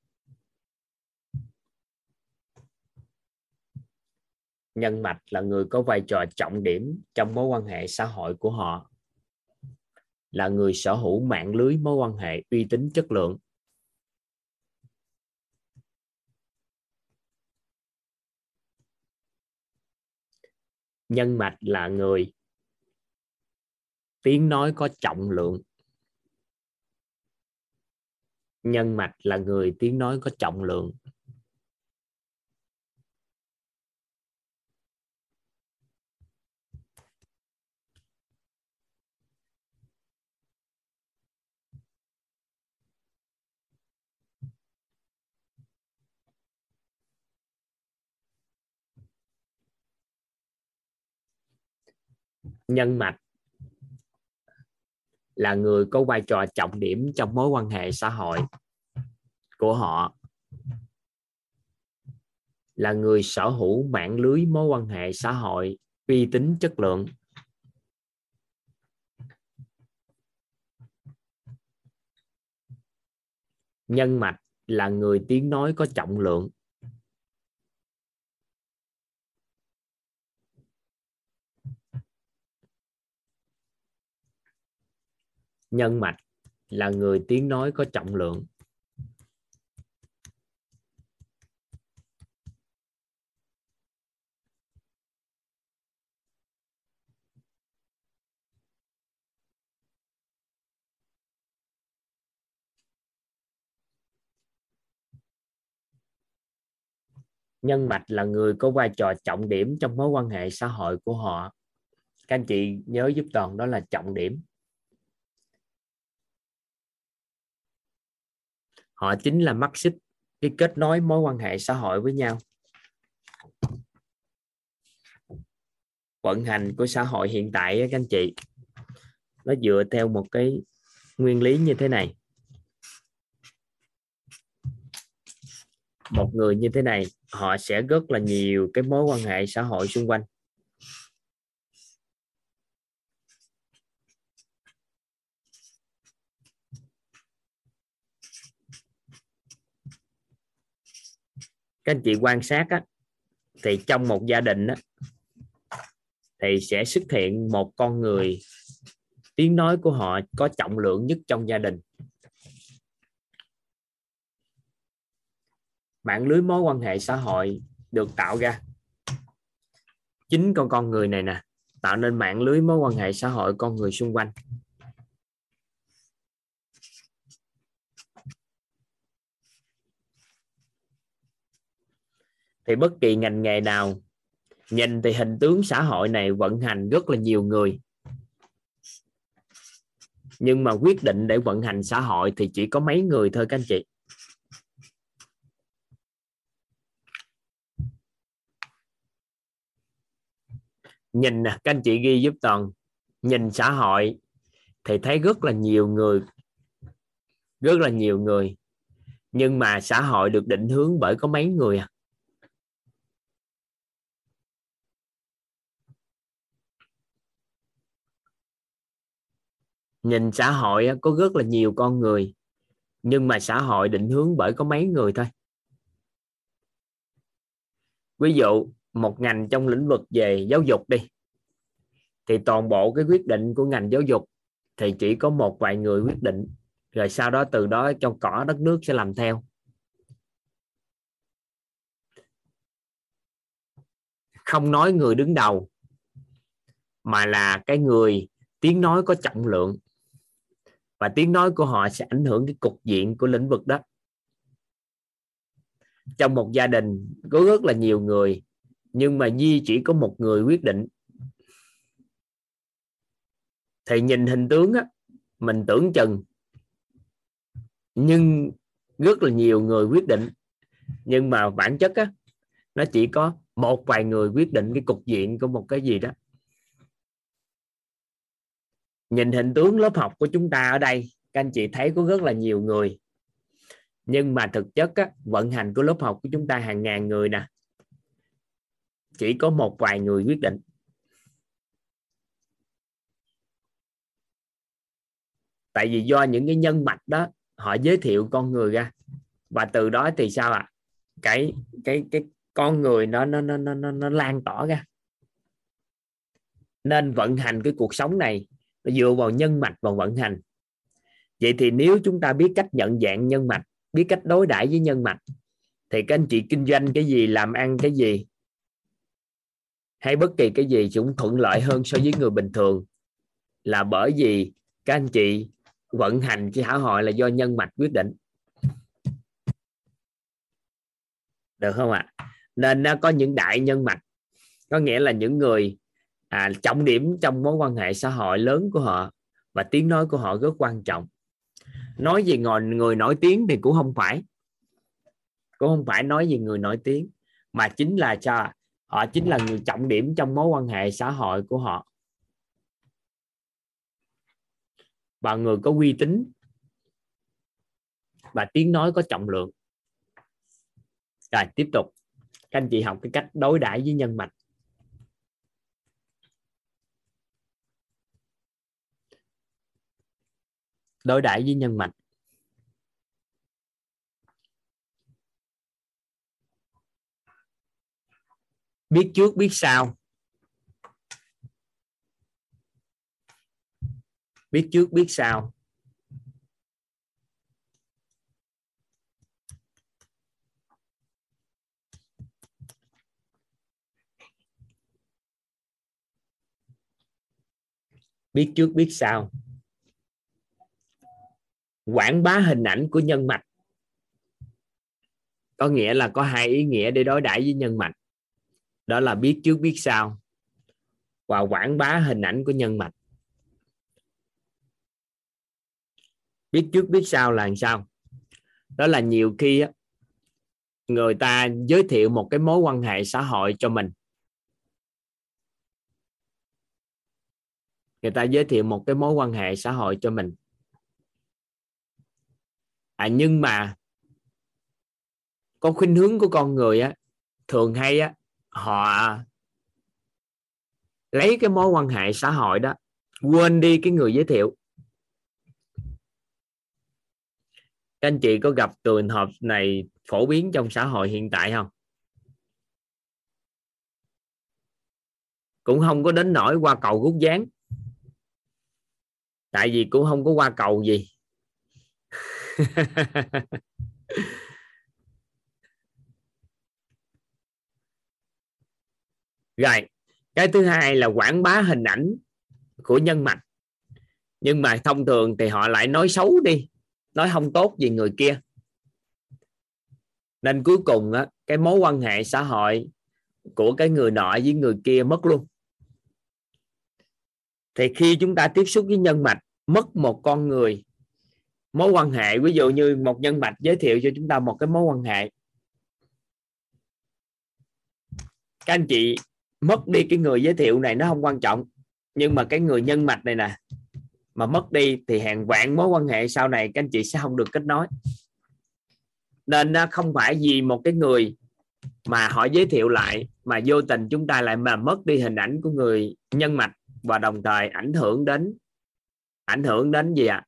Nhân mạch là người có vai trò trọng điểm trong mối quan hệ xã hội của họ. Là người sở hữu mạng lưới mối quan hệ uy tín chất lượng. Nhân mạch là người tiếng nói có trọng lượng nhân mạch là người tiếng nói có trọng lượng. Nhân mạch là người có vai trò trọng điểm trong mối quan hệ xã hội của họ, là người sở hữu mạng lưới mối quan hệ xã hội uy tín chất lượng. Nhân mạch là người tiếng nói có trọng lượng. Nhân mạch là người tiếng nói có trọng lượng. Nhân mạch là người có vai trò trọng điểm trong mối quan hệ xã hội của họ. Các anh chị nhớ giúp toàn đó là trọng điểm. Họ chính là mắt xích cái kết nối mối quan hệ xã hội với nhau. Vận hành của xã hội hiện tại các anh chị, nó dựa theo một cái nguyên lý như thế này. Một người như thế này, họ sẽ rất là nhiều cái mối quan hệ xã hội xung quanh. Các anh chị quan sát á, thì trong một gia đình á, thì sẽ xuất hiện một con người tiếng nói của họ có trọng lượng nhất trong gia đình. Mạng lưới mối quan hệ xã hội được tạo ra. Chính con con người này nè tạo nên mạng lưới mối quan hệ xã hội con người xung quanh. Thì bất kỳ ngành nghề nào, nhìn thì hình tướng xã hội này vận hành rất là nhiều người. Nhưng mà quyết định để vận hành xã hội thì chỉ có mấy người thôi các anh chị. Nhìn nè, các anh chị ghi giúp toàn. Nhìn xã hội thì thấy rất là nhiều người, rất là nhiều người. Nhưng mà xã hội được định hướng bởi có mấy người à? Nhìn xã hội có rất là nhiều con người, nhưng mà xã hội định hướng bởi có mấy người thôi. Ví dụ, một ngành trong lĩnh vực về giáo dục đi, thì toàn bộ cái quyết định của ngành giáo dục thì chỉ có một vài người quyết định, rồi sau đó từ đó trong cỏ đất nước sẽ làm theo. Không nói người đứng đầu, mà là cái người tiếng nói có trọng lượng và tiếng nói của họ sẽ ảnh hưởng cái cục diện của lĩnh vực đó. Trong một gia đình có rất là nhiều người, nhưng mà duy chỉ có một người quyết định. Thì nhìn hình tướng á, mình tưởng chừng. Nhưng rất là nhiều người quyết định. Nhưng mà bản chất á, nó chỉ có một vài người quyết định cái cục diện của một cái gì đó nhìn hình tướng lớp học của chúng ta ở đây các anh chị thấy có rất là nhiều người. Nhưng mà thực chất á, vận hành của lớp học của chúng ta hàng ngàn người nè. Chỉ có một vài người quyết định. Tại vì do những cái nhân mạch đó họ giới thiệu con người ra. Và từ đó thì sao ạ? À? cái cái cái con người nó nó nó nó nó, lan tỏa ra. Nên vận hành cái cuộc sống này nó dựa vào nhân mạch và vận hành. Vậy thì nếu chúng ta biết cách nhận dạng nhân mạch, biết cách đối đãi với nhân mạch, thì các anh chị kinh doanh cái gì, làm ăn cái gì, hay bất kỳ cái gì cũng thuận lợi hơn so với người bình thường. Là bởi vì các anh chị vận hành cái xã hội là do nhân mạch quyết định. Được không ạ? À? nên nó có những đại nhân mạch. Có nghĩa là những người à, trọng điểm trong mối quan hệ xã hội lớn của họ và tiếng nói của họ rất quan trọng. Nói về người, người nổi tiếng thì cũng không phải. Cũng không phải nói về người nổi tiếng mà chính là cho họ chính là người trọng điểm trong mối quan hệ xã hội của họ. Và người có uy tín và tiếng nói có trọng lượng. Rồi tiếp tục. Các anh chị học cái cách đối đãi với nhân mạch. Đối đãi với nhân mạch. Biết trước, biết sau. Biết trước, biết sau. Biết trước, biết sau quảng bá hình ảnh của nhân mạch. Có nghĩa là có hai ý nghĩa để đối đãi với nhân mạch. Đó là biết trước, biết sau, và quảng bá hình ảnh của nhân mạch. Biết trước, biết sau là làm sao? Đó là nhiều khi người ta giới thiệu một cái mối quan hệ xã hội cho mình. Người ta giới thiệu một cái mối quan hệ xã hội cho mình à nhưng mà có khuynh hướng của con người á, thường hay á, họ lấy cái mối quan hệ xã hội đó, quên đi cái người giới thiệu. Các anh chị có gặp trường hợp này phổ biến trong xã hội hiện tại không? Cũng không có đến nỗi qua cầu rút dáng. Tại vì cũng không có qua cầu gì. rồi cái thứ hai là quảng bá hình ảnh của nhân mạch. Nhưng mà thông thường thì họ lại nói xấu đi nói không tốt về người kia. Nên cuối cùng á, cái mối quan hệ xã hội của cái người nọ với người kia mất luôn. Thì khi chúng ta tiếp xúc với nhân mạch mất một con người mối quan hệ. Ví dụ như một nhân mạch giới thiệu cho chúng ta một cái mối quan hệ. Các anh chị mất đi cái người giới thiệu này nó không quan trọng. Nhưng mà cái người nhân mạch này nè, mà mất đi thì hàng vạn mối quan hệ sau này các anh chị sẽ không được kết nối. Nên không phải vì một cái người mà họ giới thiệu lại mà vô tình chúng ta lại mà mất đi hình ảnh của người nhân mạch và đồng thời ảnh hưởng đến, ảnh hưởng đến gì ạ? à?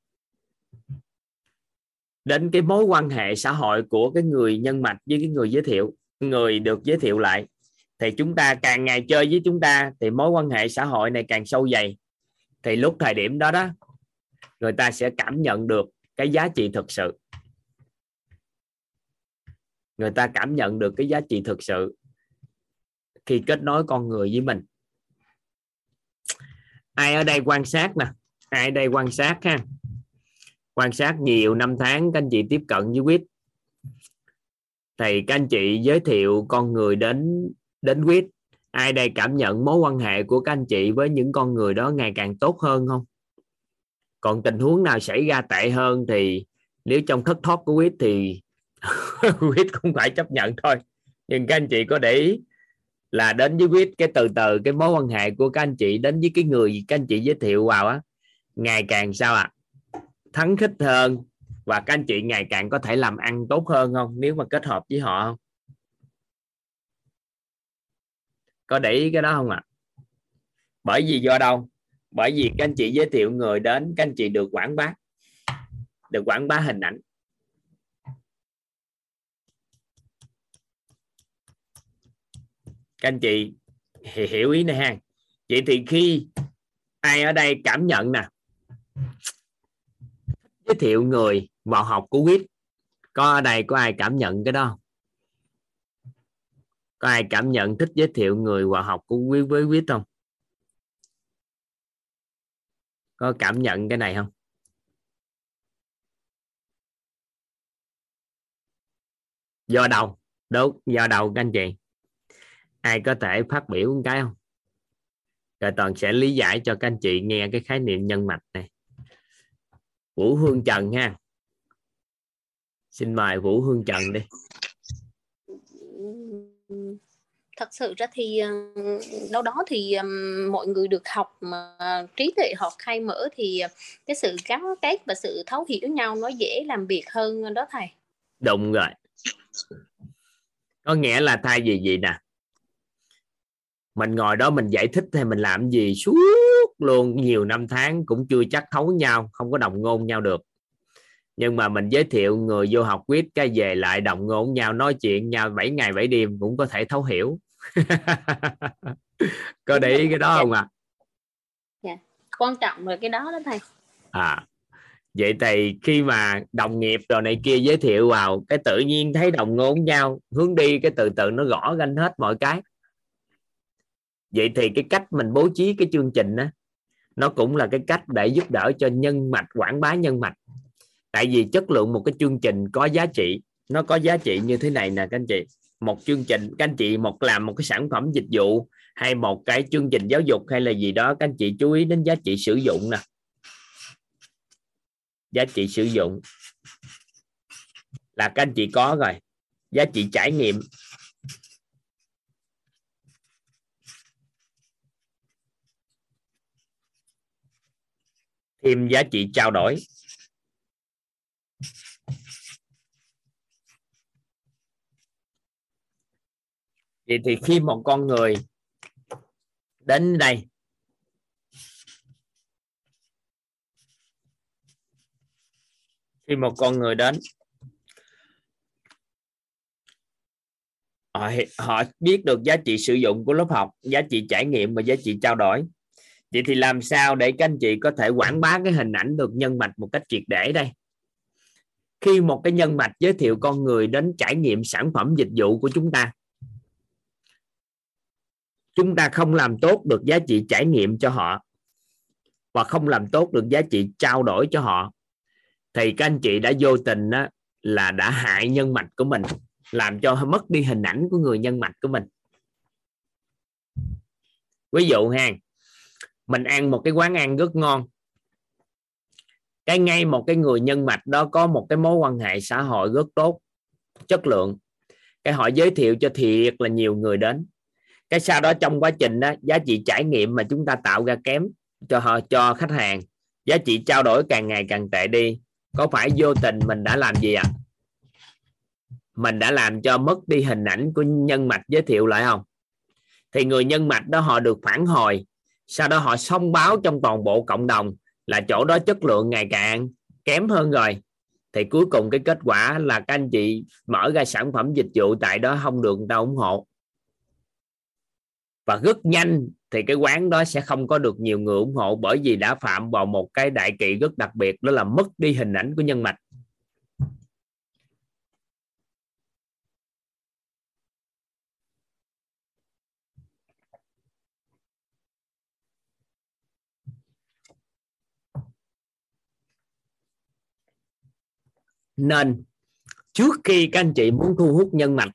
Đến cái mối quan hệ xã hội của cái người nhân mạch với cái người giới thiệu, người được giới thiệu lại. Thì chúng ta càng ngày chơi với chúng ta, thì mối quan hệ xã hội này càng sâu dày. Thì lúc thời điểm đó đó, người ta sẽ cảm nhận được cái giá trị thực sự. Người ta cảm nhận được cái giá trị thực sự khi kết nối con người với mình. Ai ở đây quan sát nè? Ai ở đây quan sát ha? Quan sát nhiều năm tháng, các anh chị tiếp cận với quýt. Thì các anh chị giới thiệu con người đến đến quýt. Ai đây cảm nhận mối quan hệ của các anh chị với những con người đó ngày càng tốt hơn không? Còn tình huống nào xảy ra tệ hơn thì nếu trong thất thoát của quýt thì quýt cũng phải chấp nhận thôi. Nhưng các anh chị có để ý là đến với quýt, cái từ từ, cái mối quan hệ của các anh chị đến với cái người các anh chị giới thiệu vào á, ngày càng sao ạ? à? Thắng khích hơn và các anh chị ngày càng có thể làm ăn tốt hơn không? Nếu mà kết hợp với họ không? Có để ý cái đó không ạ? À? bởi vì do đâu? Bởi vì các anh chị giới thiệu người đến, các anh chị được quảng bá, được quảng bá hình ảnh. Các anh chị hiểu ý này ha. Vậy thì khi ai ở đây cảm nhận nè giới thiệu người vào học của quýt. Có ở đây, có ai cảm nhận cái đó có ai cảm nhận thích giới thiệu người vào học của quý với quýt không? Có cảm nhận cái này không? Do đâu đúng, do đâu các anh chị. Ai có thể phát biểu một cái không? Rồi toàn sẽ lý giải cho các anh chị nghe cái khái niệm nhân mạch này vũ hương trần ha. Xin mời vũ hương trần đi. Thật sự ra thì đâu đó thì mọi người được học mà trí tuệ họ khai mở thì cái sự gắn kết và sự thấu hiểu nhau nó dễ làm việc hơn đó thầy. Đúng rồi. Có nghĩa là thay vì gì nè? Mình ngồi đó mình giải thích hay mình làm gì? Suốt luôn nhiều năm tháng cũng chưa chắc thấu nhau không có đồng ngôn nhau được nhưng mà mình giới thiệu người vô học quyết cái về lại đồng ngôn nhau nói chuyện nhau 7 ngày 7 đêm cũng có thể thấu hiểu có để ý cái đó không ạ à? yeah. quan trọng là cái đó đó thầy à vậy thì khi mà đồng nghiệp rồi này kia giới thiệu vào cái tự nhiên thấy đồng ngôn nhau hướng đi cái từ từ nó gõ ganh hết mọi cái vậy thì cái cách mình bố trí cái chương trình đó nó cũng là cái cách để giúp đỡ cho nhân mạch, quảng bá nhân mạch. Tại vì chất lượng một cái chương trình có giá trị, nó có giá trị như thế này nè, các anh chị. Một chương trình, các anh chị một làm một cái sản phẩm dịch vụ hay một cái chương trình giáo dục hay là gì đó, các anh chị chú ý đến giá trị sử dụng nè. Giá trị sử dụng. Là các anh chị có rồi. Giá trị trải nghiệm. Thêm giá trị trao đổi. Vậy thì khi một con người đến đây khi một con người đến họ, họ biết được giá trị sử dụng của lớp học giá trị trải nghiệm và giá trị trao đổi vậy thì làm sao để các anh chị có thể quảng bá cái hình ảnh được nhân mạch một cách triệt để đây? Khi một cái nhân mạch giới thiệu con người đến trải nghiệm sản phẩm dịch vụ của chúng ta chúng ta không làm tốt được giá trị trải nghiệm cho họ và không làm tốt được giá trị trao đổi cho họ thì các anh chị đã vô tình đó, là đã hại nhân mạch của mình làm cho mất đi hình ảnh của người nhân mạch của mình. Ví dụ hàng mình ăn một cái quán ăn rất ngon. Cái ngay một cái người nhân mạch đó có một cái mối quan hệ xã hội rất tốt, chất lượng. Cái họ giới thiệu cho thiệt là nhiều người đến. Cái sau đó trong quá trình đó giá trị trải nghiệm mà chúng ta tạo ra kém cho họ, cho khách hàng, giá trị trao đổi càng ngày càng tệ đi. Có phải vô tình mình đã làm gì ạ? À? mình đã làm cho mất đi hình ảnh của nhân mạch giới thiệu lại không? Thì người nhân mạch đó họ được phản hồi sau đó họ thông báo trong toàn bộ cộng đồng là chỗ đó chất lượng ngày càng kém hơn rồi. Thì cuối cùng cái kết quả là các anh chị mở ra sản phẩm dịch vụ tại đó không được người ta ủng hộ. Và rất nhanh thì cái quán đó sẽ không có được nhiều người ủng hộ bởi vì đã phạm vào một cái đại kỵ rất đặc biệt, đó là mất đi hình ảnh của nhân mạch. Nên, trước khi các anh chị muốn thu hút nhân mạch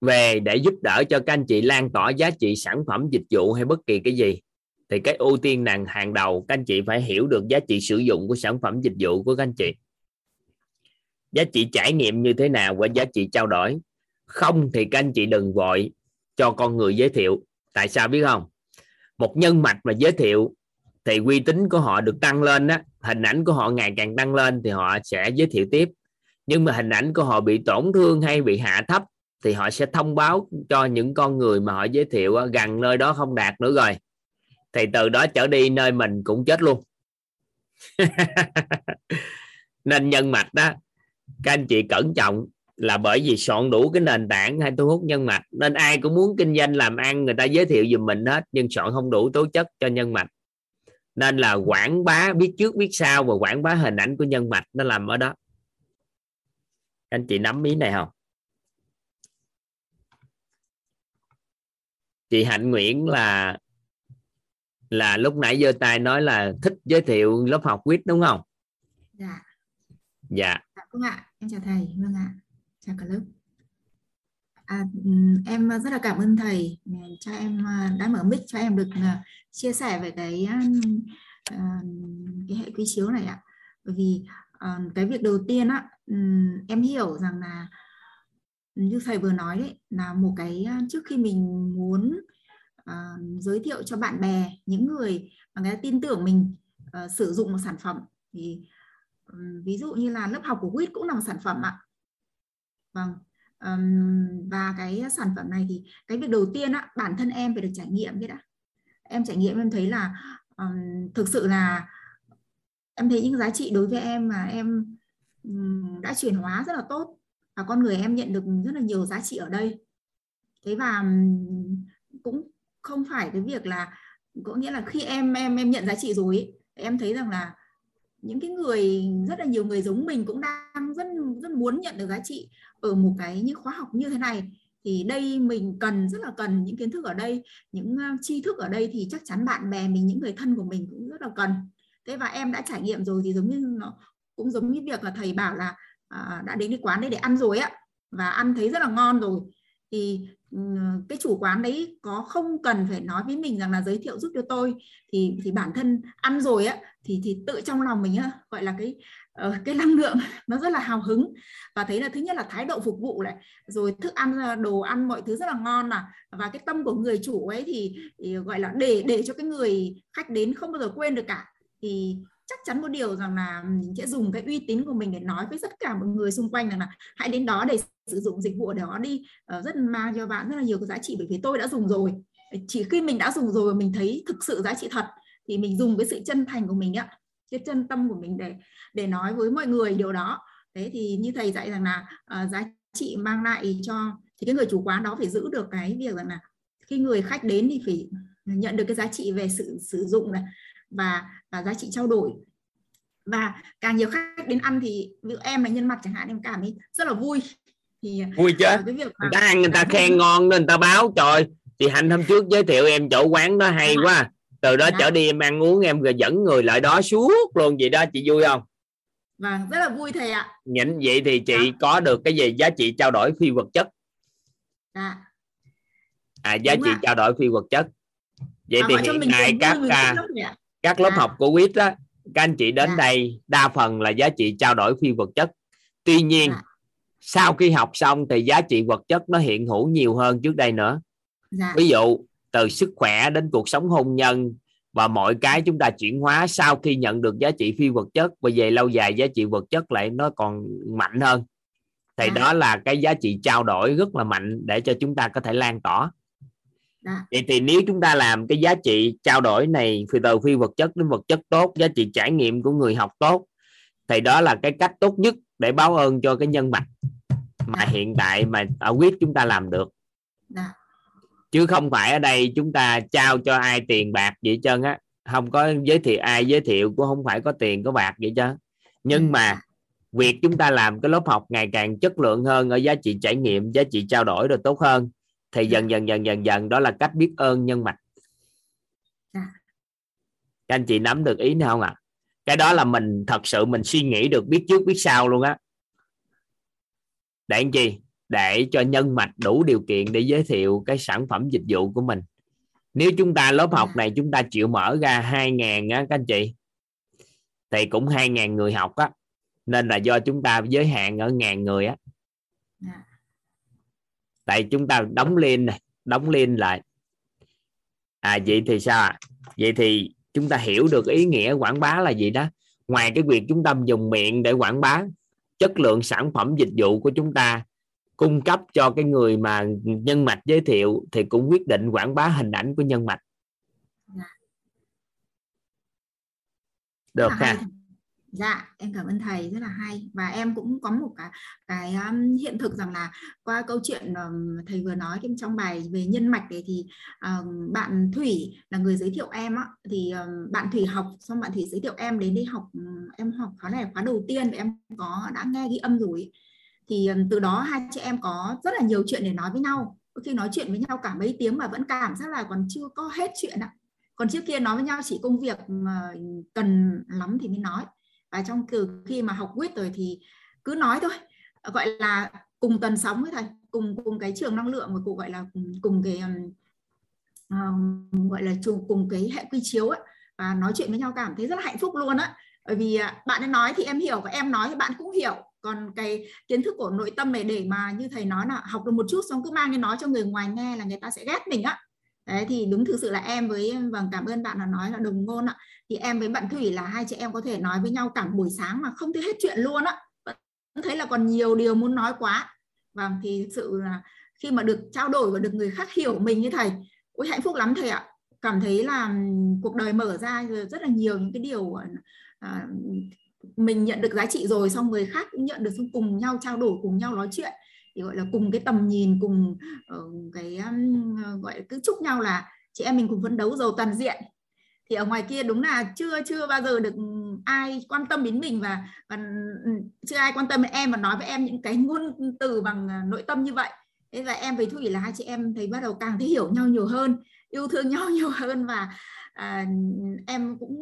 về để giúp đỡ cho các anh chị lan tỏa giá trị sản phẩm, dịch vụ hay bất kỳ cái gì, thì cái ưu tiên nàng hàng đầu, các anh chị phải hiểu được giá trị sử dụng của sản phẩm, dịch vụ của các anh chị. Giá trị trải nghiệm như thế nào và giá trị trao đổi. Không thì các anh chị đừng vội cho con người giới thiệu. Tại sao biết không? Một nhân mạch mà giới thiệu thì uy tín của họ được tăng lên đó hình ảnh của họ ngày càng tăng lên thì họ sẽ giới thiệu tiếp. Nhưng mà hình ảnh của họ bị tổn thương hay bị hạ thấp thì họ sẽ thông báo cho những con người mà họ giới thiệu gần nơi đó không đạt nữa rồi. Thì từ đó trở đi nơi mình cũng chết luôn. Nên nhân mạch đó các anh chị cẩn trọng là bởi vì soạn đủ cái nền tảng hay thu hút nhân mạch. Nên ai cũng muốn kinh doanh làm ăn người ta giới thiệu giùm mình hết, nhưng soạn không đủ tố chất cho nhân mạch nên là quảng bá biết trước biết sau và quảng bá hình ảnh của nhân mạch nó làm ở đó. Anh chị nắm ý này không? Chị hạnh nguyễn là là lúc nãy giơ tay nói là thích giới thiệu lớp học quýt đúng không? Dạ. Dạ. Vâng ạ. Em chào thầy. Vâng ạ. Chào cả lớp à, em rất là cảm ơn thầy. Cho em à, đã mở mic cho em được à, chia sẻ về cái à, cái hệ quy chiếu này ạ. Bởi vì cái việc đầu tiên á em hiểu rằng là như thầy vừa nói đấy là một cái trước khi mình muốn uh, giới thiệu cho bạn bè những người mà người ta tin tưởng mình uh, sử dụng một sản phẩm thì um, ví dụ như là lớp học của quýt cũng là một sản phẩm ạ. Vâng um, và cái sản phẩm này thì cái việc đầu tiên á bản thân em phải được trải nghiệm cái đã em trải nghiệm em thấy là um, thực sự là em thấy những giá trị đối với em mà em um, đã chuyển hóa rất là tốt và con người em nhận được rất là nhiều giá trị ở đây. Thế và cũng không phải cái việc là có nghĩa là khi em em em nhận giá trị rồi ấy, em thấy rằng là những cái người rất là nhiều người giống mình cũng đang rất rất muốn nhận được giá trị ở một cái như khóa học như thế này. Thì đây mình cần rất là cần những kiến thức ở đây những tri thức ở đây thì chắc chắn bạn bè mình những người thân của mình cũng rất là cần. Thế và em đã trải nghiệm rồi thì giống như nó cũng giống như việc là thầy bảo là à, đã đến cái quán đấy để ăn rồi á và ăn thấy rất là ngon rồi. Thì cái chủ quán đấy có không cần phải nói với mình rằng là giới thiệu giúp cho tôi thì thì bản thân ăn rồi á thì thì tự trong lòng mình á, gọi là cái ờ, cái năng lượng nó rất là hào hứng. Và thấy là thứ nhất là thái độ phục vụ này rồi thức ăn ờ, đồ ăn mọi thứ rất là ngon mà. Và cái tâm của người chủ ấy thì, thì gọi là để để cho cái người khách đến không bao giờ quên được cả. Thì chắc chắn một điều rằng là mình sẽ dùng cái uy tín của mình để nói với tất cả mọi người xung quanh rằng là hãy đến đó để sử dụng dịch vụ đó đi. Ờ, rất mang cho bạn rất là nhiều cái giá trị bởi vì tôi đã dùng rồi. Chỉ khi mình đã dùng rồi mình thấy thực sự giá trị thật thì mình dùng cái sự chân thành của mình ạ cái chân tâm của mình để để nói với mọi người điều đó. Thế thì như thầy dạy rằng là uh, giá trị mang lại cho thì cái người chủ quán đó phải giữ được cái việc rằng là khi người khách đến thì phải nhận được cái giá trị về sự sử dụng này và và giá trị trao đổi. Và càng nhiều khách đến ăn thì ví dụ em là nhân mặt chẳng hạn em cảm thấy rất là vui. Thì vui chứ. cái việc người ta ăn người ta khen ngon nên người ta báo. Trời chị hạnh hôm trước giới thiệu em chỗ quán đó hay quá. Từ đó trở đi em ăn uống em rồi dẫn người lại đó suốt luôn. Vậy đó chị vui không? Vâng rất là vui thầy ạ. Nhịn vậy thì chị có được cái gì? Giá trị trao đổi phi vật chất. À, à giá Đúng trị ạ. trao đổi phi vật chất. Vậy À, thì hiện niềm các à, các lớp Dạ. học của quýt á các anh chị đến đây đa phần là giá trị trao đổi phi vật chất. Tuy nhiên sau khi học xong thì giá trị vật chất nó hiện hữu nhiều hơn trước đây nữa. Dạ. ví dụ từ sức khỏe đến cuộc sống hôn nhân và mọi cái chúng ta chuyển hóa sau khi nhận được giá trị phi vật chất và về lâu dài giá trị vật chất lại nó còn mạnh hơn. Thì đó là cái giá trị trao đổi rất là mạnh để cho chúng ta có thể lan tỏa Dạ. vậy thì nếu chúng ta làm cái giá trị trao đổi này từ phi vật chất đến vật chất tốt giá trị trải nghiệm của người học tốt thì đó là cái cách tốt nhất để báo ơn cho cái nhân mạch mà hiện tại mà ở quyết chúng ta làm được. Dạ. chứ không phải ở đây chúng ta trao cho ai tiền bạc vậy trơn á. Không có giới thiệu ai giới thiệu cũng không phải có tiền có bạc vậy chứ nhưng mà việc chúng ta làm cái lớp học ngày càng chất lượng hơn ở giá trị trải nghiệm giá trị trao đổi rồi tốt hơn thì dần dần dần dần dần đó là cách biết ơn nhân mạch. Dạ. các anh chị nắm được ý này không ạ? Cái đó là mình thật sự mình suy nghĩ được biết trước biết sau luôn á. Để làm chi để cho nhân mạch đủ điều kiện để giới thiệu cái sản phẩm dịch vụ của mình. Nếu chúng ta lớp học này chúng ta chịu mở ra hai ngàn á các anh chị thì cũng hai ngàn người học á. Nên là do chúng ta giới hạn ở ngàn người á tại chúng ta đóng lên này, đóng lên lại. À vậy thì sao ạ? Vậy thì chúng ta hiểu được ý nghĩa quảng bá là gì đó. Ngoài cái việc chúng ta dùng miệng để quảng bá chất lượng sản phẩm dịch vụ của chúng ta, cung cấp cho cái người mà nhân mạch giới thiệu, thì cũng quyết định quảng bá hình ảnh của nhân mạch. Được ha? À, Dạ, em cảm ơn thầy rất là hay. Và em cũng có một cái cái um, hiện thực rằng là qua câu chuyện um, thầy vừa nói trong bài về nhân mạch đấy thì um, bạn Thủy là người giới thiệu em á. Thì um, bạn Thủy học xong bạn Thủy giới thiệu em đến đây học um, em học khóa này khóa đầu tiên em có đã nghe ghi âm rồi. Thì um, từ đó hai chị em có rất là nhiều chuyện để nói với nhau. Khi nói chuyện với nhau cả mấy tiếng mà vẫn cảm giác là còn chưa có hết chuyện ạ. Còn trước kia nói với nhau chỉ công việc mà cần lắm thì mới nói và trong từ khi mà học quyết rồi thì cứ nói thôi gọi là cùng tần sóng với thầy cùng cùng cái trường năng lượng và cụ gọi là cùng, cùng cái um, gọi là chung cùng cái hệ quy chiếu ấy, và nói chuyện với nhau cảm thấy rất là hạnh phúc luôn á. Bởi vì à, bạn ấy nói thì em hiểu và em nói thì bạn cũng hiểu. Còn cái kiến thức của nội tâm này để mà như thầy nói là học được một chút xong cứ mang đi nói cho người ngoài nghe là người ta sẽ ghét mình á đấy thì đúng thực sự là em với vâng cảm ơn bạn là nói là đồng ngôn ạ. Thì em với bạn thủy là hai chị em có thể nói với nhau cả buổi sáng mà không thấy hết chuyện luôn ạ vẫn thấy là còn nhiều điều muốn nói quá. Vâng thì thực sự là khi mà được trao đổi và được người khác hiểu mình như thầy ôi hạnh phúc lắm thầy ạ. Cảm thấy là cuộc đời mở ra rất là nhiều những cái điều à, mình nhận được giá trị rồi xong người khác cũng nhận được xong cùng nhau trao đổi cùng nhau nói chuyện thì gọi là cùng cái tầm nhìn cùng uh, cái um, gọi là cứ chúc nhau là chị em mình cùng phấn đấu giàu toàn diện. Thì ở ngoài kia đúng là chưa chưa bao giờ được ai quan tâm đến mình và, và chưa ai quan tâm đến em và nói với em những cái ngôn từ bằng ờ, nội tâm như vậy. Thế và em với thủy là hai chị em thấy bắt đầu càng thấy hiểu nhau nhiều hơn yêu thương nhau nhiều hơn và à, em cũng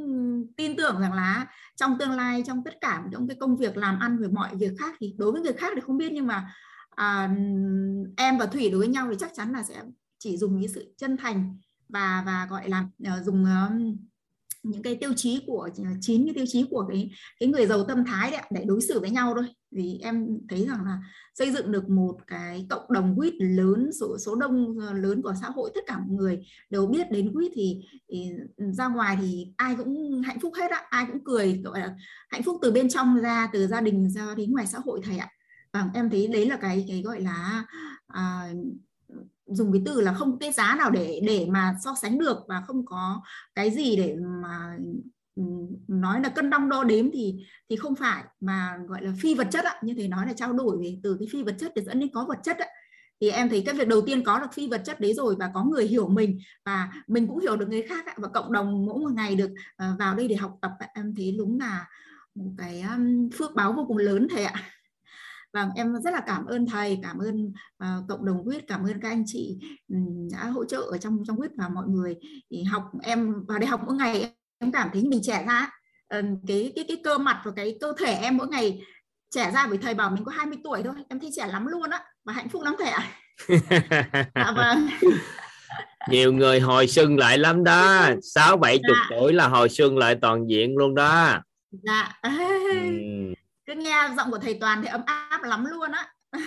tin tưởng rằng là trong tương lai trong tất cả những cái công việc làm ăn về mọi việc khác thì đối với người khác thì không biết nhưng mà à, em và thủy đối với nhau thì chắc chắn là sẽ chỉ dùng những sự chân thành và và gọi là uh, dùng uh, những cái tiêu chí của ờ, chín cái tiêu chí của cái cái người giàu tâm thái đấy để đối xử với nhau thôi. Vì em thấy rằng là xây dựng được một cái cộng đồng quýt lớn số số đông ờ, lớn của xã hội tất cả mọi người đều biết đến quýt thì, thì ra ngoài thì ai cũng hạnh phúc hết á ai cũng cười gọi là hạnh phúc từ bên trong ra từ gia đình ra đến ngoài xã hội thầy ạ và em thấy đấy là cái cái gọi là à, dùng cái từ là không cái giá nào để để mà so sánh được và không có cái gì để mà nói là cân đong đo đếm thì thì không phải. Mà gọi là phi vật chất ạ như thầy nói là trao đổi về từ cái phi vật chất để dẫn đến có vật chất ạ thì em thấy cái việc đầu tiên có được phi vật chất đấy rồi và có người hiểu mình và mình cũng hiểu được người khác và cộng đồng mỗi một ngày được ờ, vào đây để học tập em thấy đúng là một cái phước báo vô cùng lớn thầy ạ. Vâng, em rất là cảm ơn thầy, cảm ơn uh, cộng đồng quyết, cảm ơn các anh chị um, đã hỗ trợ ở trong trong quyết và mọi người thì học em vào đây học mỗi ngày em cảm thấy mình trẻ ra uh, cái cái cái cơ mặt và cái cơ thể em mỗi ngày trẻ ra vì thầy bảo mình có 20 tuổi thôi, em thấy trẻ lắm luôn á và hạnh phúc lắm thầy ạ. à, vâng. nhiều người hồi xuân lại lắm đó sáu bảy chục dạ. tuổi là hồi xuân lại toàn diện luôn đó dạ ừ cứ nghe giọng của thầy toàn thì ấm áp lắm luôn á.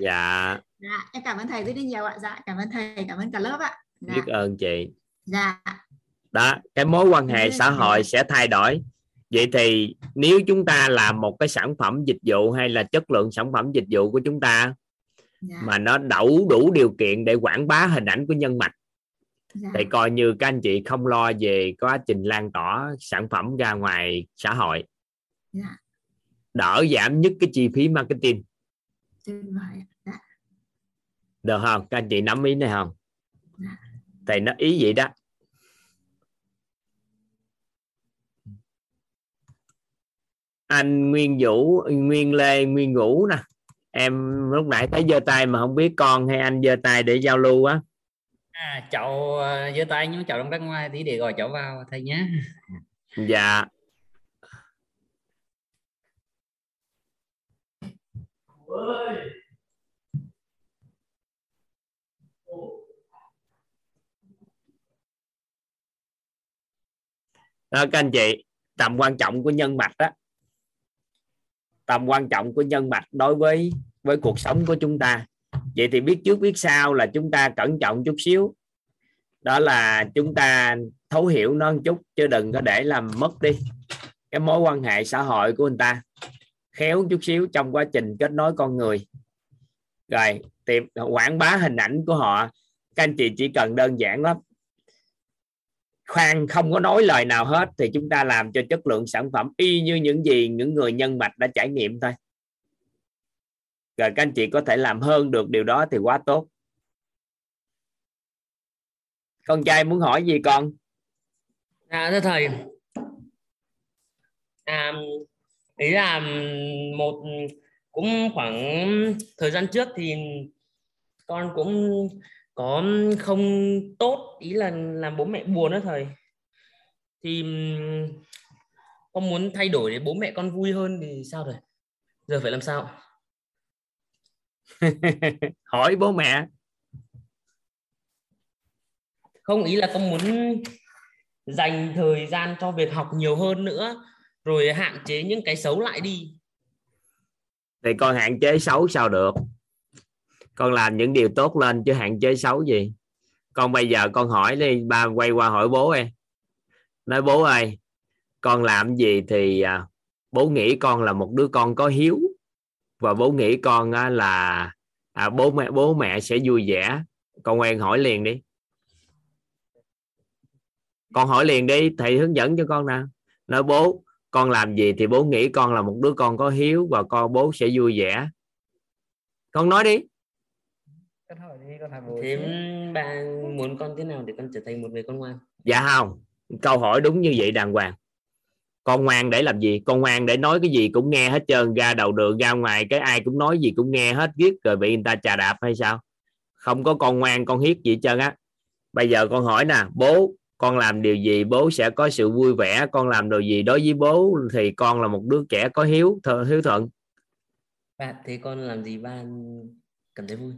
Dạ. Dạ em cảm ơn thầy rất nhiều ạ. Dạ cảm ơn thầy cảm ơn cả lớp ạ. Dạ. biết ơn chị. Dạ. Đó cái mối quan hệ xã hội sẽ thay đổi. Vậy thì nếu chúng ta làm một cái sản phẩm dịch vụ hay là chất lượng sản phẩm dịch vụ của chúng ta dạ. mà nó đủ đủ điều kiện để quảng bá hình ảnh của nhân mạch dạ. thì coi như các anh chị không lo về quá trình lan tỏa sản phẩm ra ngoài xã hội. Dạ đỡ giảm nhất cái chi phí marketing. Được không? Các anh chị nắm ý này không? Thầy nó ý vậy đó. Anh Nguyên Vũ Nguyên Lê Nguyên Vũ nè. Em lúc nãy thấy giơ tay mà không biết con hay anh giơ tay để giao lưu á. À, chậu ờ, giơ tay nhưng chậu đang ra ngoài thì để gọi cháu vào thầy nhé dạ đó, các anh chị, tầm quan trọng của nhân mạch đó tầm quan trọng của nhân mạch đối với với cuộc sống của chúng ta. Vậy thì biết trước biết sau là chúng ta cẩn trọng chút xíu. Đó là chúng ta thấu hiểu nó một chút, chứ đừng có để làm mất đi cái mối quan hệ xã hội của người ta khéo chút xíu trong quá trình kết nối con người. Rồi tìm quảng bá hình ảnh của họ. Các anh chị chỉ cần đơn giản lắm. Khoan không có nói lời nào hết thì chúng ta làm cho chất lượng sản phẩm y như những gì những người nhân mạch đã trải nghiệm thôi. Rồi các anh chị có thể làm hơn được điều đó thì quá tốt. Con trai muốn hỏi gì con? À thưa thầy, à, ý là một cũng khoảng thời gian trước thì con cũng có không tốt ý là làm bố mẹ buồn đó thầy. Thì con muốn thay đổi để bố mẹ con vui hơn thì sao rồi giờ phải làm sao? Hỏi bố mẹ. Không ý là con muốn dành thời gian cho việc học nhiều hơn nữa rồi hạn chế những cái xấu lại đi. Thì con hạn chế xấu sao được? Con làm những điều tốt lên chứ hạn chế xấu gì? Con bây giờ con hỏi đi ba quay qua hỏi bố em. Nói bố ơi con làm gì thì à, bố nghĩ con là một đứa con có hiếu. Và bố nghĩ con là à, bố mẹ bố mẹ sẽ vui vẻ. Con quen hỏi liền đi. Con hỏi liền đi thầy hướng dẫn cho con nè nói bố con làm gì thì bố nghĩ con là một đứa con có hiếu và con bố sẽ vui vẻ. Con nói đi. Thế bạn muốn con thế nào để con trở thành một người con ngoan? Dạ không câu hỏi đúng như vậy đàng hoàng. Con ngoan để làm gì? Con ngoan để nói cái gì cũng nghe hết trơn ra đầu đường ra ngoài cái ai cũng nói gì cũng nghe hết ghét rồi bị người ta chà đạp hay sao? Không có con ngoan con hiết gì hết trơn á. Bây giờ con hỏi nè bố con làm điều gì bố sẽ có sự vui vẻ. Con làm điều gì đối với bố thì con là một đứa trẻ có hiếu thờ, hiếu thuận. Bạn thế con làm gì ba cảm thấy vui?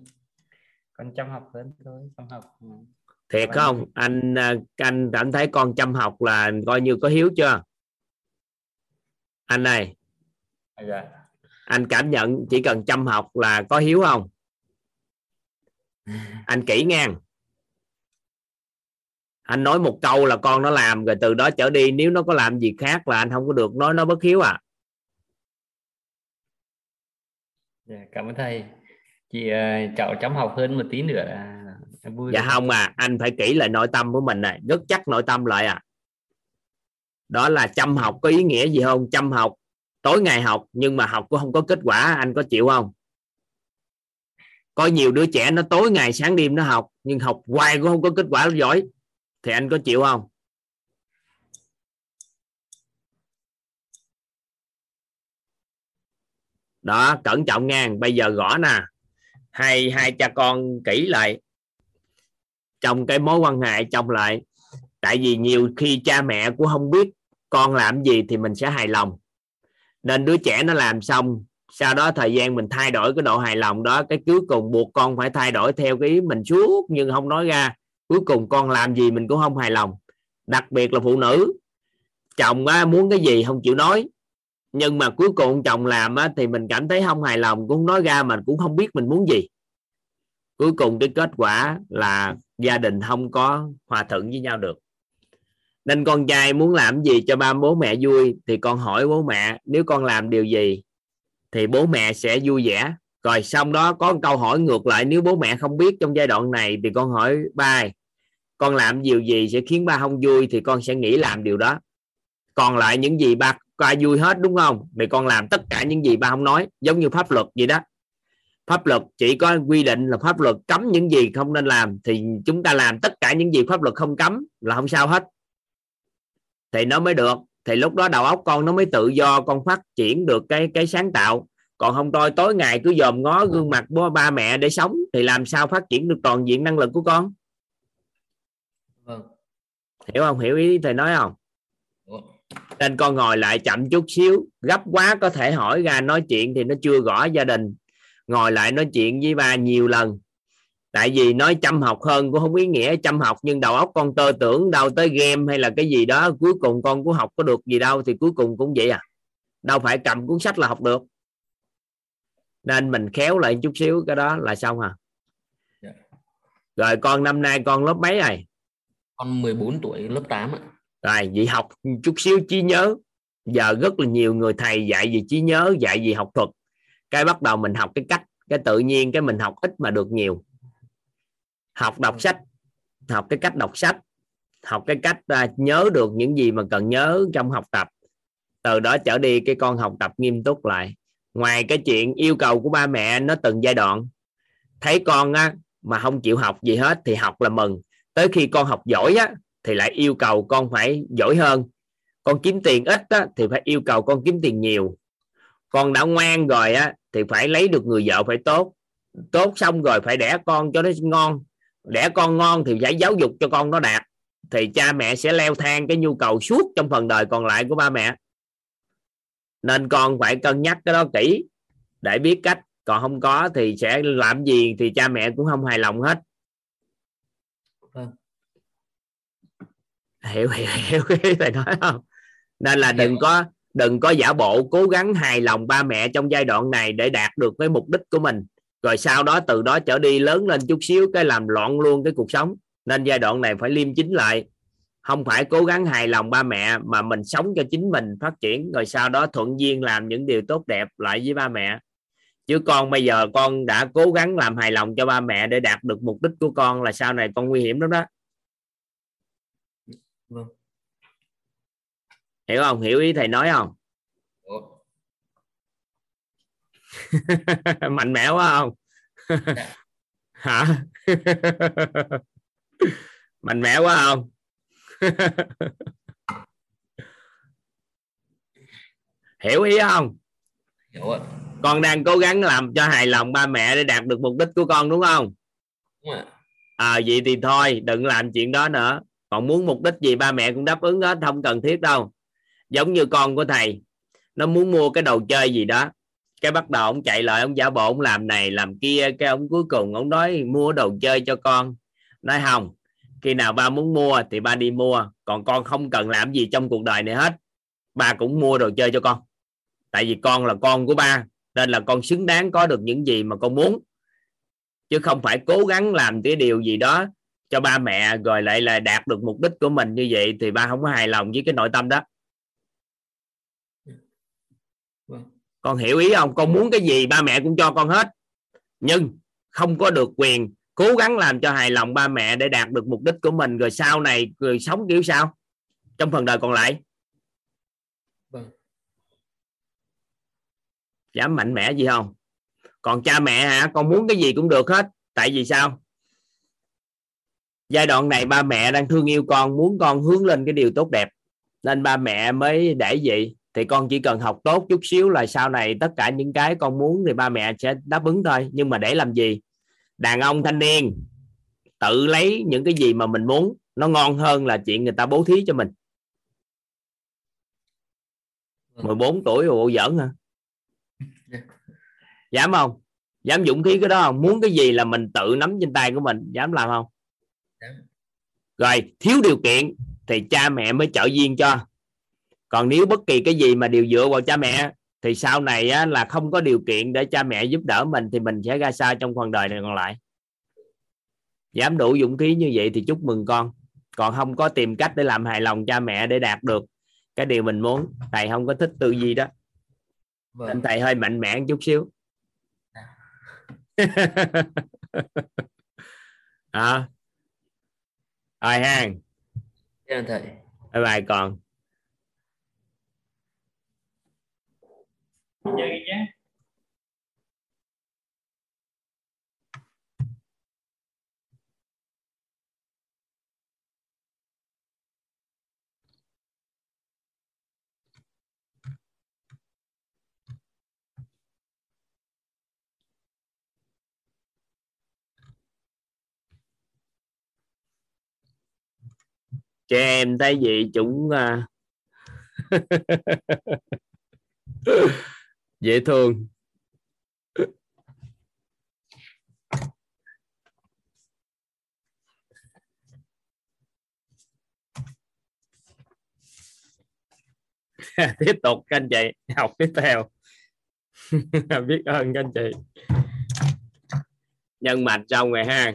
Con chăm học hơn thôi chăm học. Thiệt không? Anh à, anh cảm thấy con chăm học là coi như có hiếu chưa? Anh này dạ. anh cảm nhận chỉ cần chăm học là có hiếu không? Anh kỹ ngang anh nói một câu là con nó làm rồi từ đó trở đi nếu nó có làm gì khác là anh không có được nói nó bất hiếu à. Dạ, cảm ơn thầy. Chị uh, cháu chăm học hơn một tí nữa là vui dạ không à anh phải kỹ lại nội tâm của mình này rất chắc nội tâm lại à. Đó là chăm học có ý nghĩa gì không? Chăm học tối ngày học nhưng mà học cũng không có kết quả anh có chịu không? Có nhiều đứa trẻ nó tối ngày sáng đêm nó học nhưng học hoài cũng không có kết quả giỏi thì anh có chịu không? Đó, cẩn trọng nha. Bây giờ gõ nè. Hai hai cha con kỹ lại. Trong cái mối quan hệ, trong lại. Tại vì nhiều khi cha mẹ cũng không biết con làm gì thì mình sẽ hài lòng. Nên đứa trẻ nó làm xong, sau đó thời gian mình thay đổi cái độ hài lòng đó, cái cuối cùng buộc con phải thay đổi theo cái ý mình suốt nhưng không nói ra cuối cùng con làm gì mình cũng không hài lòng. Đặc biệt là phụ nữ. Chồng á, muốn cái gì không chịu nói. Nhưng mà cuối cùng chồng làm á, thì mình cảm thấy không hài lòng cũng nói ra mình cũng không biết mình muốn gì. Cuối cùng cái kết quả là gia đình không có hòa thuận với nhau được. Nên con trai muốn làm gì cho ba bố mẹ vui thì con hỏi bố mẹ nếu con làm điều gì thì bố mẹ sẽ vui vẻ. Rồi xong đó có một câu hỏi ngược lại nếu bố mẹ không biết trong giai đoạn này thì con hỏi ba con làm điều gì sẽ khiến ba không vui thì con sẽ nghĩ làm điều đó. Còn lại những gì ba ba vui hết, đúng không? Thì con làm tất cả những gì ba không nói, giống như pháp luật vậy đó. Pháp luật chỉ có quy định là pháp luật cấm những gì không nên làm, thì chúng ta làm tất cả những gì pháp luật không cấm là không sao hết. Thì nó mới được. Thì lúc đó đầu óc con nó mới tự do, con phát triển được cái cái sáng tạo. Còn không tôi tối ngày cứ dòm ngó gương mặt bố, ba mẹ để sống, thì làm sao phát triển được toàn diện năng lực của con? Vâng. hiểu không? Hiểu ý thầy nói không? Nên con ngồi lại chậm chút xíu gấp quá có thể hỏi ra nói chuyện thì nó chưa gõ gia đình. Ngồi lại nói chuyện với ba nhiều lần. Tại vì nói chăm học hơn cũng không ý nghĩa chăm học nhưng đầu óc con tơ tưởng đâu tới game hay là cái gì đó cuối cùng con cũng học có được gì đâu thì cuối cùng cũng vậy à. Đâu phải cầm cuốn sách là học được. Nên mình khéo lại chút xíu cái đó là xong à. Dạ. rồi con năm nay con lớp mấy rồi con 14 tuổi lớp 8 ạ. Rồi vậy học chút xíu trí nhớ. Giờ rất là nhiều người thầy dạy gì trí nhớ dạy gì học thuật. Cái bắt đầu mình học cái cách cái tự nhiên cái mình học ít mà được nhiều. Học đọc sách học cái cách đọc sách. Học cái cách à, nhớ được những gì mà cần nhớ trong học tập. Từ đó trở đi cái con học tập nghiêm túc lại. Ngoài cái chuyện yêu cầu của ba mẹ nó từng giai đoạn. Thấy con á, mà không chịu học gì hết thì học là mừng tới khi con học giỏi á, thì lại yêu cầu con phải giỏi hơn. Con kiếm tiền ít á, thì phải yêu cầu con kiếm tiền nhiều. Con đã ngoan rồi á thì phải lấy được người vợ phải tốt. Tốt xong rồi phải đẻ con cho nó ngon. Đẻ con ngon thì phải giáo dục cho con nó đạt. Thì cha mẹ sẽ leo thang cái nhu cầu suốt trong phần đời còn lại của ba mẹ. Nên con phải cân nhắc cái đó kỹ. Để biết cách. Còn không có thì sẽ làm gì thì cha mẹ cũng không hài lòng hết Vâng hiểu hiểu hiểu cái thầy nói không? Nên là đừng có đừng có giả bộ cố gắng hài lòng ba mẹ trong giai đoạn này để đạt được cái mục đích của mình. Rồi sau đó từ đó trở đi lớn lên chút xíu cái làm loạn luôn cái cuộc sống. Nên giai đoạn này phải liêm chính lại. Không phải cố gắng hài lòng ba mẹ mà mình sống cho chính mình phát triển rồi sau đó thuận duyên làm những điều tốt đẹp lại với ba mẹ. Chứ con bây giờ con đã cố gắng làm hài lòng cho ba mẹ để đạt được mục đích của con là sau này con nguy hiểm lắm đó Vâng. Hiểu không? Hiểu ý thầy nói không? Mạnh mẽ quá không? Hả? Mạnh mẽ quá không? Hiểu ý không? Hiểu con đang cố gắng làm cho hài lòng ba mẹ để đạt được mục đích của con đúng không? Đúng à vậy thì thôi đừng làm chuyện đó nữa. Còn muốn mục đích gì ba mẹ cũng đáp ứng hết không cần thiết đâu giống như con của thầy. Nó muốn mua cái đồ chơi gì đó. Cái bắt đầu ông chạy lại, ông giả bộ, ông làm này, làm kia. Cái ông cuối cùng ông nói, mua đồ chơi cho con. Nói, không, khi nào ba muốn mua thì ba đi mua. Còn con không cần làm gì trong cuộc đời này hết. Ba cũng mua đồ chơi cho con. Tại vì con là con của ba, nên là con xứng đáng có được những gì mà con muốn. Chứ không phải cố gắng làm cái điều gì đó cho ba mẹ, rồi lại là đạt được mục đích của mình như vậy thì ba không có hài lòng với cái nội tâm đó Vâng con hiểu ý không? Con muốn cái gì ba mẹ cũng cho con hết. Nhưng không có được quyền cố gắng làm cho hài lòng ba mẹ để đạt được mục đích của mình rồi sau này rồi sống kiểu sao? Trong phần đời còn lại. Vâng. dám mạnh mẽ gì không? Còn cha mẹ hả? Con muốn cái gì cũng được hết. Tại vì sao? Giai đoạn này ba mẹ đang thương yêu con muốn con hướng lên cái điều tốt đẹp. Nên ba mẹ mới để vậy thì con chỉ cần học tốt chút xíu là sau này tất cả những cái con muốn thì ba mẹ sẽ đáp ứng thôi. Nhưng mà để làm gì? Đàn ông thanh niên tự lấy những cái gì mà mình muốn nó ngon hơn là chuyện người ta bố thí cho mình. 14 tuổi rồi bộ giỡn hả? Dám không? Dám dũng khí cái đó không? Muốn cái gì là mình tự nắm trên tay của mình dám làm không? Rồi thiếu điều kiện thì cha mẹ mới trợ duyên cho còn nếu bất kỳ cái gì mà đều dựa vào cha mẹ thì sau này á, là không có điều kiện để cha mẹ giúp đỡ mình thì mình sẽ ra sao trong phần đời này còn lại? Dám đủ dũng khí như vậy thì chúc mừng con. Còn không có tìm cách để làm hài lòng cha mẹ để đạt được cái điều mình muốn. Thầy không có thích tư duy đó. Nên thầy hơi mạnh mẽ chút xíu. À. rồi ha Dạ, thầy. Bye bye con chơi nhé. Cho em thấy gì chúng à, dễ thương. Tiếp tục, các anh chị, học tiếp theo. Biết ơn các anh chị. Nhân mạch trong rồi ha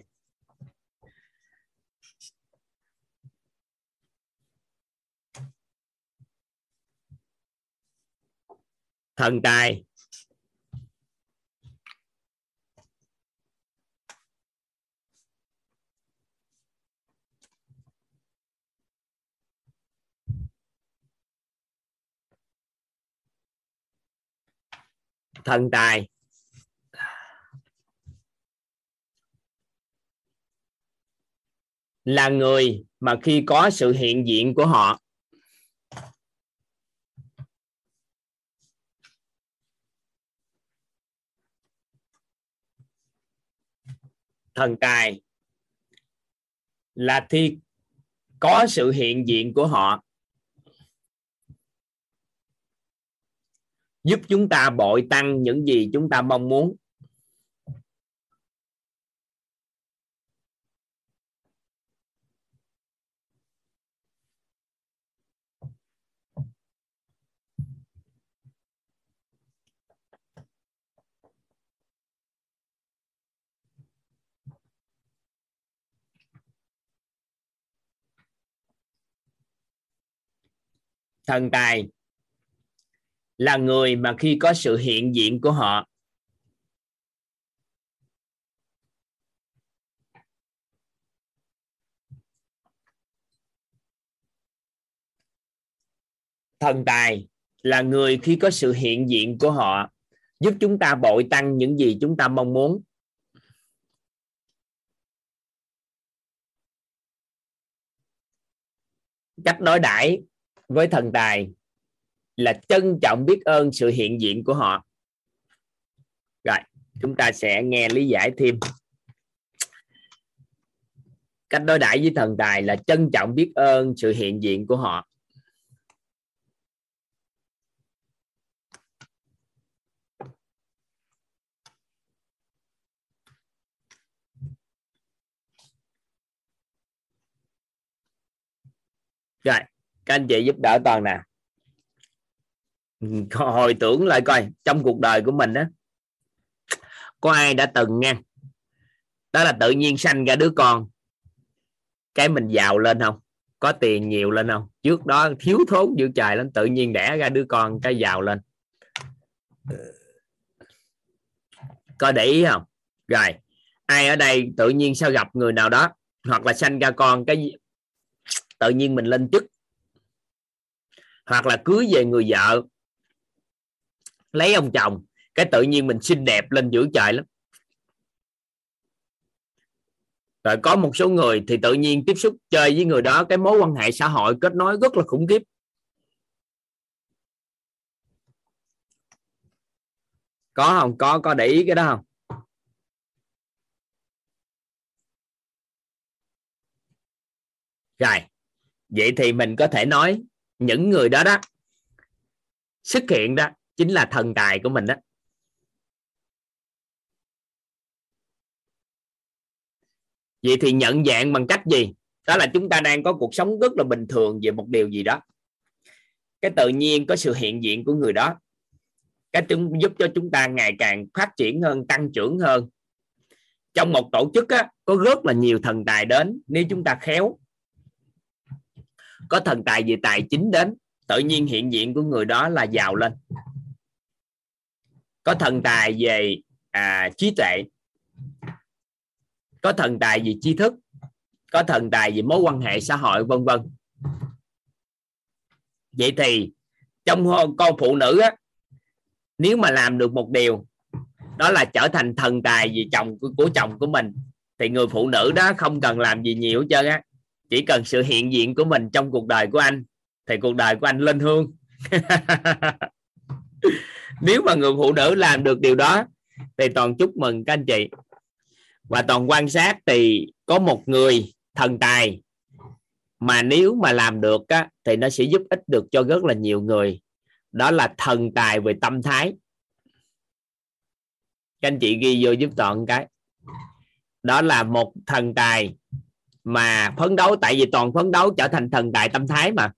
thần tài. Thần tài. Là người mà khi có sự hiện diện của họ thần tài là khi có sự hiện diện của họ, giúp chúng ta bội tăng những gì chúng ta mong muốn. Thần tài, là người mà khi có sự hiện diện của họ. Thần tài là người khi có sự hiện diện của họ, giúp chúng ta bội tăng những gì chúng ta mong muốn. Cách đối đãi với thần tài là trân trọng biết ơn sự hiện diện của họ. Rồi, chúng ta sẽ nghe lý giải thêm. Cách đối đãi với thần tài là trân trọng biết ơn sự hiện diện của họ rồi các anh chị giúp đỡ toàn nè. Hồi tưởng lại coi, trong cuộc đời của mình á, có ai đã từng nha, đó là tự nhiên sanh ra đứa con, cái mình giàu lên không? Có tiền nhiều lên không? Trước đó thiếu thốn dữ trời lắm, tự nhiên đẻ ra đứa con cái giàu lên. Có để ý không? Rồi, ai ở đây tự nhiên sao gặp người nào đó, hoặc là sanh ra con cái tự nhiên mình lên chức hoặc là cưới về người vợ, lấy ông chồng, cái tự nhiên mình xinh đẹp lên giữa trời lắm. Rồi có một số người thì tự nhiên tiếp xúc chơi với người đó, cái mối quan hệ xã hội kết nối rất là khủng khiếp. Có không? Có có để ý cái đó không? Rồi, vậy thì mình có thể nói những người đó đó xuất hiện đó chính là thần tài của mình đó. Vậy thì nhận dạng bằng cách gì? Đó là chúng ta đang có cuộc sống rất là bình thường về một điều gì đó. Cái tự nhiên có sự hiện diện của người đó. Cái chúng giúp cho chúng ta ngày càng phát triển hơn tăng trưởng hơn. Trong một tổ chức á, có rất là nhiều thần tài đến nếu chúng ta khéo có thần tài về tài chính đến tự nhiên hiện diện của người đó là giàu lên. Có thần tài về à, trí tuệ. Có thần tài về tri thức. Có thần tài về mối quan hệ xã hội vân vân. Vậy thì trong con phụ nữ á, nếu mà làm được một điều đó là trở thành thần tài vì chồng của, của chồng của mình thì người phụ nữ đó không cần làm gì nhiều hết trơn á chỉ cần sự hiện diện của mình trong cuộc đời của anh thì cuộc đời của anh lên hương. Nếu mà người phụ nữ làm được điều đó thì toàn chúc mừng các anh chị. Và toàn quan sát thì có một người thần tài mà nếu mà làm được á, thì nó sẽ giúp ích được cho rất là nhiều người. Đó là thần tài về tâm thái. Các anh chị ghi vô giúp toàn cái. Đó là một thần tài mà phấn đấu, tại vì toàn phấn đấu trở thành thần đại tâm thái mà.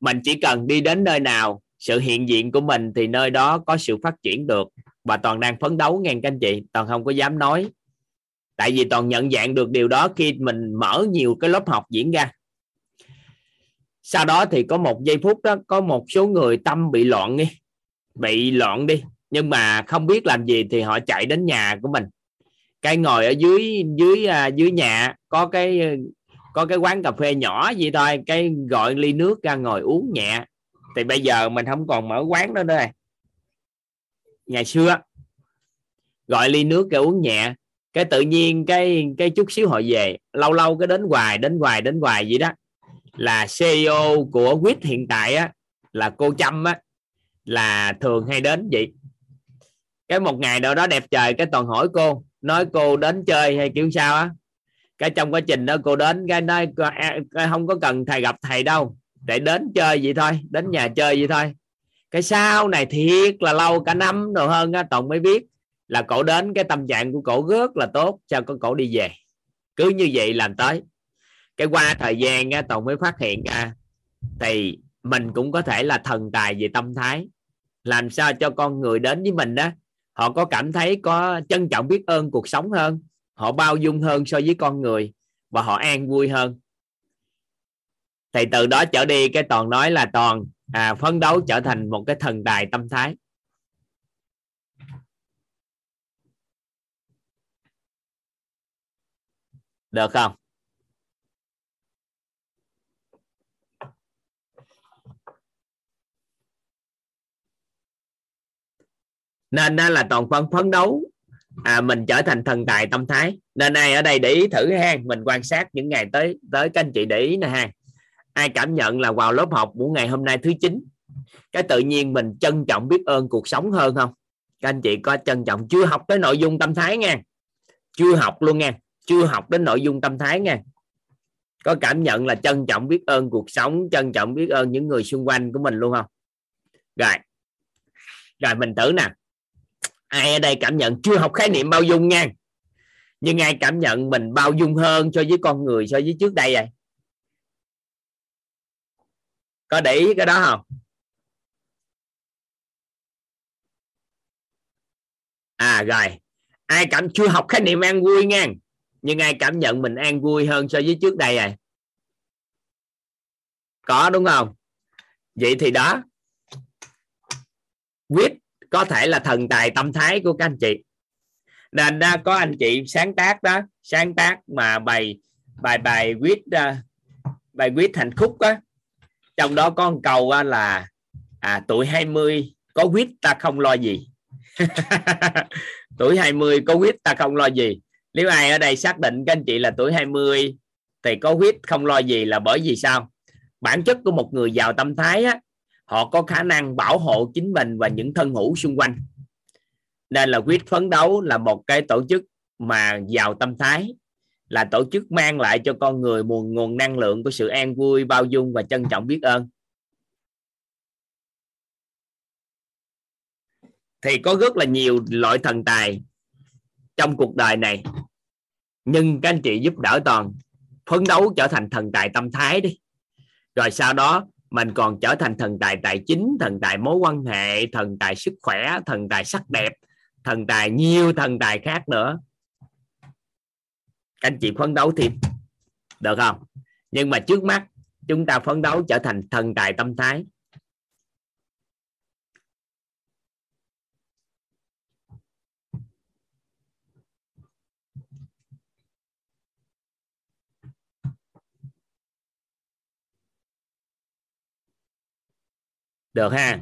Mình chỉ cần đi đến nơi nào, sự hiện diện của mình thì nơi đó có sự phát triển được. Và toàn đang phấn đấu, nghe các anh chị, toàn không có dám nói. Tại vì toàn nhận dạng được điều đó khi mình mở nhiều cái lớp học diễn ra. Sau đó thì có một giây phút đó, có một số người tâm bị loạn đi. Bị loạn đi, nhưng mà không biết làm gì thì họ chạy đến nhà của mình cái ngồi ở dưới dưới à, dưới nhà có cái có cái quán cà phê nhỏ gì thôi cái gọi ly nước ra ngồi uống nhẹ. Thì bây giờ mình không còn mở quán đó nữa ngày xưa gọi ly nước ra uống nhẹ cái tự nhiên cái cái chút xíu họ về. Lâu lâu cái đến hoài đến hoài đến hoài vậy đó. Là CEO của quýt hiện tại á là cô Trâm á là thường hay đến vậy. Cái một ngày nào đó đẹp trời cái toàn hỏi cô nói cô đến chơi hay kiểu sao á? Cái trong quá trình đó cô đến, cái nói à, không có cần thầy gặp thầy đâu. Để đến chơi vậy thôi, đến nhà chơi vậy thôi. Cái sau này thiệt là lâu, cả năm rồi hơn á tổng mới biết là cổ đến, cái tâm trạng của cổ rất là tốt, sao có cổ đi về. Cứ như vậy làm tới. Cái qua thời gian á tổng mới phát hiện ra, thì mình cũng có thể là thần tài về tâm thái. Làm sao cho con người đến với mình đó họ có cảm thấy có trân trọng biết ơn cuộc sống hơn. Họ bao dung hơn so với con người và họ an vui hơn. Thì từ đó trở đi cái toàn nói là toàn à, phấn đấu trở thành một cái thần tài tâm thái. Được không? Nên đó là toàn phân phấn đấu à, mình trở thành thần tài tâm thái. Nên ai ở đây để ý thử ha mình quan sát những ngày tới tới các anh chị để ý nè ha. Ai cảm nhận là vào lớp học buổi ngày hôm nay thứ chín cái tự nhiên mình trân trọng biết ơn cuộc sống hơn không? Các anh chị có trân trọng chưa học tới nội dung tâm thái nha? Chưa học luôn nha chưa học đến nội dung tâm thái nha. Có cảm nhận là trân trọng biết ơn cuộc sống trân trọng biết ơn những người xung quanh của mình luôn không? Rồi. Rồi mình thử nè ai ở đây cảm nhận? Chưa học khái niệm bao dung nha. Nhưng ai cảm nhận mình bao dung hơn so với con người, so với trước đây vậy? Có để ý cái đó không? À rồi. Ai cảm, chưa học khái niệm an vui nha. Nhưng ai cảm nhận mình an vui hơn so với trước đây vậy? có đúng không? Vậy thì đó. Quyết có thể là thần tài tâm thái của các anh chị. Nên đã có anh chị sáng tác đó sáng tác mà bài bài bài viết ờ, bài viết thành khúc á. Trong đó có một câu là à, tuổi 20 có quyết ta không lo gì. Tuổi 20 có quyết ta không lo gì. Nếu ai ở đây xác định các anh chị là tuổi 20 thì có quyết không lo gì là bởi vì sao? Bản chất của một người giàu tâm thái á, họ có khả năng bảo hộ chính mình và những thân hữu xung quanh. Nên là quyết phấn đấu là một cái tổ chức mà giàu tâm thái, là tổ chức mang lại cho con người nguồn nguồn năng lượng của sự an vui, bao dung và trân trọng biết ơn. Thì có rất là nhiều loại thần tài trong cuộc đời này. Nhưng các anh chị giúp đỡ toàn, phấn đấu trở thành thần tài tâm thái đi. Rồi sau đó mình còn trở thành thần tài tài chính, thần tài mối quan hệ, thần tài sức khỏe, thần tài sắc đẹp, thần tài nhiều, thần tài khác nữa. Các anh chị phấn đấu thêm được không? Nhưng mà trước mắt, chúng ta phấn đấu trở thành thần tài tâm thái. Được ha.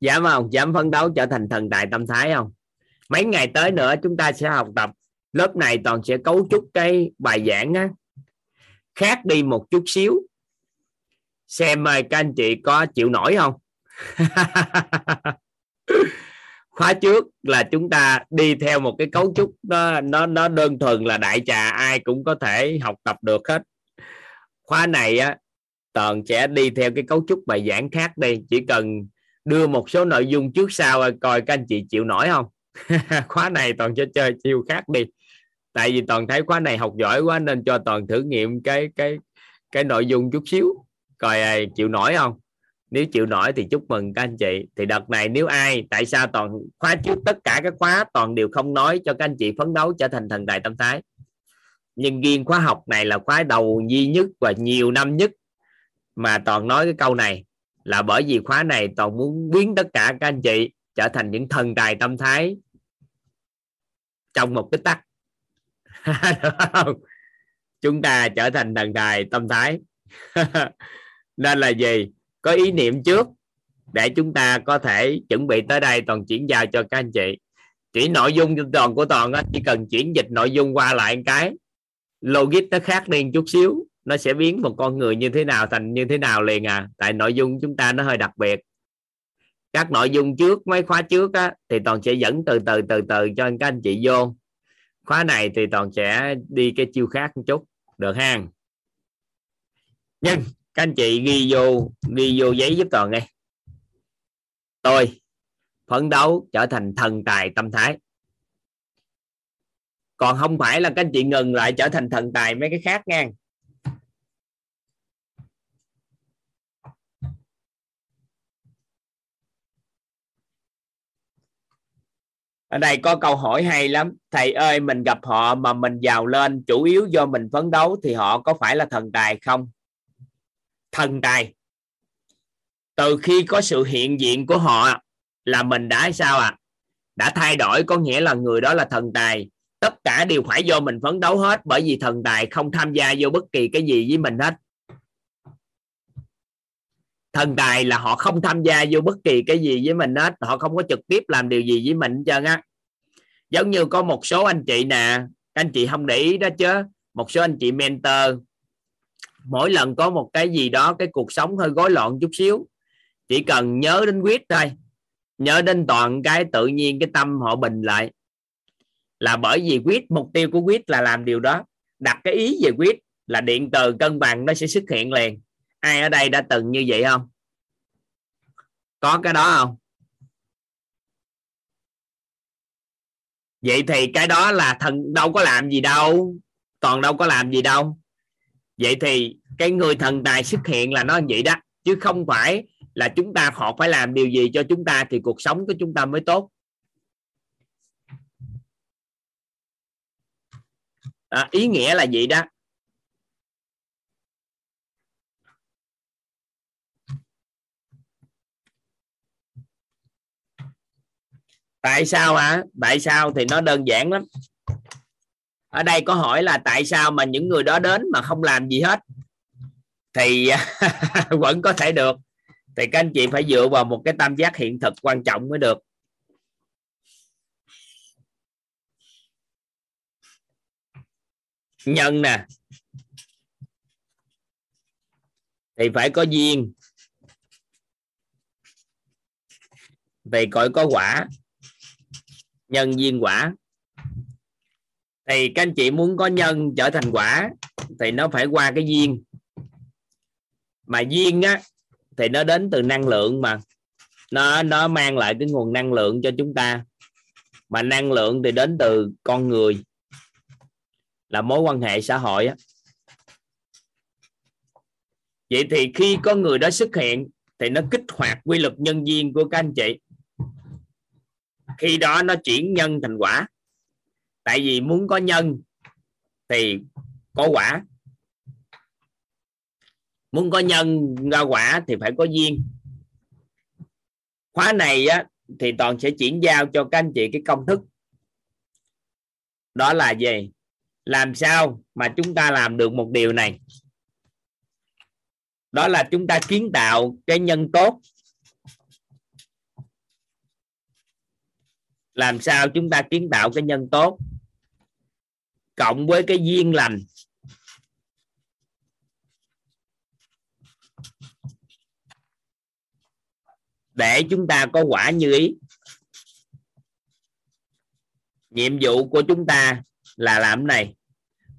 Dạ vâng, dạ dám không dám phấn đấu trở thành thần tài tâm thái không? Mấy ngày tới nữa chúng ta sẽ học tập. Lớp này toàn sẽ cấu trúc cái bài giảng á, khác đi một chút xíu. Xem mời các anh chị có chịu nổi không? khóa trước là chúng ta đi theo một cái cấu trúc nó nó nó đơn thuần là đại trà, ai cũng có thể học tập được hết. Khóa này á, toàn sẽ đi theo cái cấu trúc bài giảng khác đi, chỉ cần đưa một số nội dung trước sau coi các anh chị chịu nổi không? Khóa này toàn cho chơi chiêu khác đi. Tại vì toàn thấy khóa này học giỏi quá nên cho toàn thử nghiệm cái cái cái nội dung chút xíu, coi chịu nổi không? Nếu chịu nổi thì chúc mừng các anh chị. Thì đợt này nếu ai, tại sao toàn khóa trước tất cả các khóa toàn đều không nói cho các anh chị phấn đấu trở thành thần tài tâm thái? Nhưng riêng khóa học này là khóa đầu duy nhất và nhiều năm nhất mà toàn nói cái câu này. Là bởi vì khóa này toàn muốn biến tất cả các anh chị trở thành những thần tài tâm thái trong một cái tắc. Chúng ta trở thành thần tài tâm thái. Nên là gì? Có ý niệm trước để chúng ta có thể chuẩn bị tới đây. Toàn chuyển giao cho các anh chị. Chỉ nội dung toàn của toàn á, chỉ cần chuyển dịch nội dung qua lại cái logic nó khác đi chút xíu nó sẽ biến một con người như thế nào thành như thế nào liền à. Tại nội dung chúng ta nó hơi đặc biệt. Các nội dung trước mấy khóa trước á, thì toàn sẽ dẫn từ từ từ từ cho các anh chị vô. Khóa này thì toàn sẽ đi cái chiêu khác một chút. Được ha? Nhưng các anh chị ghi vô ghi vô giấy giúp toàn nghe. Tôi phấn đấu trở thành thần tài tâm thái. Còn không phải là các anh chị ngừng lại trở thành thần tài mấy cái khác nha ở đây có câu hỏi hay lắm. Thầy ơi, mình gặp họ mà mình giàu lên, chủ yếu do mình phấn đấu thì họ có phải là thần tài không? Thần tài từ khi có sự hiện diện của họ là mình đã sao à đã thay đổi, có nghĩa là người đó là thần tài. Tất cả đều phải do mình phấn đấu hết, bởi vì thần tài không tham gia vô bất kỳ cái gì với mình hết. Thần tài là họ không tham gia vô bất kỳ cái gì với mình hết, họ không có trực tiếp làm điều gì với mình hết trơn á. Giống như có một số anh chị nè anh chị không để ý đó chứ, một số anh chị mentor mỗi lần có một cái gì đó, cái cuộc sống hơi rối loạn chút xíu, chỉ cần nhớ đến quyết thôi. Nhớ đến toàn cái tự nhiên, cái tâm họ bình lại. Là bởi vì quyết, mục tiêu của quyết là làm điều đó. Đặt cái ý về quyết là điện từ cân bằng nó sẽ xuất hiện liền. Ai ở đây đã từng như vậy không? Có cái đó không? Vậy thì cái đó là thần, đâu có làm gì đâu. Toàn đâu có làm gì đâu vậy thì cái người thần tài xuất hiện là nó như vậy đó chứ không phải là chúng ta họ phải làm điều gì cho chúng ta thì cuộc sống của chúng ta mới tốt. À, ý nghĩa là gì đó? Tại sao hả? Tại sao thì nó đơn giản lắm ở đây có hỏi là tại sao mà những người đó đến mà không làm gì hết? Thì vẫn có thể được. Thì các anh chị phải dựa vào một cái tam giác hiện thực quan trọng mới được. Nhân nè. Thì phải có duyên. Thì cõi có quả. Nhân duyên quả thì các anh chị muốn có nhân trở thành quả, thì nó phải qua cái duyên. Mà duyên á, thì nó đến từ năng lượng mà. Nó nó mang lại cái nguồn năng lượng cho chúng ta. Mà năng lượng thì đến từ con người, là mối quan hệ xã hội á. Vậy thì khi có người đó xuất hiện, thì nó kích hoạt quy luật nhân duyên của các anh chị. Khi đó nó chuyển nhân thành quả tại vì muốn có nhân thì có quả. Muốn có nhân ra quả thì phải có duyên. Khóa này á, thì toàn sẽ chuyển giao cho các anh chị cái công thức. Đó là gì? Làm sao mà chúng ta làm được một điều này? Đó là chúng ta kiến tạo cái nhân tốt. Làm sao chúng ta kiến tạo cái nhân tốt? Cộng với cái duyên lành. Để chúng ta có quả như ý. Nhiệm vụ của chúng ta là làm này.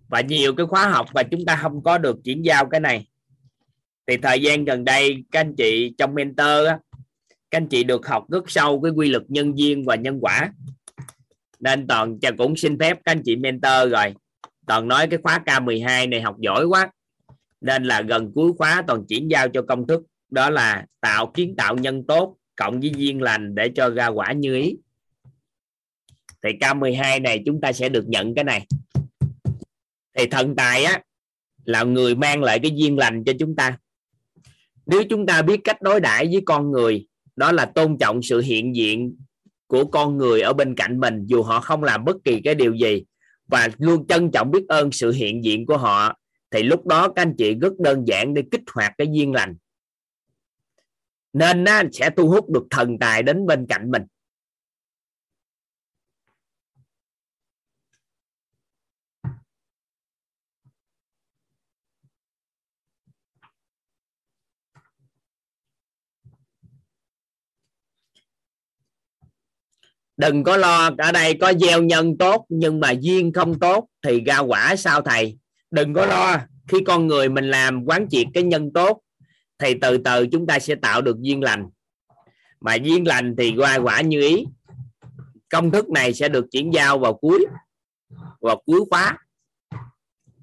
Và nhiều cái khóa học và chúng ta không có được chuyển giao cái này. Thì thời gian gần đây các anh chị trong mentor á, các anh chị được học rất sâu cái quy luật nhân duyên và nhân quả nên toàn cho cũng xin phép các anh chị mentor rồi. Toàn nói cái khóa K12 này học giỏi quá. Nên là gần cuối khóa toàn chuyển giao cho công thức. Đó là tạo kiến tạo nhân tốt, cộng với duyên lành để cho ra quả như ý. Thì K12 này chúng ta sẽ được nhận cái này. Thì thần tài á, là người mang lại cái duyên lành cho chúng ta. Nếu chúng ta biết cách đối đãi với con người, đó là tôn trọng sự hiện diện của con người ở bên cạnh mình dù họ không làm bất kỳ cái điều gì và luôn trân trọng biết ơn sự hiện diện của họ thì lúc đó các anh chị rất đơn giản để kích hoạt cái duyên lành. Nên á, sẽ thu hút được thần tài đến bên cạnh mình. Đừng có lo, ở đây có gieo nhân tốt nhưng mà duyên không tốt thì ra quả sao thầy. Đừng có lo, khi con người mình làm, quán triệt cái nhân tốt thì từ từ chúng ta sẽ tạo được duyên lành. Mà duyên lành thì qua quả như ý. Công thức này sẽ được chuyển giao vào cuối vào cuối khóa.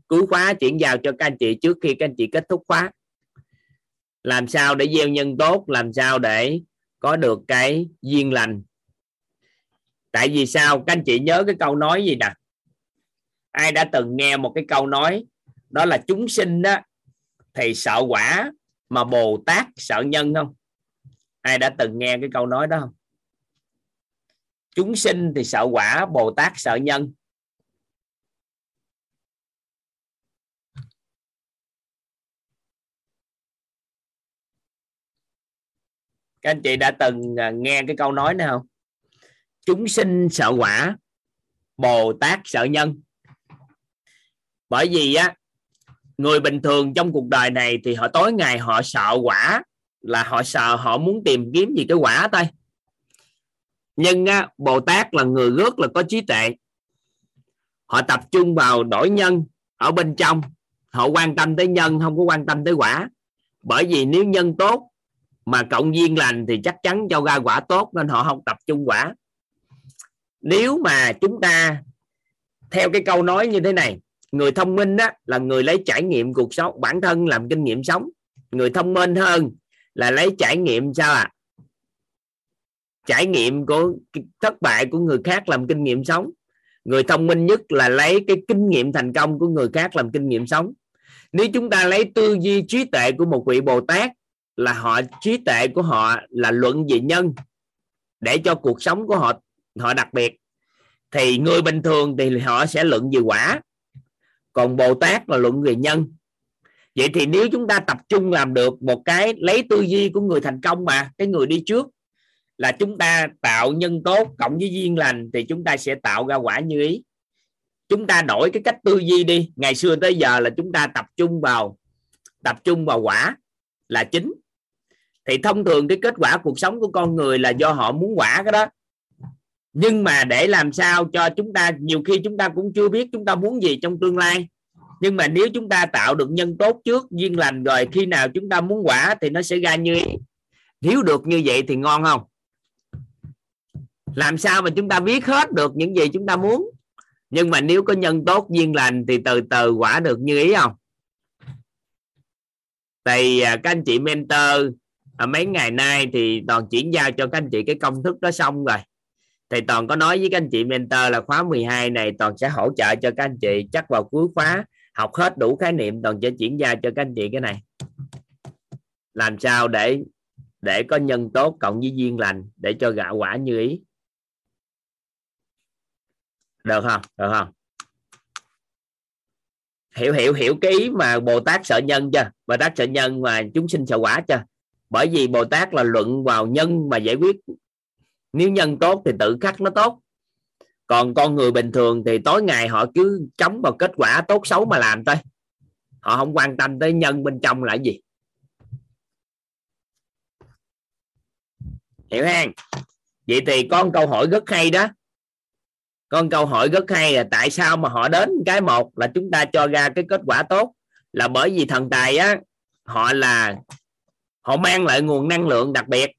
Cuối khóa chuyển giao cho các anh chị trước khi các anh chị kết thúc khóa. Làm sao để gieo nhân tốt, làm sao để có được cái duyên lành? Tại vì sao? Các anh chị nhớ cái câu nói gì nè? Ai đã từng nghe một cái câu nói đó là chúng sinh đó thì sợ quả mà bồ tát sợ nhân không? Ai đã từng nghe cái câu nói đó không? Chúng sinh thì sợ quả, bồ tát sợ nhân. Các anh chị đã từng à, nghe cái câu nói này không? Chúng sinh sợ quả bồ tát sợ nhân. Bởi vì á người bình thường trong cuộc đời này thì họ tối ngày họ sợ quả là họ sợ họ muốn tìm kiếm gì cái quả thôi. Nhưng á, bồ tát là người rất là có trí tuệ. Họ tập trung vào đổi nhân ở bên trong. Họ quan tâm tới nhân không có quan tâm tới quả. Bởi vì nếu nhân tốt mà cộng duyên lành thì chắc chắn cho ra quả tốt nên họ không tập trung quả nếu mà chúng ta theo cái câu nói như thế này, người thông minh đó là người lấy trải nghiệm cuộc sống, bản thân làm kinh nghiệm sống. Người thông minh hơn là lấy trải nghiệm sao à trải nghiệm của thất bại của người khác làm kinh nghiệm sống. Người thông minh nhất là lấy cái kinh nghiệm thành công của người khác làm kinh nghiệm sống. Nếu chúng ta lấy tư duy trí tuệ của một vị bồ tát, là họ, trí tuệ của họ là luận về nhân, để cho cuộc sống của họ họ đặc biệt. Thì người bình thường thì họ sẽ luận về quả. Còn bồ tát là luận về nhân. Vậy thì nếu chúng ta tập trung làm được một cái lấy tư duy của người thành công mà, cái người đi trước, là chúng ta tạo nhân tốt, cộng với duyên lành, thì chúng ta sẽ tạo ra quả như ý. Chúng ta đổi cái cách tư duy đi. Ngày xưa tới giờ là chúng ta tập trung vào, tập trung vào quả là chính. Thì thông thường cái kết quả cuộc sống của con người là do họ muốn quả cái đó nhưng mà để làm sao cho chúng ta, nhiều khi chúng ta cũng chưa biết chúng ta muốn gì trong tương lai. Nhưng mà nếu chúng ta tạo được nhân tốt trước, duyên lành rồi, khi nào chúng ta muốn quả thì nó sẽ ra như ý. Nếu được như vậy thì ngon không? Làm sao mà chúng ta biết hết được những gì chúng ta muốn? Nhưng mà nếu có nhân tốt, duyên lành thì từ từ quả được như ý không? Thì à, các anh chị mentor à, mấy ngày nay thì toàn chuyển giao cho các anh chị cái công thức đó xong rồi thì toàn có nói với các anh chị mentor là khóa 12 này toàn sẽ hỗ trợ cho các anh chị chắc vào cuối khóa, học hết đủ khái niệm, toàn sẽ chuyển giao cho các anh chị cái này. Làm sao để để có nhân tốt cộng với duyên lành để cho gạo quả như ý. Được không? Được không? Hiểu hiểu hiểu cái ý mà bồ tát sợ nhân chưa? Bồ tát sợ nhân mà chúng sinh sợ quả chưa? Bởi vì bồ tát là luận vào nhân mà giải quyết nếu nhân tốt thì tự khắc nó tốt. Còn con người bình thường thì tối ngày họ cứ chống vào kết quả tốt xấu mà làm thôi. Họ không quan tâm tới nhân bên trong là gì. Hiểu không? Vậy thì con câu hỏi rất hay đó. Con câu hỏi rất hay là tại sao mà họ đến cái một là chúng ta cho ra cái kết quả tốt? Là bởi vì thần tài á, họ là, họ mang lại nguồn năng lượng đặc biệt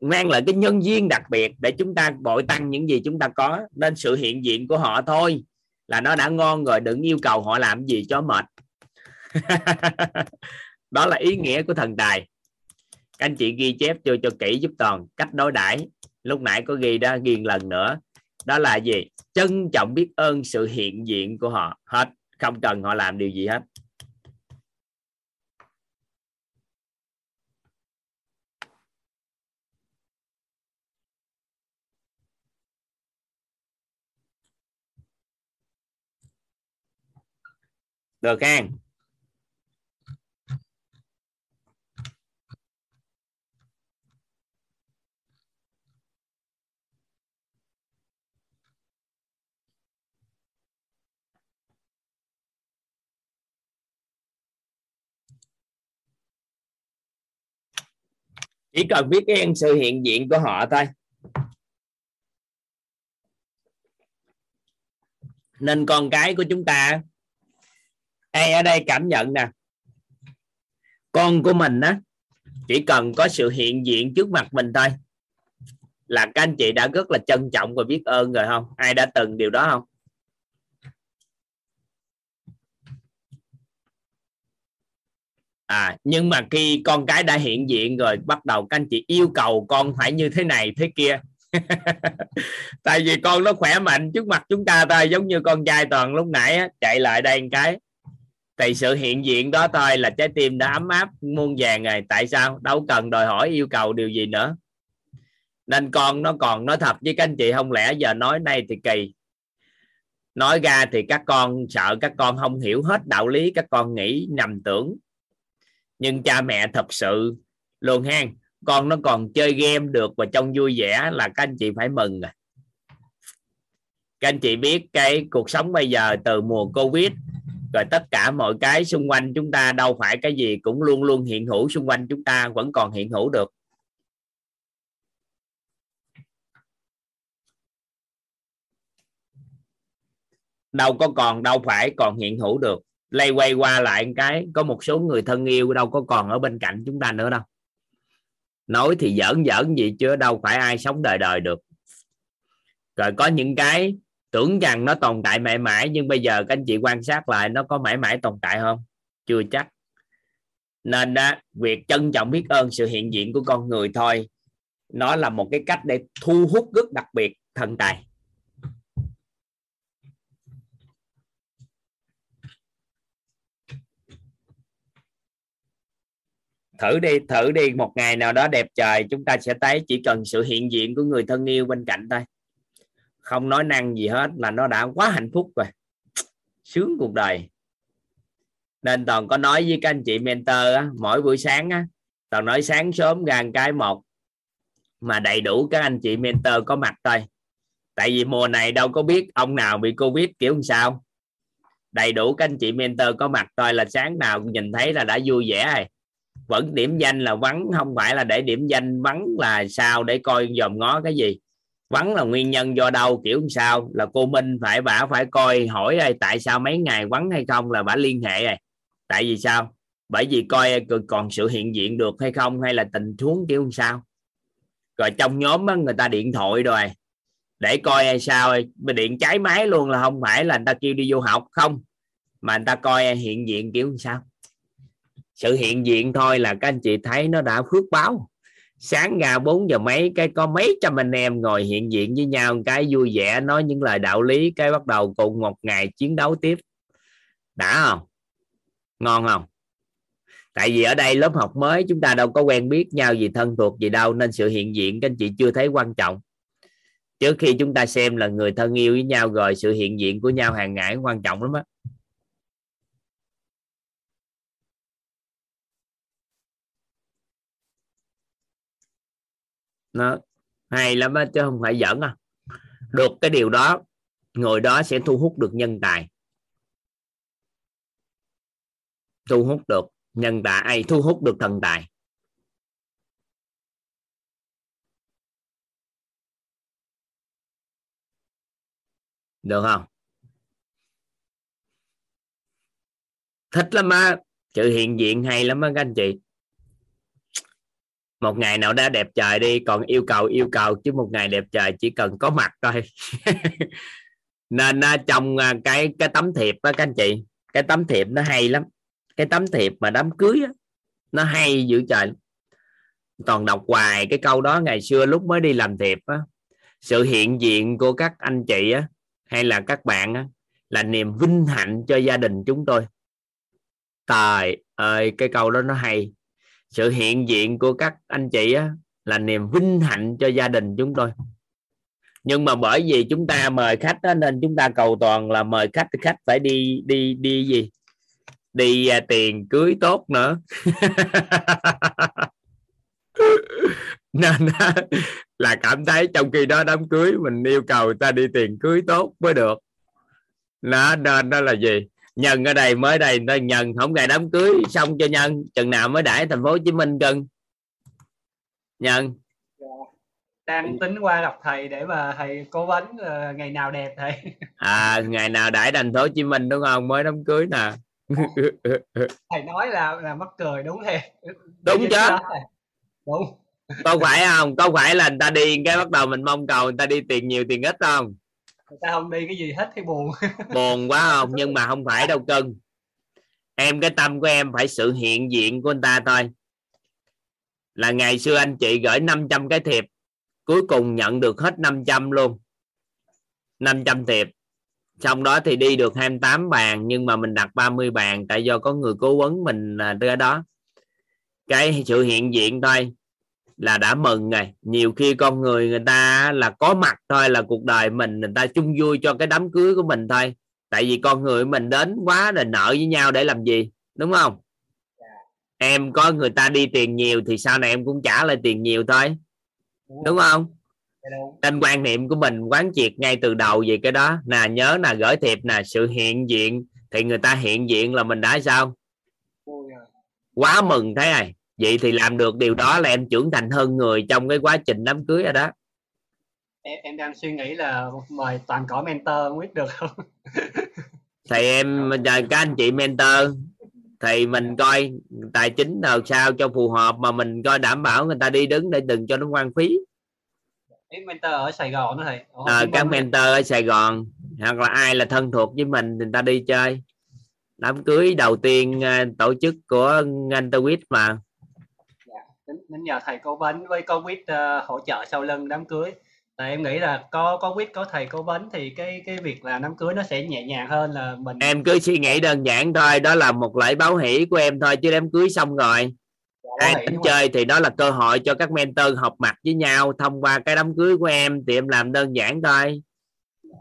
mang lại cái nhân duyên đặc biệt để chúng ta bội tăng những gì chúng ta có, nên sự hiện diện của họ thôi, là nó đã ngon rồi, đừng yêu cầu họ làm gì cho mệt. Đó là ý nghĩa của thần tài. Các anh chị ghi chép cho cho kỹ giúp toàn cách đối đãi. Lúc nãy có ghi đó, ghi lần nữa. Đó là gì? Trân trọng biết ơn sự hiện diện của họ. Hết. Không cần họ làm điều gì hết. Được không chỉ cần biết cái sự hiện diện của họ thôi. Nên con cái của chúng ta ai ở đây cảm nhận nè. Con của mình á chỉ cần có sự hiện diện trước mặt mình thôi. Là các anh chị đã rất là trân trọng và biết ơn rồi không? Ai đã từng điều đó không? À nhưng mà khi con cái đã hiện diện rồi bắt đầu các anh chị yêu cầu con phải như thế này thế kia. Tại vì con nó khỏe mạnh trước mặt chúng ta thôi giống như con trai toàn lúc nãy á, chạy lại đây một cái thì sự hiện diện đó thôi là trái tim đã ấm áp, muôn vàng rồi. Tại sao? Đâu cần đòi hỏi yêu cầu điều gì nữa. Nên con nó còn nói thật với các anh chị, không lẽ giờ nói nay thì kỳ. Nói ra thì các con sợ, các con không hiểu hết đạo lý, các con nghĩ, nhầm tưởng. Nhưng cha mẹ thật sự luôn hang con nó còn chơi game được và trong vui vẻ là các anh chị phải mừng à. Các anh chị biết cái cuộc sống bây giờ từ mùa covid rồi tất cả mọi cái xung quanh chúng ta đâu phải cái gì cũng luôn luôn hiện hữu xung quanh chúng ta, vẫn còn hiện hữu được. Đâu có còn, đâu phải còn hiện hữu được. Lay quay qua lại cái, có một số người thân yêu đâu có còn ở bên cạnh chúng ta nữa đâu. Nói thì giỡn giỡn gì chứ đâu phải ai sống đời đời được. Rồi có những cái tưởng rằng nó tồn tại mãi mãi, nhưng bây giờ các anh chị quan sát lại, nó có mãi mãi tồn tại không? Chưa chắc. Nên đó việc trân trọng biết ơn sự hiện diện của con người thôi. Nó là một cái cách để thu hút rất đặc biệt thần tài. Thử đi thử đi, một ngày nào đó đẹp trời, chúng ta sẽ thấy chỉ cần sự hiện diện của người thân yêu bên cạnh thôi không nói năng gì hết là nó đã quá hạnh phúc rồi. Sướng cuộc đời. Nên toàn có nói với các anh chị mentor á, mỗi buổi sáng á, toàn nói sáng sớm ra cái một mà đầy đủ các anh chị mentor có mặt thôi. Tại vì mùa này đâu có biết ông nào bị covid kiểu làm sao. Đầy đủ các anh chị mentor có mặt thôi là sáng nào nhìn thấy là đã vui vẻ rồi. Vẫn điểm danh là vắng không phải là để điểm danh vắng là sao để coi dòm ngó cái gì vắng là nguyên nhân do đâu kiểu sao? Là cô Minh phải bả phải coi hỏi ơi tại sao mấy ngày vắng hay không? Là bả liên hệ rồi. Tại vì sao? Bởi vì coi ờ, còn sự hiện diện được hay không hay là tình huống kiểu sao? Rồi trong nhóm đó, người ta điện thoại rồi. Để coi hay sao ờ, điện cháy máy luôn là không phải là người ta kêu đi vô học không. Mà người ta coi hiện diện kiểu sao? Sự hiện diện thôi là các anh chị thấy nó đã phước báo sáng ra 4 giờ mấy, cái có mấy trăm anh em ngồi hiện diện với nhau, cái vui vẻ nói những lời đạo lý, cái bắt đầu cùng một ngày chiến đấu tiếp. Đã không? Ngon không? Tại vì ở đây lớp học mới, chúng ta đâu có quen biết nhau gì thân thuộc gì đâu, nên sự hiện diện các anh chị chưa thấy quan trọng. Trước khi chúng ta xem là người thân yêu với nhau rồi, sự hiện diện của nhau hàng ngày quan trọng lắm á. Nó hay lắm đó, chứ không phải giỡn à. Được cái điều đó người đó sẽ thu hút được nhân tài. Thu hút được nhân tài ai thu hút được thần tài? Được không? Thích lắm á sự hiện diện hay lắm á các anh chị một ngày nào đó đẹp trời đi còn yêu cầu yêu cầu chứ một ngày đẹp trời chỉ cần có mặt thôi. Nên à, trong à, cái cái tấm thiệp đó các anh chị cái tấm thiệp nó hay lắm. Cái tấm thiệp mà đám cưới đó, nó hay dữ trời toàn đọc hoài cái câu đó ngày xưa lúc mới đi làm thiệp đó, sự hiện diện của các anh chị á, hay là các bạn á, là niềm vinh hạnh cho gia đình chúng tôi. Trời ơi cái câu đó nó hay sự hiện diện của các anh chị á, là niềm vinh hạnh cho gia đình chúng tôi. Nhưng mà bởi vì chúng ta mời khách đó, nên chúng ta cầu toàn là mời khách thì khách phải đi đi đi gì? Đi à, tiền cưới tốt nữa. Nên là cảm thấy trong khi đó đám cưới mình yêu cầu ta đi tiền cưới tốt mới được. Nó nên đó là gì? Nhân ở đây mới đây nó nhân không ngày đám cưới xong cho nhân. Chừng nào mới đãi thành phố hồ chí minh cưng nhân. Đang tính qua gặp thầy để mà thầy cố vấn ờ, ngày nào đẹp thầy. À ngày nào đãi thành phố hồ chí minh đúng không? Mới đám cưới nè. Thầy nói là là mắc cười đúng thiệt đúng chứ. Đúng. Có phải không? Có phải là người ta đi cái bắt đầu mình mong cầu người ta đi tiền nhiều tiền ít không người ta không đi cái gì hết thì buồn. Buồn quá không? Nhưng mà không phải đâu cưng em, cái tâm của em phải sự hiện diện của anh ta thôi. Là ngày xưa anh chị gửi 500 cái thiệp, cuối cùng nhận được hết 500 luôn. 500 thiệp. Trong đó thì đi được 28 bàn, nhưng mà mình đặt 30 bàn, tại do có người cố vấn mình à, ra đó. Cái sự hiện diện thôi là đã mừng rồi nhiều khi con người người ta là có mặt thôi là cuộc đời mình người ta chung vui cho cái đám cưới của mình thôi. Tại vì con người mình đến quá là nợ với nhau để làm gì đúng không? Em có người ta đi tiền nhiều thì sau này em cũng trả lại tiền nhiều thôi đúng không? Nên quan niệm của mình quán triệt ngay từ đầu về cái đó. Nè nhớ là gửi thiệp nè sự hiện diện. Thì người ta hiện diện là mình đã sao? Quá mừng thế này vậy thì làm được điều đó là em trưởng thành hơn người trong cái quá trình đám cưới rồi đó. Em, em đang suy nghĩ là mời toàn cỏ mentor biết được không? Thì em các anh chị mentor thì mình coi tài chính nào sao cho phù hợp mà mình coi đảm bảo người ta đi đứng để đừng cho nó quan phí. Em mentor ở Sài Gòn đó thầy. À, các mentor ở Sài Gòn hoặc là ai là thân thuộc với mình thì người ta đi chơi. Đám cưới đầu tiên à, tổ chức của anh Tawit mà đến nhờ thầy cố vấn với có quýt ờ, hỗ trợ sau lưng đám cưới. Tại em nghĩ là có có quýt có thầy cố vấn thì cái cái việc là đám cưới nó sẽ nhẹ nhàng hơn là mình em cứ suy nghĩ đơn giản thôi đó là một lễ báo hỷ của em thôi chứ đám cưới xong rồi. Ai đến chơi thì đó là cơ hội cho các mentor học mặt với nhau thông qua cái đám cưới của em thì em làm đơn giản thôi.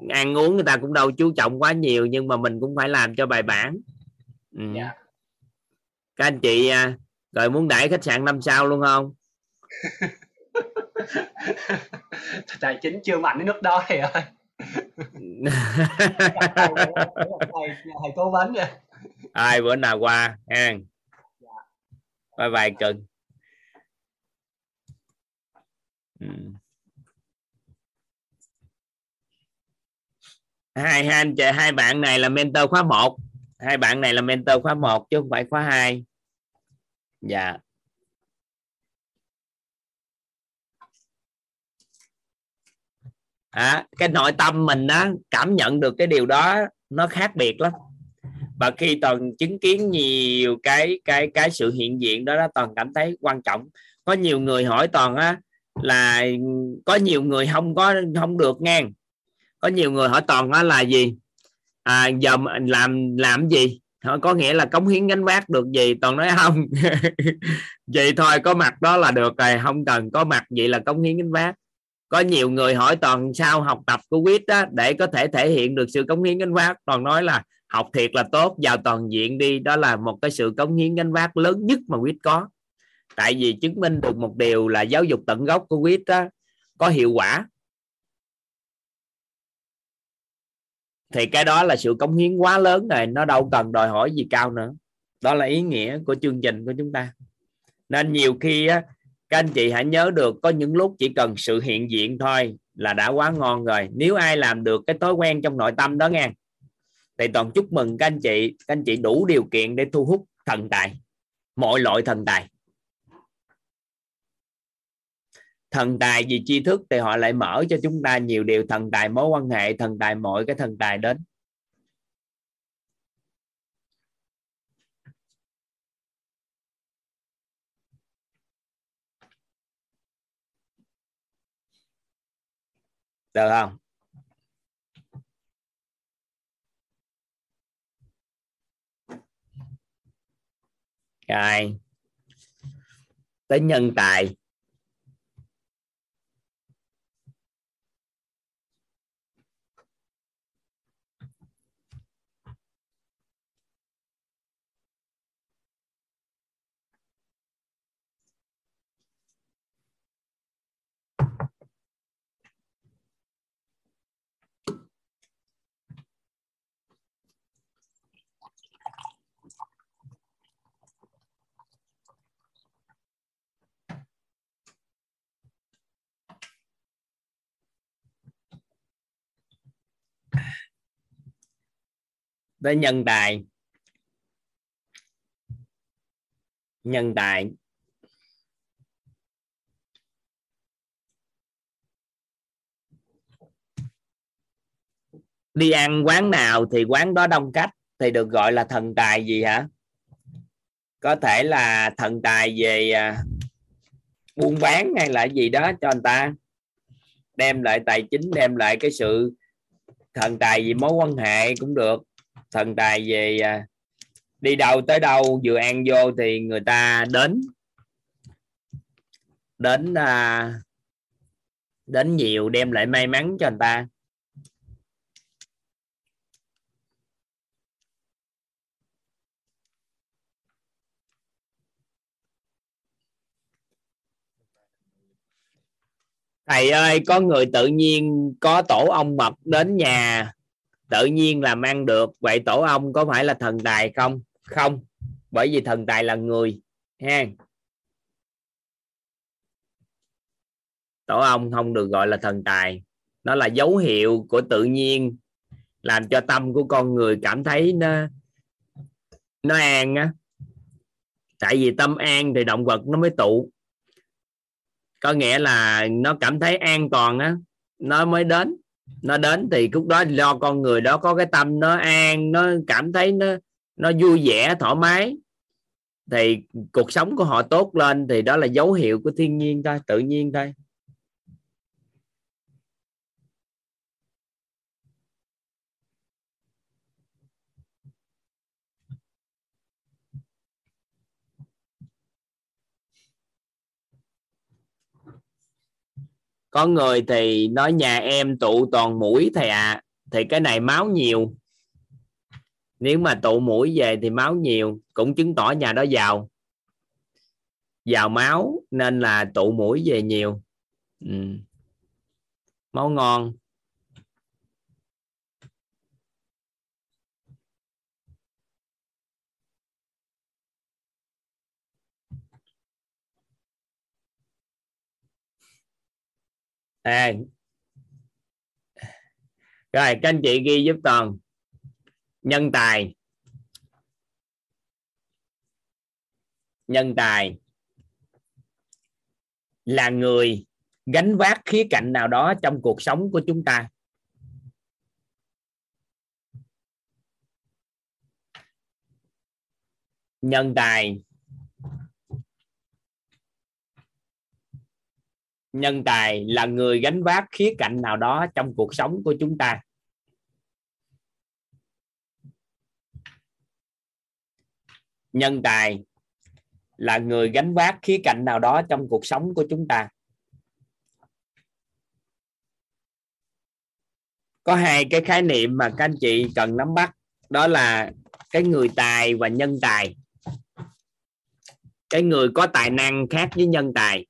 Ăn uống người ta cũng đâu chú trọng quá nhiều nhưng mà mình cũng phải làm cho bài bản. Ừ. các anh chị à, rồi muốn đãi khách sạn năm sao luôn không? Tài chính chưa mạnh đến nước đó thầy ơi. Thầy, thầy cố vấn vậy ai bữa nào qua ha bye bye cưng Ừ. hai hai anh chị hai bạn này là mentor khóa 1 hai bạn này là mentor khóa 1 chứ không phải khóa 2 dạ. À, cái nội tâm mình á cảm nhận được cái điều đó nó khác biệt lắm. Và khi toàn chứng kiến nhiều cái cái cái sự hiện diện đó, đó toàn cảm thấy quan trọng. Có nhiều người hỏi toàn á là có nhiều người không có không được ngang có nhiều người hỏi toàn á là gì? À, giờ làm làm gì? Họ có nghĩa là cống hiến gánh vác được gì? Toàn nói không. Vậy thôi, có mặt đó là được rồi, không cần có mặt vậy là cống hiến gánh vác. Có nhiều người hỏi toàn sao học tập của quýt đó để có thể thể hiện được sự cống hiến gánh vác. Toàn nói là học thiệt là tốt, vào toàn diện đi. Đó là một cái sự cống hiến gánh vác lớn nhất mà quýt có. Tại vì chứng minh được một điều là giáo dục tận gốc của quýt đó có hiệu quả. Thì cái đó là sự cống hiến quá lớn rồi nó đâu cần đòi hỏi gì cao nữa. Đó là ý nghĩa của chương trình của chúng ta. Nên nhiều khi á, các anh chị hãy nhớ được có những lúc chỉ cần sự hiện diện thôi là đã quá ngon rồi. Nếu ai làm được cái thói quen trong nội tâm đó nghe. Thì toàn chúc mừng các anh chị các anh chị đủ điều kiện để thu hút thần tài mọi loại thần tài. Thần tài vì tri thức thì họ lại mở cho chúng ta nhiều điều, thần tài mối quan hệ, thần tài mọi cái thần tài đến. Được không? Rồi. Tới nhân tài. Tới nhân tài nhân tài đi ăn quán nào thì quán đó đông khách, thì được gọi là thần tài gì hả? Có thể là thần tài về à, buôn bán hay là gì đó cho người ta. Đem lại tài chính, đem lại cái sự thần tài gì mối quan hệ cũng được thần tài về à, đi đâu tới đâu, vừa ăn vô thì người ta đến đến à, đến nhiều đem lại may mắn cho người ta. Thầy ơi, có người tự nhiên có tổ ông mật đến nhà tự nhiên làm ăn được, vậy tổ ông có phải là thần tài không? Không, bởi vì thần tài là người, ha. Tổ ông không được gọi là thần tài, nó là dấu hiệu của tự nhiên, làm cho tâm của con người cảm thấy nó nó an á. Tại vì tâm an thì động vật nó mới tụ. Có nghĩa là nó cảm thấy an toàn á, nó mới đến nó đến thì lúc đó do con người đó có cái tâm nó an, nó cảm thấy nó nó vui vẻ, thoải mái. Thì cuộc sống của họ tốt lên thì đó là dấu hiệu của thiên nhiên thôi, tự nhiên thôi. Có người thì nói nhà em tụ toàn mũi thầy ạ. À, thì cái này máu nhiều. Nếu mà tụ mũi về thì máu nhiều cũng chứng tỏ nhà đó giàu. Giàu máu nên là tụ mũi về nhiều. Ừ. máu ngon. À. rồi, các anh chị ghi giúp toàn. Nhân tài. Nhân tài. Là người gánh vác khía cạnh nào đó trong cuộc sống của chúng ta. Nhân tài. Nhân tài là người gánh vác khía cạnh nào đó trong cuộc sống của chúng ta. Nhân tài là người gánh vác khía cạnh nào đó trong cuộc sống của chúng ta. Có hai cái khái niệm mà các anh chị cần nắm bắt, đó là cái người tài và nhân tài. Cái người có tài năng khác với nhân tài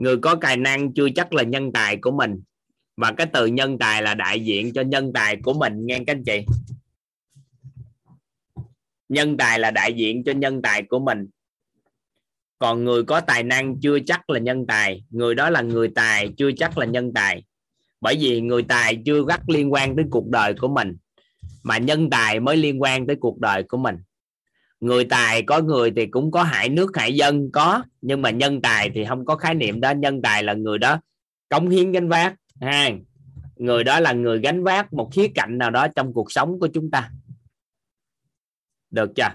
người có tài năng chưa chắc là nhân tài của mình. Và cái từ nhân tài là đại diện cho nhân tài của mình, nghe các anh chị. Nhân tài là đại diện cho nhân tài của mình. Còn người có tài năng chưa chắc là nhân tài. Người đó là người tài, chưa chắc là nhân tài. Bởi vì người tài chưa gắt liên quan tới cuộc đời của mình, mà nhân tài mới liên quan tới cuộc đời của mình người tài có người thì cũng có hại nước hại dân, có, nhưng mà nhân tài thì không có khái niệm đó. Nhân tài là người đó cống hiến gánh vác. Ha người đó là người gánh vác một khía cạnh nào đó trong cuộc sống của chúng ta. Được chưa?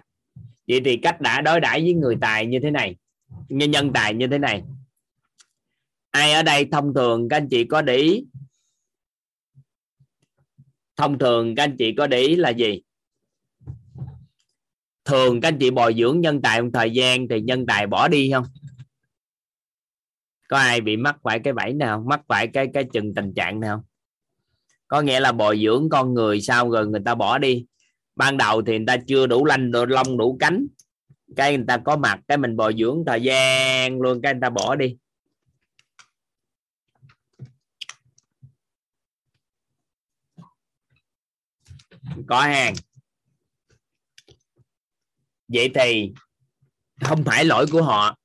Vậy thì cách đã đối đãi với người tài như thế này, như nhân tài như thế này. Ai ở đây thông thường, các anh chị có để ý? Thông thường các anh chị có để ý là gì? Thường các anh chị bồi dưỡng nhân tài một thời gian thì nhân tài bỏ đi không? Có ai bị mắc phải cái bẫy nào, mắc phải cái cái chừng tình trạng nào? Có nghĩa là bồi dưỡng con người sao rồi người ta bỏ đi? Ban đầu thì người ta chưa đủ lanh đủ lông đủ cánh. Cái người ta có mặt, cái mình bồi dưỡng thời gian luôn, cái người ta bỏ đi. Có hàng vậy thì không phải lỗi của họ.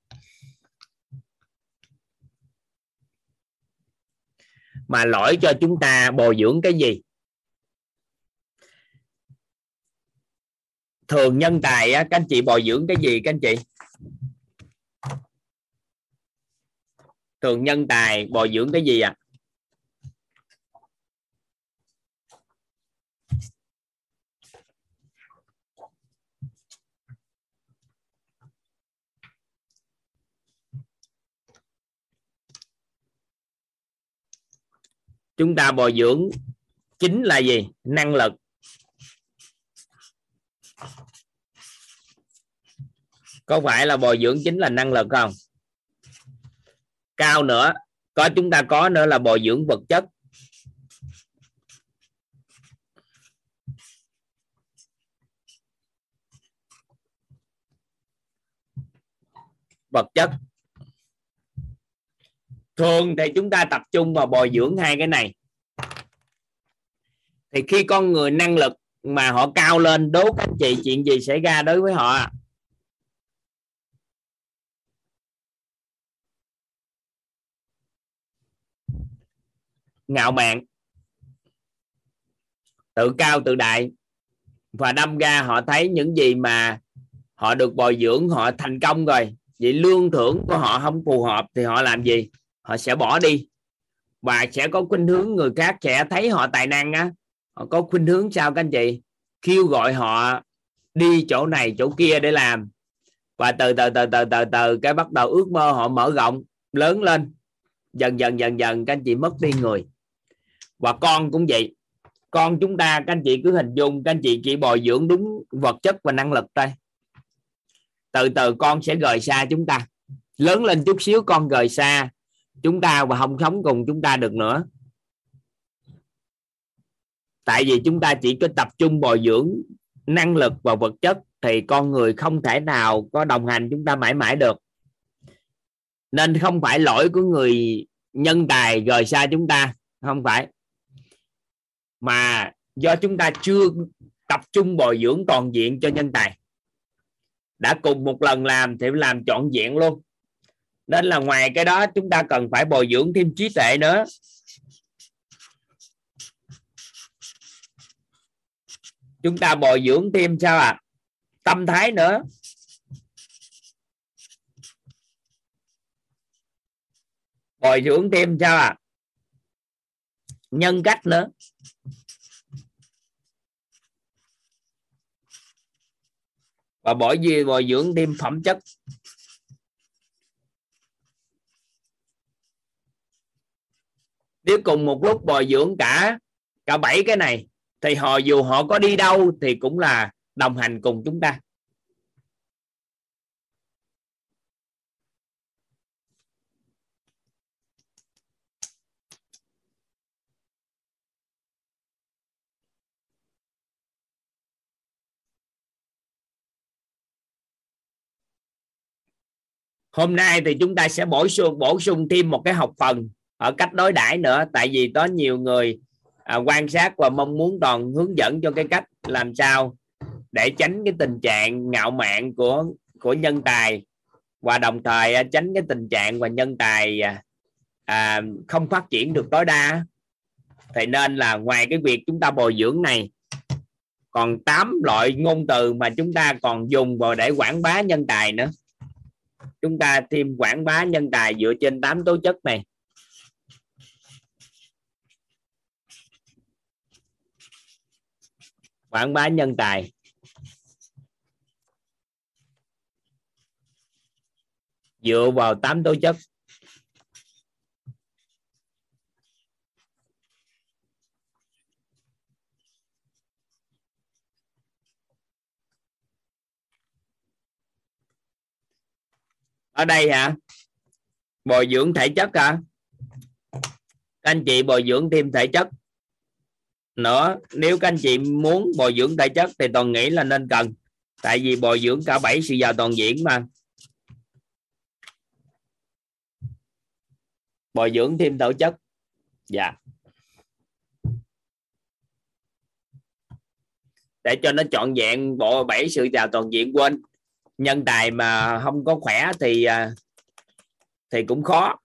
Mà lỗi cho chúng ta bồi dưỡng cái gì? Thường nhân tài á, các anh chị bồi dưỡng cái gì các anh chị? Thường nhân tài bồi dưỡng cái gì à? Chúng ta bồi dưỡng chính là gì? Năng lực. Có phải là bồi dưỡng chính là năng lực không? Cao nữa. Có chúng ta có nữa là bồi dưỡng vật chất. Vật chất thường thì chúng ta tập trung vào bồi dưỡng hai cái này. Thì khi con người năng lực mà họ cao lên, đố các anh chị chuyện gì xảy ra đối với họ? Ngạo mạn. Tự cao tự đại. Và đâm ra họ thấy những gì mà họ được bồi dưỡng, họ thành công rồi. Vậy lương thưởng của họ không phù hợp thì họ làm gì? Họ sẽ bỏ đi. Và sẽ có khuynh hướng người khác sẽ thấy họ tài năng á. Họ có khuynh hướng sao các anh chị? Kêu gọi họ đi chỗ này, chỗ kia để làm. Và từ từ từ từ từ từ cái bắt đầu ước mơ họ mở rộng, lớn lên. Dần dần dần dần các anh chị mất đi người. Và con cũng vậy. Con chúng ta các anh chị cứ hình dung, các anh chị chỉ bồi dưỡng đúng vật chất và năng lực thôi. Từ từ con sẽ rời xa chúng ta. Lớn lên chút xíu con rời xa chúng ta và không sống cùng chúng ta được nữa. Tại vì chúng ta chỉ có tập trung bồi dưỡng năng lực và vật chất, thì con người không thể nào có đồng hành chúng ta mãi mãi được. Nên không phải lỗi của người nhân tài rời xa chúng ta, không phải. Mà do chúng ta chưa tập trung bồi dưỡng toàn diện cho nhân tài. Đã cùng một lần làm thì làm trọn diện luôn nên là ngoài cái đó, chúng ta cần phải bồi dưỡng thêm trí tuệ nữa chúng ta bồi dưỡng thêm sao ạ à? tâm thái nữa bồi dưỡng thêm sao ạ à? nhân cách nữa và bởi vì bồi dưỡng thêm phẩm chất nếu cùng một lúc bồi dưỡng cả cả bảy cái này, thì họ dù họ có đi đâu thì cũng là đồng hành cùng chúng ta. Hôm nay thì chúng ta sẽ bổ sung bổ sung thêm một cái học phần ở cách đối đãi nữa tại vì có nhiều người à, quan sát và mong muốn toàn hướng dẫn cho cái cách làm sao để tránh cái tình trạng ngạo mạn của của nhân tài và đồng thời à, tránh cái tình trạng và nhân tài à, à, không phát triển được tối đa thì nên là ngoài cái việc chúng ta bồi dưỡng này còn 8 loại ngôn từ mà chúng ta còn dùng vào để quảng bá nhân tài nữa. Chúng ta thêm quảng bá nhân tài dựa trên 8 tố chất này. Quảng bá nhân tài. Dựa vào tám tố chất. Ở đây hả? Bồi dưỡng thể chất hả? Các anh chị bồi dưỡng thêm thể chất nữa, nếu các anh chị muốn bồi dưỡng thể chất thì toàn nghĩ là nên cần. Tại vì bồi dưỡng cả bảy sự giàu toàn diện mà. Bồi dưỡng thêm thể chất. Dạ. Để cho nó trọn vẹn, bộ bảy sự giàu toàn diện quên. Nhân tài mà không có khỏe thì à, thì cũng khó.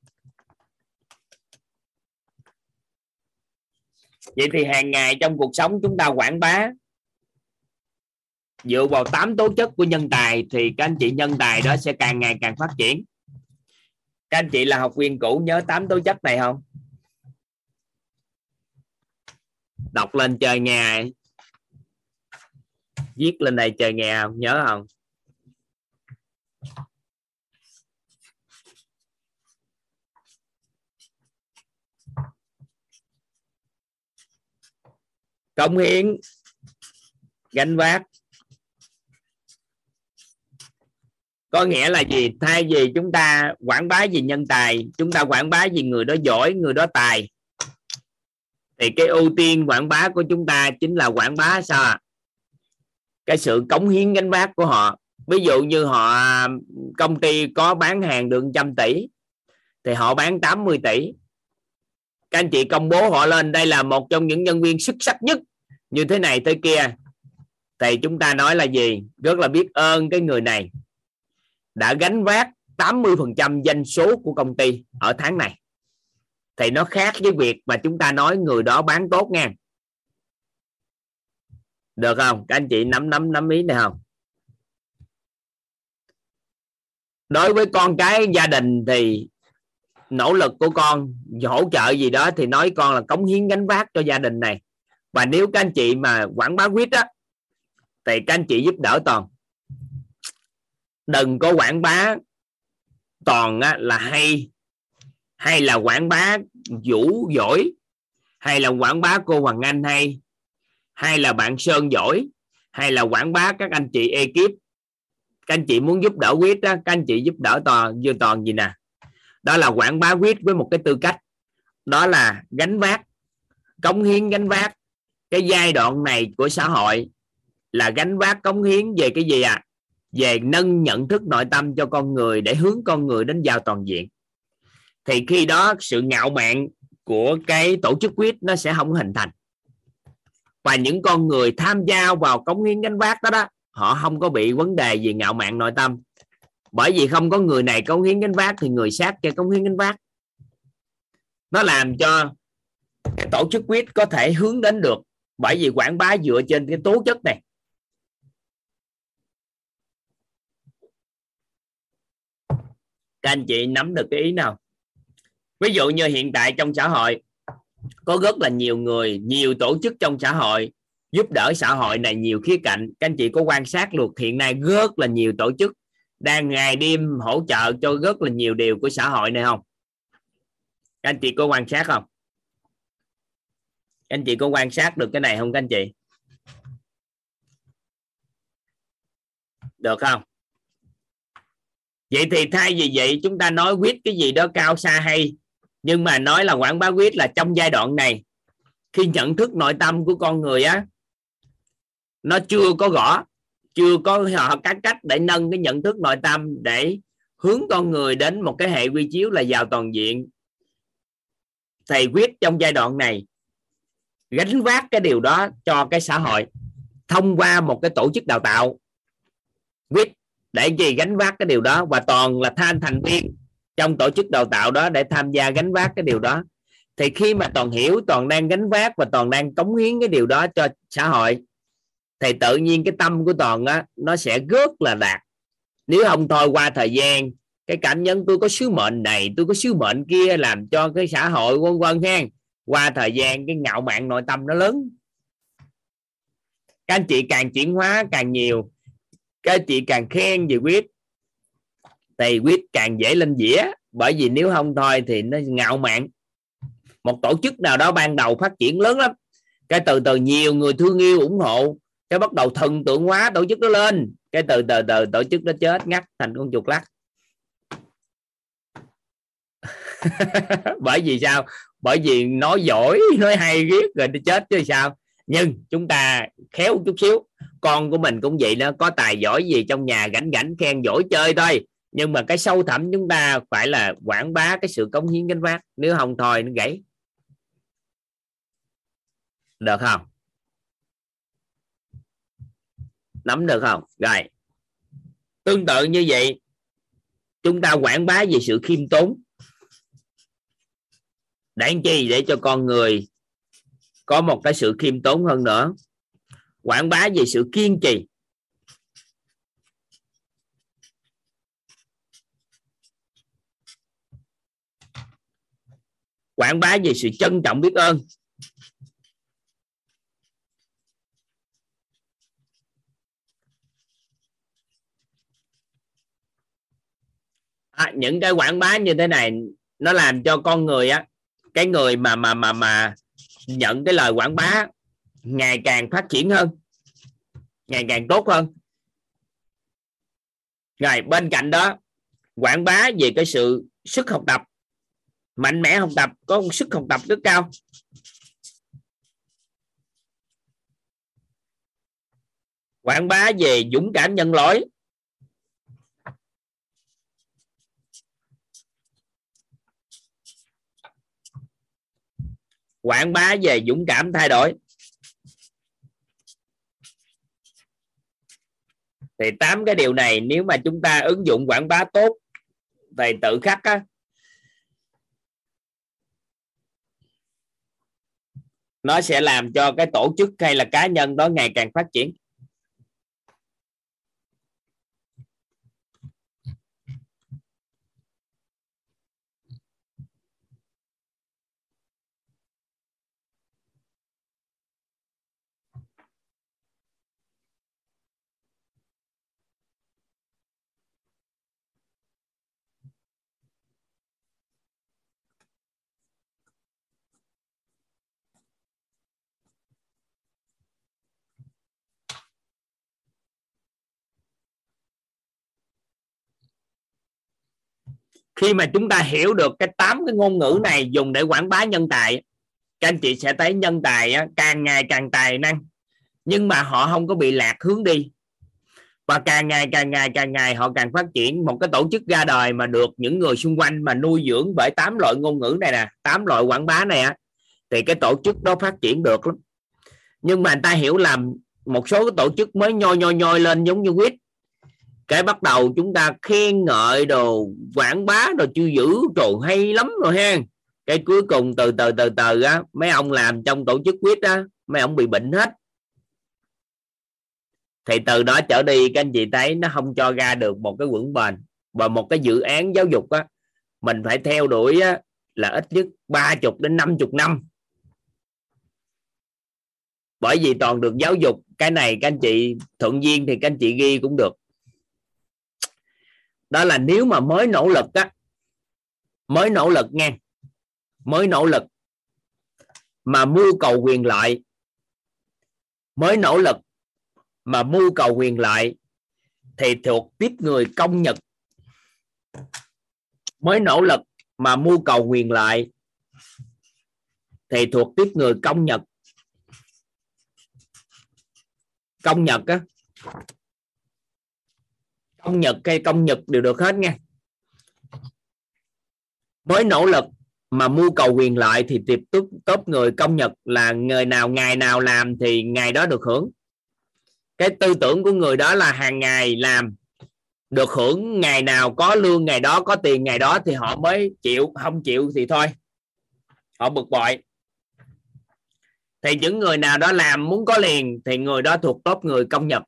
Vậy thì hàng ngày trong cuộc sống chúng ta quảng bá, dựa vào tám tố chất của nhân tài thì các anh chị nhân tài đó sẽ càng ngày càng phát triển. Các anh chị là học viên cũ, nhớ tám tố chất này không? Đọc lên trời nghe. Viết lên đây trời nghe không? Nhớ không? Cống hiến. Gánh vác. Có nghĩa là gì? Thay vì chúng ta quảng bá gì nhân tài, chúng ta quảng bá gì người đó giỏi, người đó tài. Thì cái ưu tiên quảng bá của chúng ta chính là quảng bá sao à? cái sự cống hiến gánh vác của họ. Ví dụ như họ, công ty có bán hàng được trăm tỷ, thì họ bán 80 tỷ các anh chị công bố họ lên, đây là một trong những nhân viên xuất sắc nhất. Như thế này thế kia. Thì chúng ta nói là gì? Rất là biết ơn cái người này. Đã gánh vác 80% doanh số của công ty ở tháng này. Thì nó khác với việc mà chúng ta nói người đó bán tốt nha. Được không? Các anh chị nắm nắm nắm ý này không? Đối với con cái gia đình thì nỗ lực của con hỗ trợ gì đó thì nói con là cống hiến gánh vác cho gia đình này. Và nếu các anh chị mà quảng bá quýt á thì các anh chị giúp đỡ toàn. Đừng có quảng bá toàn á, là hay hay là quảng bá vũ giỏi hay là quảng bá cô Hoàng Anh hay hay là bạn Sơn giỏi hay là quảng bá các anh chị ekip. Các anh chị muốn giúp đỡ quyết á, các anh chị giúp đỡ toàn dư toàn gì nè? Đó là quảng bá quyết với một cái tư cách. Đó là gánh vác, cống hiến gánh vác. Cái giai đoạn này của xã hội là gánh vác cống hiến về cái gì à về nâng nhận thức nội tâm cho con người để hướng con người đến giao toàn diện. Thì khi đó sự ngạo mạn của cái tổ chức quyết nó sẽ không hình thành. Và những con người tham gia vào cống hiến gánh vác đó đó, họ không có bị vấn đề gì ngạo mạn nội tâm bởi vì không có người này cống hiến gánh vác thì người sát kia cống hiến gánh vác. Nó làm cho cái tổ chức quyết có thể hướng đến được. Bởi vì quảng bá dựa trên cái tố chất này. Các anh chị nắm được cái ý nào? Ví dụ như hiện tại trong xã hội, có rất là nhiều người, nhiều tổ chức trong xã hội giúp đỡ xã hội này nhiều khía cạnh. Các anh chị có quan sát được hiện nay rất là nhiều tổ chức đang ngày đêm hỗ trợ cho rất là nhiều điều của xã hội này không? Các anh chị có quan sát không? Các anh chị có quan sát được cái này không các anh chị? Được không? Vậy thì thay vì vậy, chúng ta nói quyết cái gì đó cao xa hay, nhưng mà nói là quảng bá quyết là trong giai đoạn này, khi nhận thức nội tâm của con người á, nó chưa có rõ chưa có họ các cách để nâng cái nhận thức nội tâm để hướng con người đến một cái hệ quy chiếu là giàu toàn diện. Thầy quyết trong giai đoạn này gánh vác cái điều đó cho cái xã hội thông qua một cái tổ chức đào tạo. Quyết để gì gánh vác cái điều đó và toàn là tham thành viên trong tổ chức đào tạo đó để tham gia gánh vác cái điều đó. Thì khi mà toàn hiểu, toàn đang gánh vác và toàn đang cống hiến cái điều đó cho xã hội thì tự nhiên cái tâm của toàn á, nó sẽ rất là đạt. Nếu không thôi, qua thời gian, cái cảm nhận tôi có sứ mệnh này, tôi có sứ mệnh kia làm cho cái xã hội vân vân ha qua thời gian, cái ngạo mạn nội tâm nó lớn. Các anh chị càng chuyển hóa càng nhiều, các anh chị càng khen về quyết thì quyết càng dễ lên dĩa, bởi vì nếu không thôi thì nó ngạo mạn. Một tổ chức nào đó ban đầu phát triển lớn lắm. Cái từ từ nhiều người thương yêu ủng hộ cái bắt đầu thần tượng hóa tổ chức nó lên. Cái từ từ từ, tổ chức nó chết ngắt thành con chuột lắc. Bởi vì sao? Bởi vì nói giỏi, nói hay riết rồi nó chết chứ sao? Nhưng chúng ta khéo chút xíu. Con của mình cũng vậy đó, có tài giỏi gì trong nhà gánh gánh khen giỏi chơi thôi. Nhưng mà cái sâu thẳm chúng ta phải là quảng bá cái sự cống hiến gánh vác. Nếu không thôi nó gãy. Được không? Nắm được không? Rồi. Tương tự như vậy, chúng ta quảng bá về sự khiêm tốn. Đáng chi để cho con người có một cái sự khiêm tốn hơn nữa. Quảng bá về sự kiên trì. Quảng bá về sự trân trọng biết ơn. À, những cái quảng bá như thế này nó làm cho con người á cái người mà mà mà mà nhận cái lời quảng bá ngày càng phát triển hơn ngày càng tốt hơn. Rồi bên cạnh đó quảng bá về cái sự sức học tập mạnh mẽ học tập có một sức học tập rất cao. Quảng bá về dũng cảm nhân lỗi quảng bá về dũng cảm thay đổi. Thì tám cái điều này, nếu mà chúng ta ứng dụng quảng bá tốt thì tự khắc á, nó sẽ làm cho cái tổ chức hay là cá nhân đó ngày càng phát triển. Khi mà chúng ta hiểu được cái tám cái ngôn ngữ này dùng để quảng bá nhân tài, các anh chị sẽ thấy nhân tài càng ngày càng tài năng. Nhưng mà họ không có bị lạc hướng đi. Và càng ngày càng ngày càng ngày họ càng phát triển một cái tổ chức ra đời mà được những người xung quanh mà nuôi dưỡng bởi tám loại ngôn ngữ này nè, tám loại quảng bá này á, thì cái tổ chức đó phát triển được lắm. Nhưng mà người ta hiểu làm một số cái tổ chức mới nhoi nhoi nhoi lên giống như quýt cái bắt đầu chúng ta khen ngợi đồ quảng bá đồ chưa giữ trời hay lắm rồi ha. Cái cuối cùng từ từ từ từ á mấy ông làm trong tổ chức quyết á mấy ông bị bệnh hết. Thì từ đó trở đi các anh chị thấy nó không cho ra được một cái vững bền. Và một cái dự án giáo dục á mình phải theo đuổi á, là ít nhất ba chục đến năm chục năm. Bởi vì toàn được giáo dục cái này các anh chị thuận duyên thì các anh chị ghi cũng được đó là nếu mà mới nỗ lực á, mới nỗ lực nghe, mới nỗ lực mà mưu cầu quyền lợi mới nỗ lực mà mưu cầu quyền lợi thì thuộc tiếp người công nhật. Mới nỗ lực mà mưu cầu quyền lợi thì thuộc tiếp người công nhật. Công nhật á công nhật hay công nhật đều được hết nha. Mới nỗ lực mà mưu cầu quyền lợi thì tiếp tục tốt người công nhật là người nào, ngày nào làm thì ngày đó được hưởng. Cái tư tưởng của người đó là hàng ngày làm, được hưởng ngày nào có lương, ngày đó có tiền, ngày đó thì họ mới chịu, không chịu thì thôi. Họ bực bội. Thì những người nào đó làm muốn có liền thì người đó thuộc top người công nhật.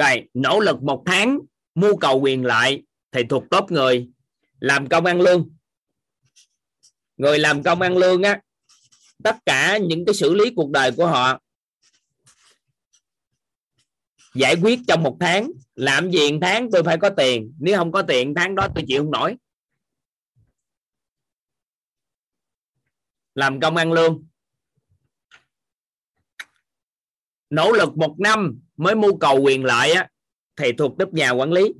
Rồi, nỗ lực một tháng mưu cầu quyền lợi thì thuộc top người. Làm công ăn lương. Người làm công ăn lương á, tất cả những cái xử lý cuộc đời của họ, giải quyết trong một tháng. Làm gì một tháng, tôi phải có tiền. Nếu không có tiền, tháng đó tôi chịu không nổi. Làm công ăn lương. Nỗ lực một năm mới mưu cầu quyền lợi á, thì thuộc đất nhà quản lý.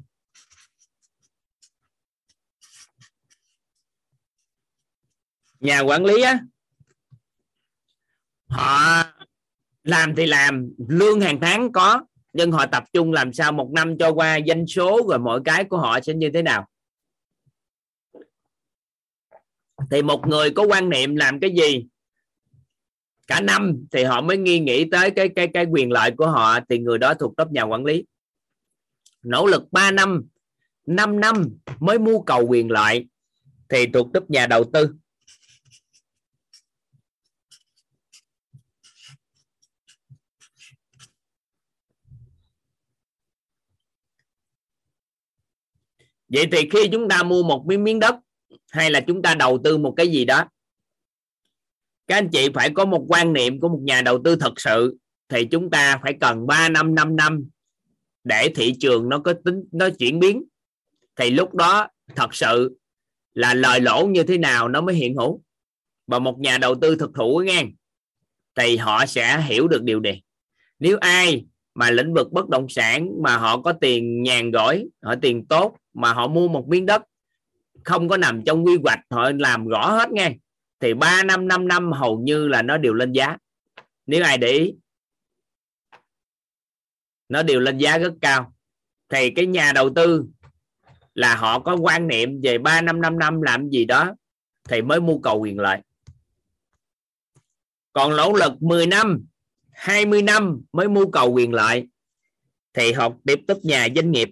Nhà quản lý á họ làm thì làm lương hàng tháng có nhưng họ tập trung làm sao một năm cho qua doanh số rồi mọi cái của họ sẽ như thế nào? Thì một người có quan niệm làm cái gì? Cả năm thì họ mới nghi nghĩ tới cái cái cái quyền lợi của họ thì người đó thuộc cấp nhà quản lý. Nỗ lực 3 năm 5 năm mới mưu cầu quyền lợi thì thuộc cấp nhà đầu tư. Vậy thì khi chúng ta mua một miếng miếng đất hay là chúng ta đầu tư một cái gì đó các anh chị phải có một quan niệm của một nhà đầu tư thật sự, thì chúng ta phải cần 3 năm 5 năm để thị trường nó có tính, nó chuyển biến. Thì lúc đó, thật sự là lời lỗ như thế nào nó mới hiện hữu. Và một nhà đầu tư thực thụ nghe, thì họ sẽ hiểu được điều này. Nếu ai mà lĩnh vực bất động sản mà họ có tiền nhàn rỗi họ tiền tốt, mà họ mua một miếng đất không có nằm trong quy hoạch, họ làm rõ hết nghe thì 3 năm 5 năm hầu như là nó đều lên giá. Nếu ai để ý, nó đều lên giá rất cao. Thì cái nhà đầu tư là họ có quan niệm về 3 năm 5 năm làm gì đó thì mới mưu cầu quyền lợi. Còn nỗ lực 10 năm 20 năm mới mưu cầu quyền lợi thì học tiếp tục nhà doanh nghiệp.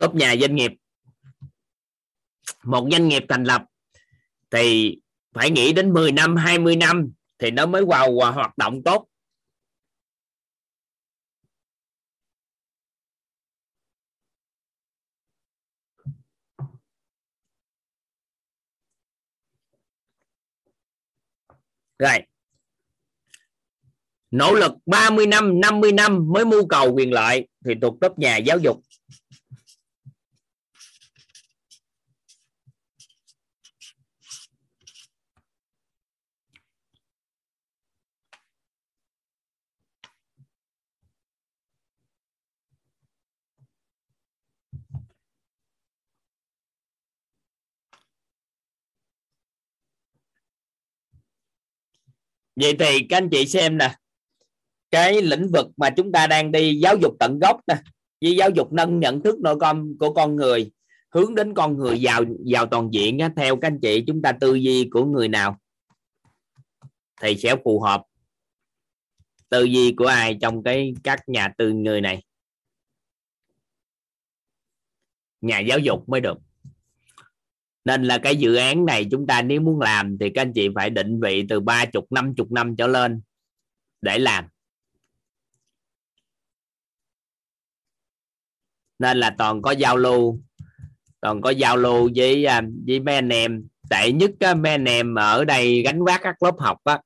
Top nhà doanh nghiệp. Một doanh nghiệp thành lập thì phải nghĩ đến 10 năm 20 năm thì nó mới vào hoạt động tốt. Rồi. Nỗ lực 30 năm 50 năm mới mưu cầu quyền lợi thì thuộc cấp nhà giáo dục. Vậy thì các anh chị xem nè cái lĩnh vực mà chúng ta đang đi giáo dục tận gốc nè với giáo dục nâng nhận thức nội con của con người hướng đến con người giàu giàu toàn diện á, theo các anh chị chúng ta tư duy của người nào thì sẽ phù hợp tư duy của ai trong cái các nhà tư người này. Nhà giáo dục mới được nên là cái dự án này chúng ta nếu muốn làm thì các anh chị phải định vị từ ba chục năm chục năm trở lên để làm. Nên là toàn có giao lưu toàn có giao lưu với à, với mấy anh em. Tệ nhất á, mấy anh em ở đây gánh vác các lớp học á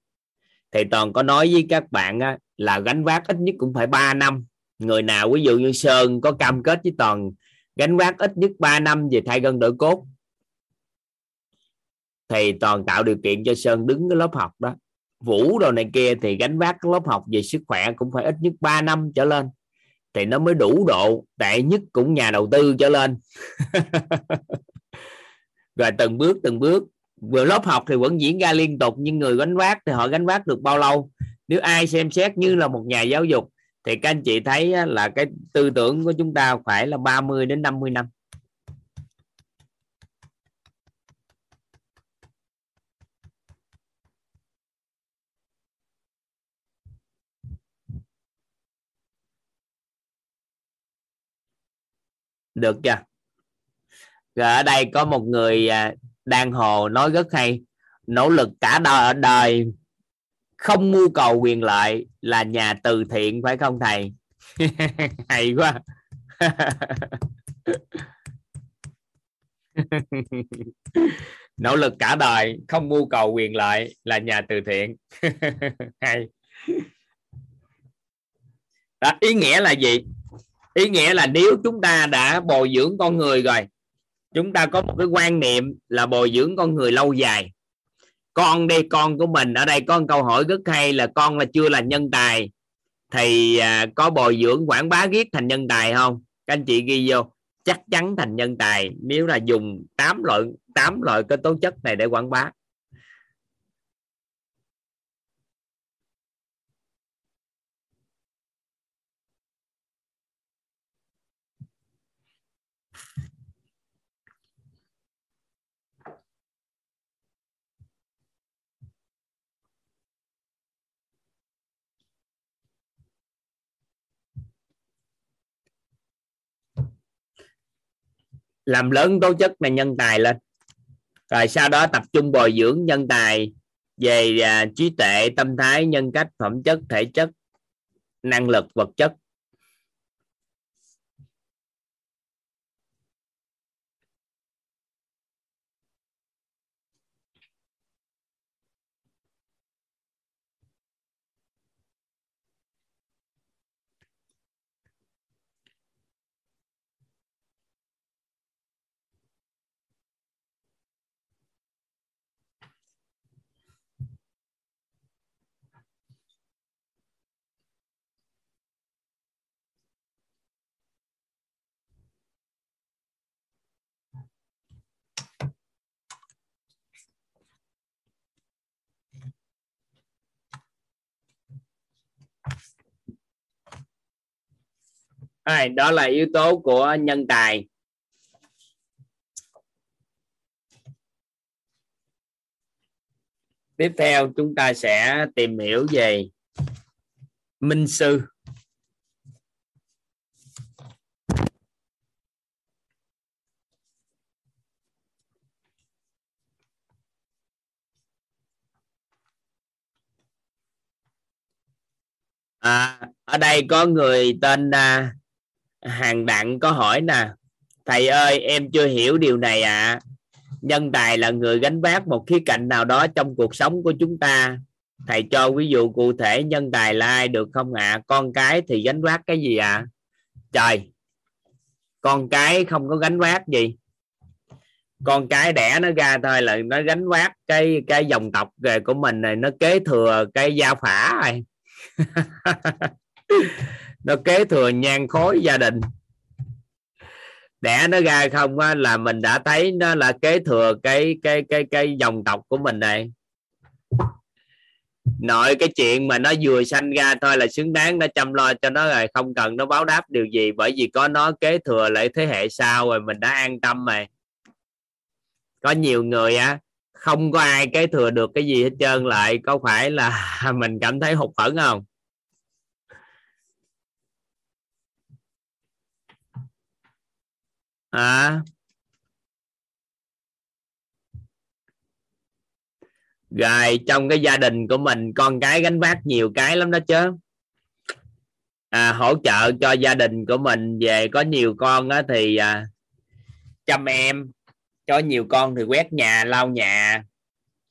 thì toàn có nói với các bạn á, là gánh vác ít nhất cũng phải 3 năm. Người nào ví dụ như sơn có cam kết với toàn gánh vác ít nhất 3 năm về thay gân đổi cốt thì toàn tạo điều kiện cho sơn đứng cái lớp học đó. Vũ đồ này kia thì gánh vác cái lớp học về sức khỏe cũng phải ít nhất 3 năm trở lên. Thì nó mới đủ độ tệ nhất cũng nhà đầu tư trở lên. Rồi từng bước từng bước. Vừa lớp học thì vẫn diễn ra liên tục, nhưng người gánh vác thì họ gánh vác được bao lâu? Nếu ai xem xét như là một nhà giáo dục, thì các anh chị thấy là cái tư tưởng của chúng ta phải là 30 đến 50 năm. Được chưa? Rồi ở đây có một người à, đang hồ nói rất hay. Nỗ lực cả đời, đời không mưu cầu quyền lợi là nhà từ thiện phải không thầy? Hay quá. Nỗ lực cả đời không mưu cầu quyền lợi là nhà từ thiện. Hay. Đó, ý nghĩa là gì? Ý nghĩa là nếu chúng ta đã bồi dưỡng con người rồi chúng ta có một cái quan niệm là bồi dưỡng con người lâu dài. Con đây con của mình ở đây có một câu hỏi rất hay là con là chưa là nhân tài thì à, có bồi dưỡng quảng bá viết thành nhân tài không? Các anh chị ghi vô chắc chắn thành nhân tài nếu là dùng 8 loại 8 loại cái tố chất này để quảng bá. Làm lớn tố chất này nhân tài lên. Rồi sau đó tập trung bồi dưỡng nhân tài về à, trí tuệ tâm thái nhân cách phẩm chất thể chất năng lực vật chất. Rồi, đó là yếu tố của nhân tài. Tiếp theo chúng ta sẽ tìm hiểu về minh sư. À, ở đây có người tên à, hàng đặng có hỏi nè, thầy ơi, em chưa hiểu điều này ạ à. nhân tài là người gánh vác một khía cạnh nào đó trong cuộc sống của chúng ta thầy cho ví dụ cụ thể nhân tài là ai được không ạ à? con cái thì gánh vác cái gì ạ à? trời, con cái không có gánh vác gì con cái đẻ nó ra thôi là nó gánh vác cái cái dòng tộc về của mình này nó kế thừa cái gia phả rồi nó kế thừa nhan khối gia đình. Đẻ nó ra không á, là mình đã thấy nó là kế thừa cái cái cái cái dòng tộc của mình này. Nội cái chuyện mà nó vừa sanh ra thôi là xứng đáng nó chăm lo cho nó rồi không cần nó báo đáp điều gì bởi vì có nó kế thừa lại thế hệ sau rồi mình đã an tâm rồi có nhiều người á không có ai kế thừa được cái gì hết trơn lại có phải là mình cảm thấy hụt hẫng không? À rồi trong cái gia đình của mình con cái gánh vác nhiều cái lắm đó chứ. À, hỗ trợ cho gia đình của mình về có nhiều con á, thì à, chăm em. Có nhiều con thì quét nhà lau nhà.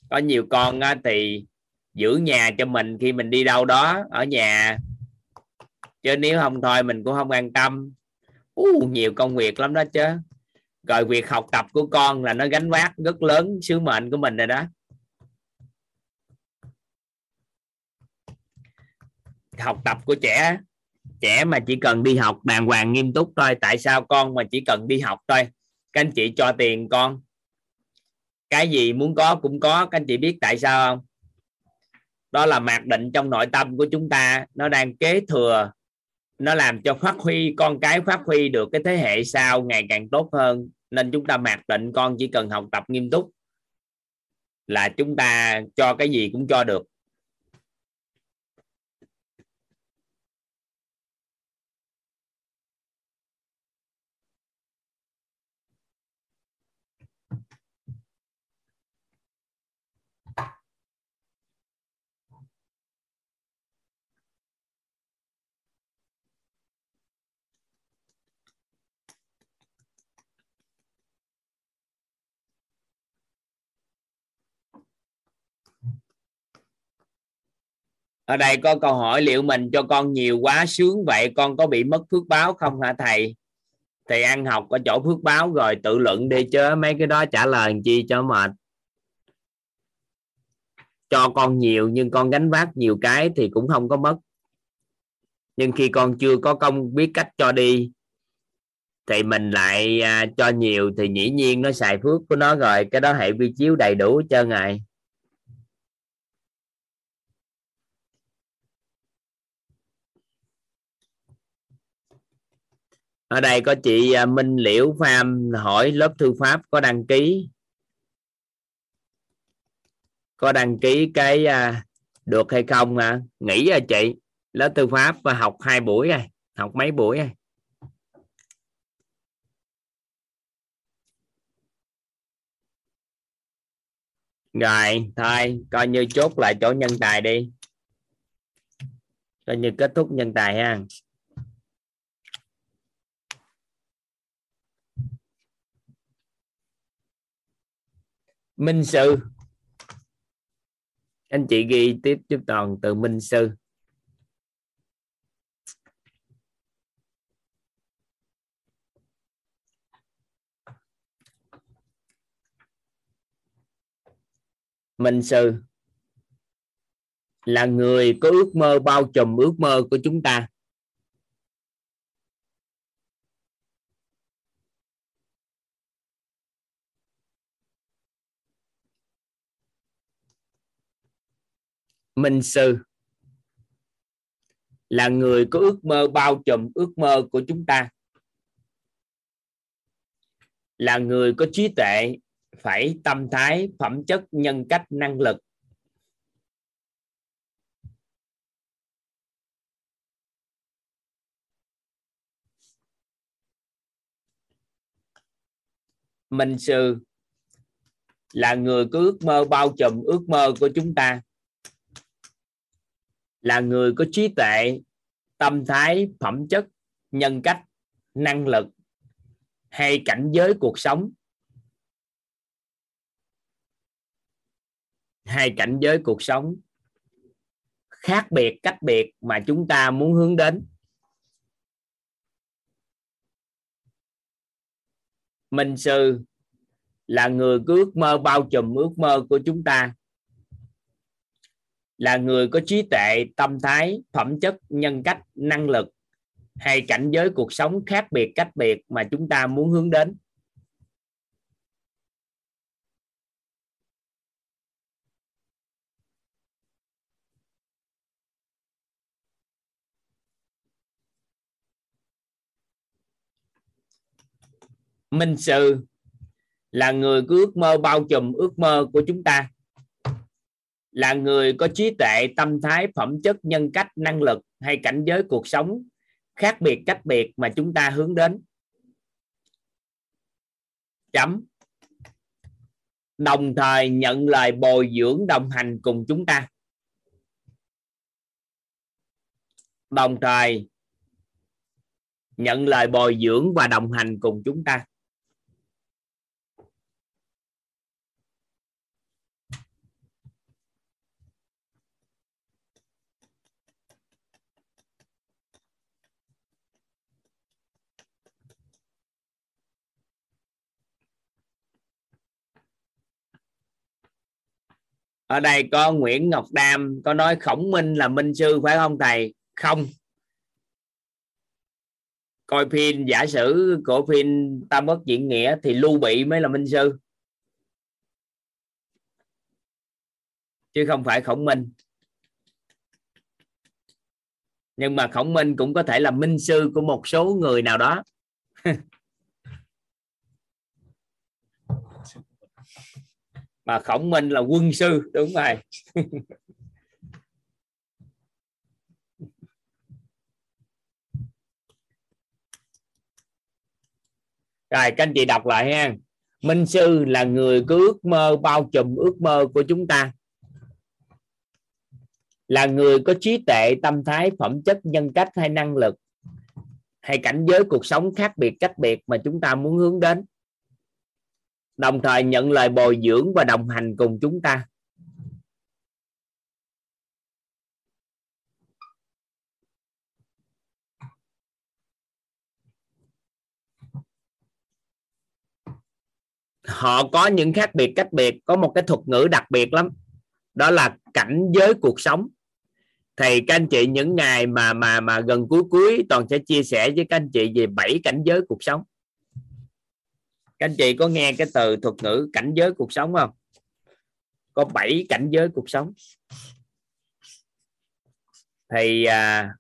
Có nhiều con á, thì giữ nhà cho mình khi mình đi đâu đó ở nhà. Chứ nếu không thôi mình cũng không an tâm uh, nhiều công việc lắm đó chứ. Rồi việc học tập của con là nó gánh vác rất lớn sứ mệnh của mình rồi đó. Học tập của trẻ trẻ mà chỉ cần đi học đàng hoàng nghiêm túc thôi. Tại sao con mà chỉ cần đi học thôi? Các anh chị cho tiền con. Cái gì muốn có cũng có. Các anh chị biết tại sao không? Đó là mặc định trong nội tâm của chúng ta. Nó đang kế thừa nó làm cho phát huy, con cái phát huy được cái thế hệ sau ngày càng tốt hơn. Nên chúng ta mặc định con chỉ cần học tập nghiêm túc là chúng ta cho cái gì cũng cho được. Ở đây có câu hỏi, liệu mình cho con nhiều quá sướng vậy con có bị mất phước báo không hả thầy? Thầy ăn học có chỗ phước báo rồi tự luận đi chứ, mấy cái đó trả lời làm chi cho mệt. Cho con nhiều nhưng con gánh vác nhiều cái thì cũng không có mất. Nhưng khi con chưa có công biết cách cho đi, thì mình lại à, cho nhiều thì dĩ nhiên nó xài phước của nó rồi, cái đó hệ vi chiếu đầy đủ hết trơn rồi ở đây có chị à, Minh Liễu Pham hỏi lớp thư pháp có đăng ký. Có đăng ký cái à, được hay không à? nghĩ à chị, lớp thư pháp và học hai buổi rồi, học mấy buổi rồi? Rồi, thôi, coi như chốt lại chỗ nhân tài đi. Coi như kết thúc nhân tài ha. Minh sư. Anh chị ghi tiếp giúp toàn từ minh sư. Minh sư là người có ước mơ bao trùm ước mơ của chúng ta. Minh sư. Là người có ước mơ bao trùm ước mơ của chúng ta. Là người có trí tuệ, phải tâm thái, phẩm chất, nhân cách, năng lực. Minh sư là người có ước mơ bao trùm ước mơ của chúng ta là người có trí tuệ, tâm thái, phẩm chất, nhân cách, năng lực hay cảnh giới cuộc sống. Hay cảnh giới cuộc sống khác biệt, cách biệt mà chúng ta muốn hướng đến. Minh sư là người cứ ước mơ bao trùm ước mơ của chúng ta là người có trí tuệ, tâm thái, phẩm chất, nhân cách, năng lực hay cảnh giới cuộc sống khác biệt cách biệt mà chúng ta muốn hướng đến. Minh sư là người cứ ước mơ bao trùm ước mơ của chúng ta là người có trí tuệ, tâm thái, phẩm chất, nhân cách, năng lực hay cảnh giới cuộc sống khác biệt cách biệt mà chúng ta hướng đến. Chấm. Đồng thời nhận lời bồi dưỡng đồng hành cùng chúng ta. Đồng thời nhận lời bồi dưỡng và đồng hành cùng chúng ta. Ở đây có Nguyễn Ngọc Đam, có nói khổng minh là minh sư, phải không thầy? Không. Coi phim, giả sử của phim tam bất diễn nghĩa thì lưu bị mới là minh sư. Chứ không phải khổng minh. Nhưng mà khổng minh cũng có thể là minh sư của một số người nào đó. mà khổng minh là quân sư, đúng rồi. Rồi, các anh chị đọc lại ha. Minh sư là người cứ ước mơ bao trùm ước mơ của chúng ta. Là người có trí tuệ, tâm thái, phẩm chất, nhân cách hay năng lực, hay cảnh giới, cuộc sống khác biệt, cách biệt mà chúng ta muốn hướng đến đồng thời nhận lời bồi dưỡng và đồng hành cùng chúng ta. Họ có những khác biệt cách biệt, có một cái thuật ngữ đặc biệt lắm. Đó là cảnh giới cuộc sống. Thì các anh chị, những ngày mà mà mà gần cuối cuối toàn sẽ chia sẻ với các anh chị về bảy cảnh giới cuộc sống các anh chị có nghe cái từ thuật ngữ cảnh giới cuộc sống không? Có bảy cảnh giới cuộc sống. Thì à,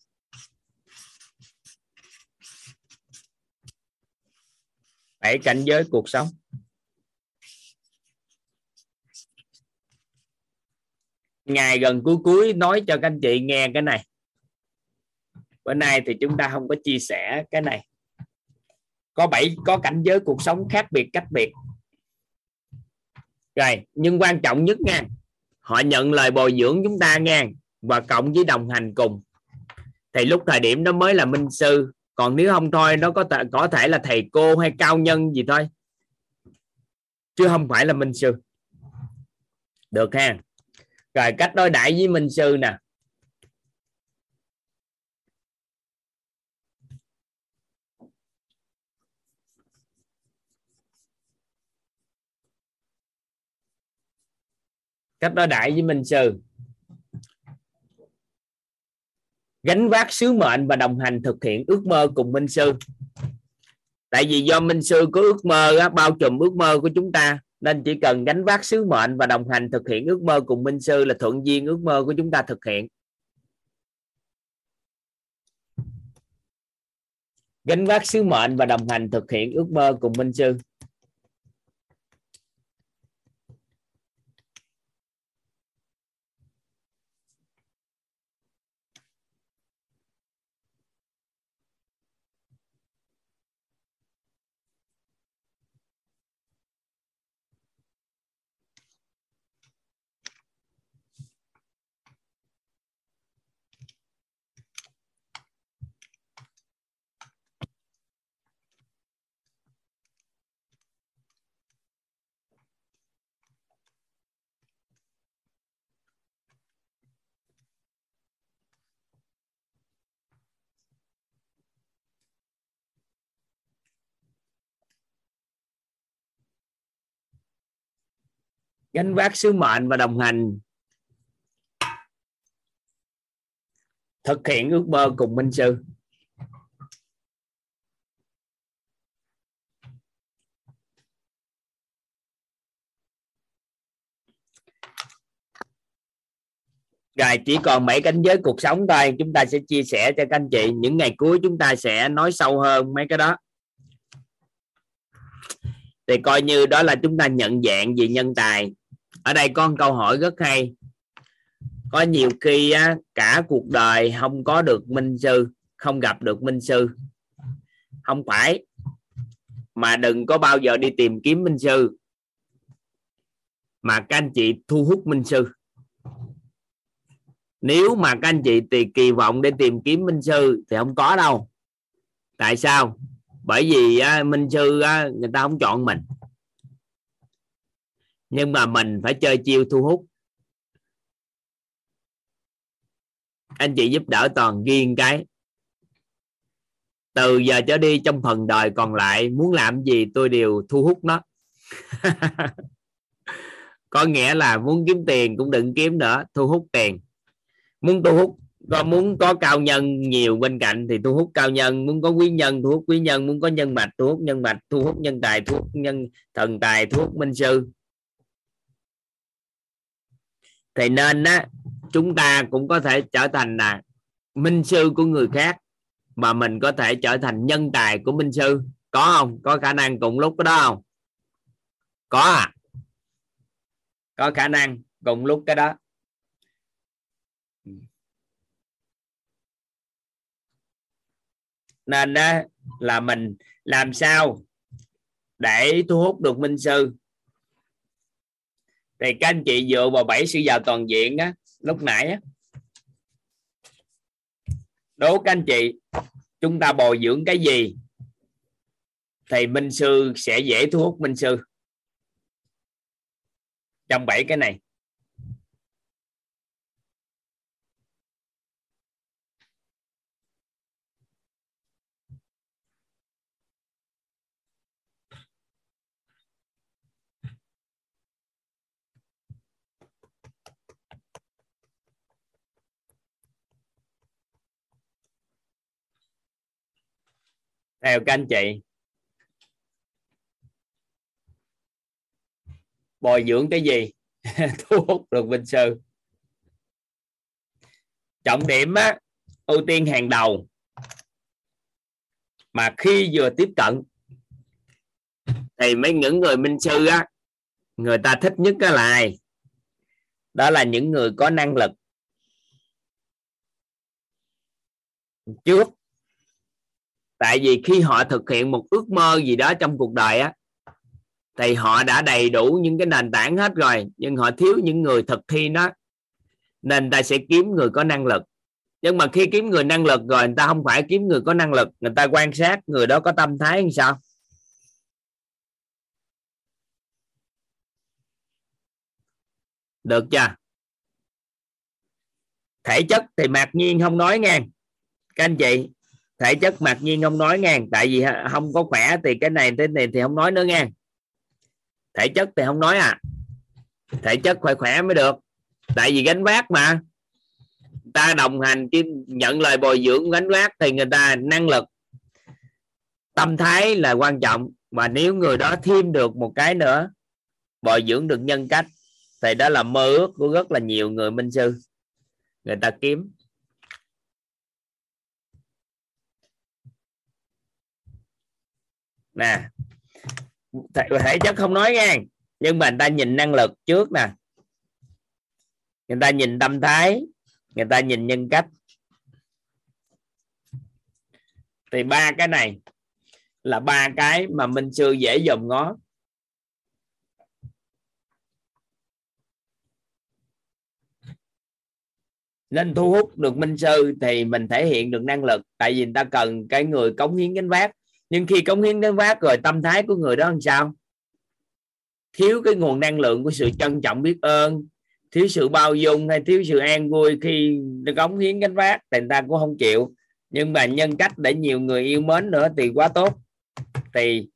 bảy cảnh giới cuộc sống. Ngày gần cuối cuối nói cho các anh chị nghe cái này. Bữa nay thì chúng ta không có chia sẻ cái này có bảy, có cảnh giới cuộc sống khác biệt, cách biệt. Rồi, nhưng quan trọng nhất nha, họ nhận lời bồi dưỡng chúng ta nha, và cộng với đồng hành cùng. Thì lúc thời điểm đó mới là minh sư, còn nếu không thôi, nó có thể có thể là thầy cô hay cao nhân gì thôi. Chứ không phải là minh sư. Được ha? Rồi, cách đối đãi với minh sư nè. Cách đối đại với minh sư. Gánh vác sứ mệnh và đồng hành thực hiện ước mơ cùng minh sư. Tại vì do minh sư có ước mơ á, bao trùm ước mơ của chúng ta nên chỉ cần gánh vác sứ mệnh và đồng hành thực hiện ước mơ cùng minh sư là thuận duyên ước mơ của chúng ta thực hiện. Gánh vác sứ mệnh và đồng hành thực hiện ước mơ cùng minh sư. Gánh vác sứ mệnh và đồng hành. Thực hiện ước mơ cùng minh sư. Rồi chỉ còn mấy cánh giới cuộc sống thôi. Chúng ta sẽ chia sẻ cho các anh chị những ngày cuối chúng ta sẽ nói sâu hơn mấy cái đó. Thì coi như đó là chúng ta nhận dạng về nhân tài ở đây có một câu hỏi rất hay. Có nhiều khi á, cả cuộc đời không có được minh sư không gặp được minh sư. Không phải mà đừng có bao giờ đi tìm kiếm minh sư mà các anh chị thu hút minh sư. Nếu mà các anh chị thì kỳ vọng để tìm kiếm minh sư thì không có đâu. Tại sao? Bởi vì á, minh sư á, người ta không chọn mình nhưng mà mình phải chơi chiêu thu hút. Anh chị giúp đỡ toàn riêng cái. Từ giờ trở đi trong phần đời còn lại, muốn làm gì tôi đều thu hút nó. Có nghĩa là muốn kiếm tiền cũng đừng kiếm nữa, thu hút tiền. Muốn thu hút, có muốn có cao nhân nhiều bên cạnh thì thu hút cao nhân. Muốn có quý nhân thu hút quý nhân, muốn có nhân mạch thu hút nhân mạch, thu hút nhân tài thu hút nhân thần tài thu hút minh sư thì nên á, chúng ta cũng có thể trở thành là minh sư của người khác, mà mình có thể trở thành nhân tài của minh sư. Có không? Có khả năng cùng lúc cái đó không? Có à? Có khả năng cùng lúc cái đó. Nên đó là mình làm sao để thu hút được minh sư? Thì các anh chị dựa vào bảy sự giàu toàn diện á, lúc nãy á. Đố các anh chị, chúng ta bồi dưỡng cái gì? Thì minh sư sẽ dễ thu hút minh sư. Trong bảy cái này. Theo các anh chị. Bồi dưỡng cái gì? Thu hút được vinh sư. Trọng điểm á, ưu tiên hàng đầu. Mà khi vừa tiếp cận, thì mấy những người minh sư á, người ta thích nhất cái là ai? Đó là những người có năng lực. Trước tại vì khi họ thực hiện một ước mơ gì đó trong cuộc đời á, thì họ đã đầy đủ những cái nền tảng hết rồi, nhưng họ thiếu những người thực thi nó. Nên ta sẽ kiếm người có năng lực. Nhưng mà khi kiếm người năng lực rồi, người ta không phải kiếm người có năng lực, người ta quan sát người đó có tâm thái như sao? Được chưa? Thể chất thì mặc nhiên không nói ngang các anh chị thể chất mặc nhiên không nói ngang. Tại vì không có khỏe thì cái này thế này thì không nói nữa ngang. Thể chất thì không nói à. Thể chất phải khỏe mới được. Tại vì gánh vác mà. Ta đồng hành nhận lời bồi dưỡng, gánh vác thì người ta năng lực. Tâm thái là quan trọng. Và nếu người đó thêm được một cái nữa, bồi dưỡng được nhân cách, thì đó là mơ ước của rất là nhiều người minh sư. Người ta kiếm. Nè. Thể, thể chất không nói nha nhưng mà người ta nhìn năng lực trước nè. Người ta nhìn tâm thái. Người ta nhìn nhân cách. Thì ba cái này là ba cái mà minh sư dễ dòm ngó. Nên thu hút được minh sư thì mình thể hiện được năng lực. Tại vì người ta cần cái người cống hiến gánh vác nhưng khi cống hiến đến vác rồi, tâm thái của người đó làm sao? Thiếu cái nguồn năng lượng của sự trân trọng biết ơn, thiếu sự bao dung hay thiếu sự an vui khi cống hiến gánh vác thì người ta cũng không chịu. Nhưng mà nhân cách để nhiều người yêu mến nữa thì quá tốt. Thì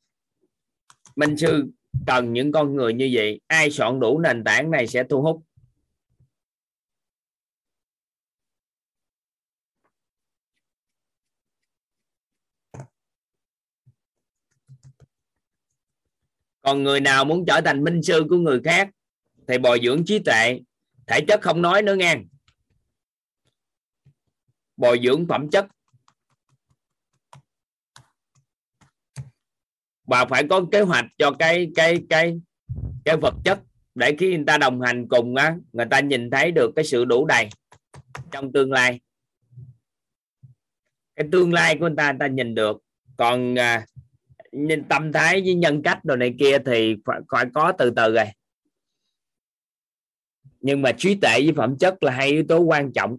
minh sư cần những con người như vậy. Ai soạn đủ nền tảng này sẽ thu hút còn người nào muốn trở thành minh sư của người khác thì bồi dưỡng trí tuệ thể chất không nói nữa nghe. Bồi dưỡng phẩm chất. Và phải có kế hoạch cho cái cái cái cái vật chất để khi người ta đồng hành cùng á người ta nhìn thấy được cái sự đủ đầy trong tương lai. Cái tương lai của người ta người ta nhìn được. Còn à, nên tâm thái với nhân cách đồ này kia thì phải, phải có từ từ rồi. Nhưng mà trí tuệ với phẩm chất là hai yếu tố quan trọng.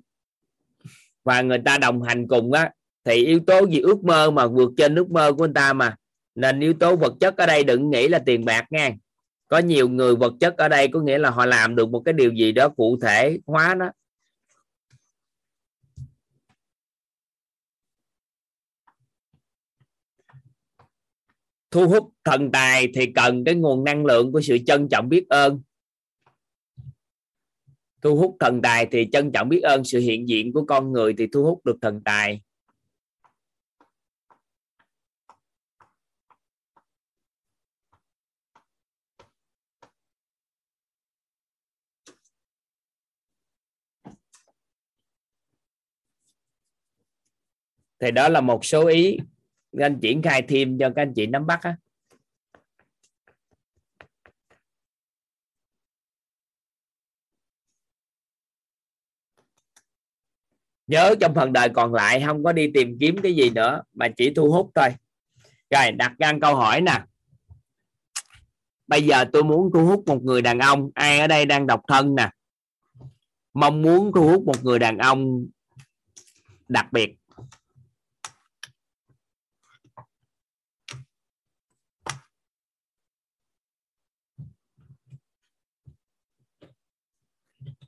Và người ta đồng hành cùng á thì yếu tố gì ước mơ mà vượt trên ước mơ của người ta mà. Nên yếu tố vật chất ở đây đừng nghĩ là tiền bạc nha. Có nhiều người vật chất ở đây có nghĩa là họ làm được một cái điều gì đó cụ thể hóa nó. Thu hút thần tài thì cần cái nguồn năng lượng của sự trân trọng biết ơn. Thu hút thần tài thì trân trọng biết ơn sự hiện diện của con người thì thu hút được thần tài. Thì đó là một số ý anh triển khai thêm cho các anh chị nắm bắt á. Nhớ trong phần đời còn lại, không có đi tìm kiếm cái gì nữa, mà chỉ thu hút thôi. Rồi, đặt ra câu hỏi nè. Bây giờ tôi muốn thu hút một người đàn ông, ai ở đây đang độc thân nè? Mong muốn thu hút một người đàn ông đặc biệt.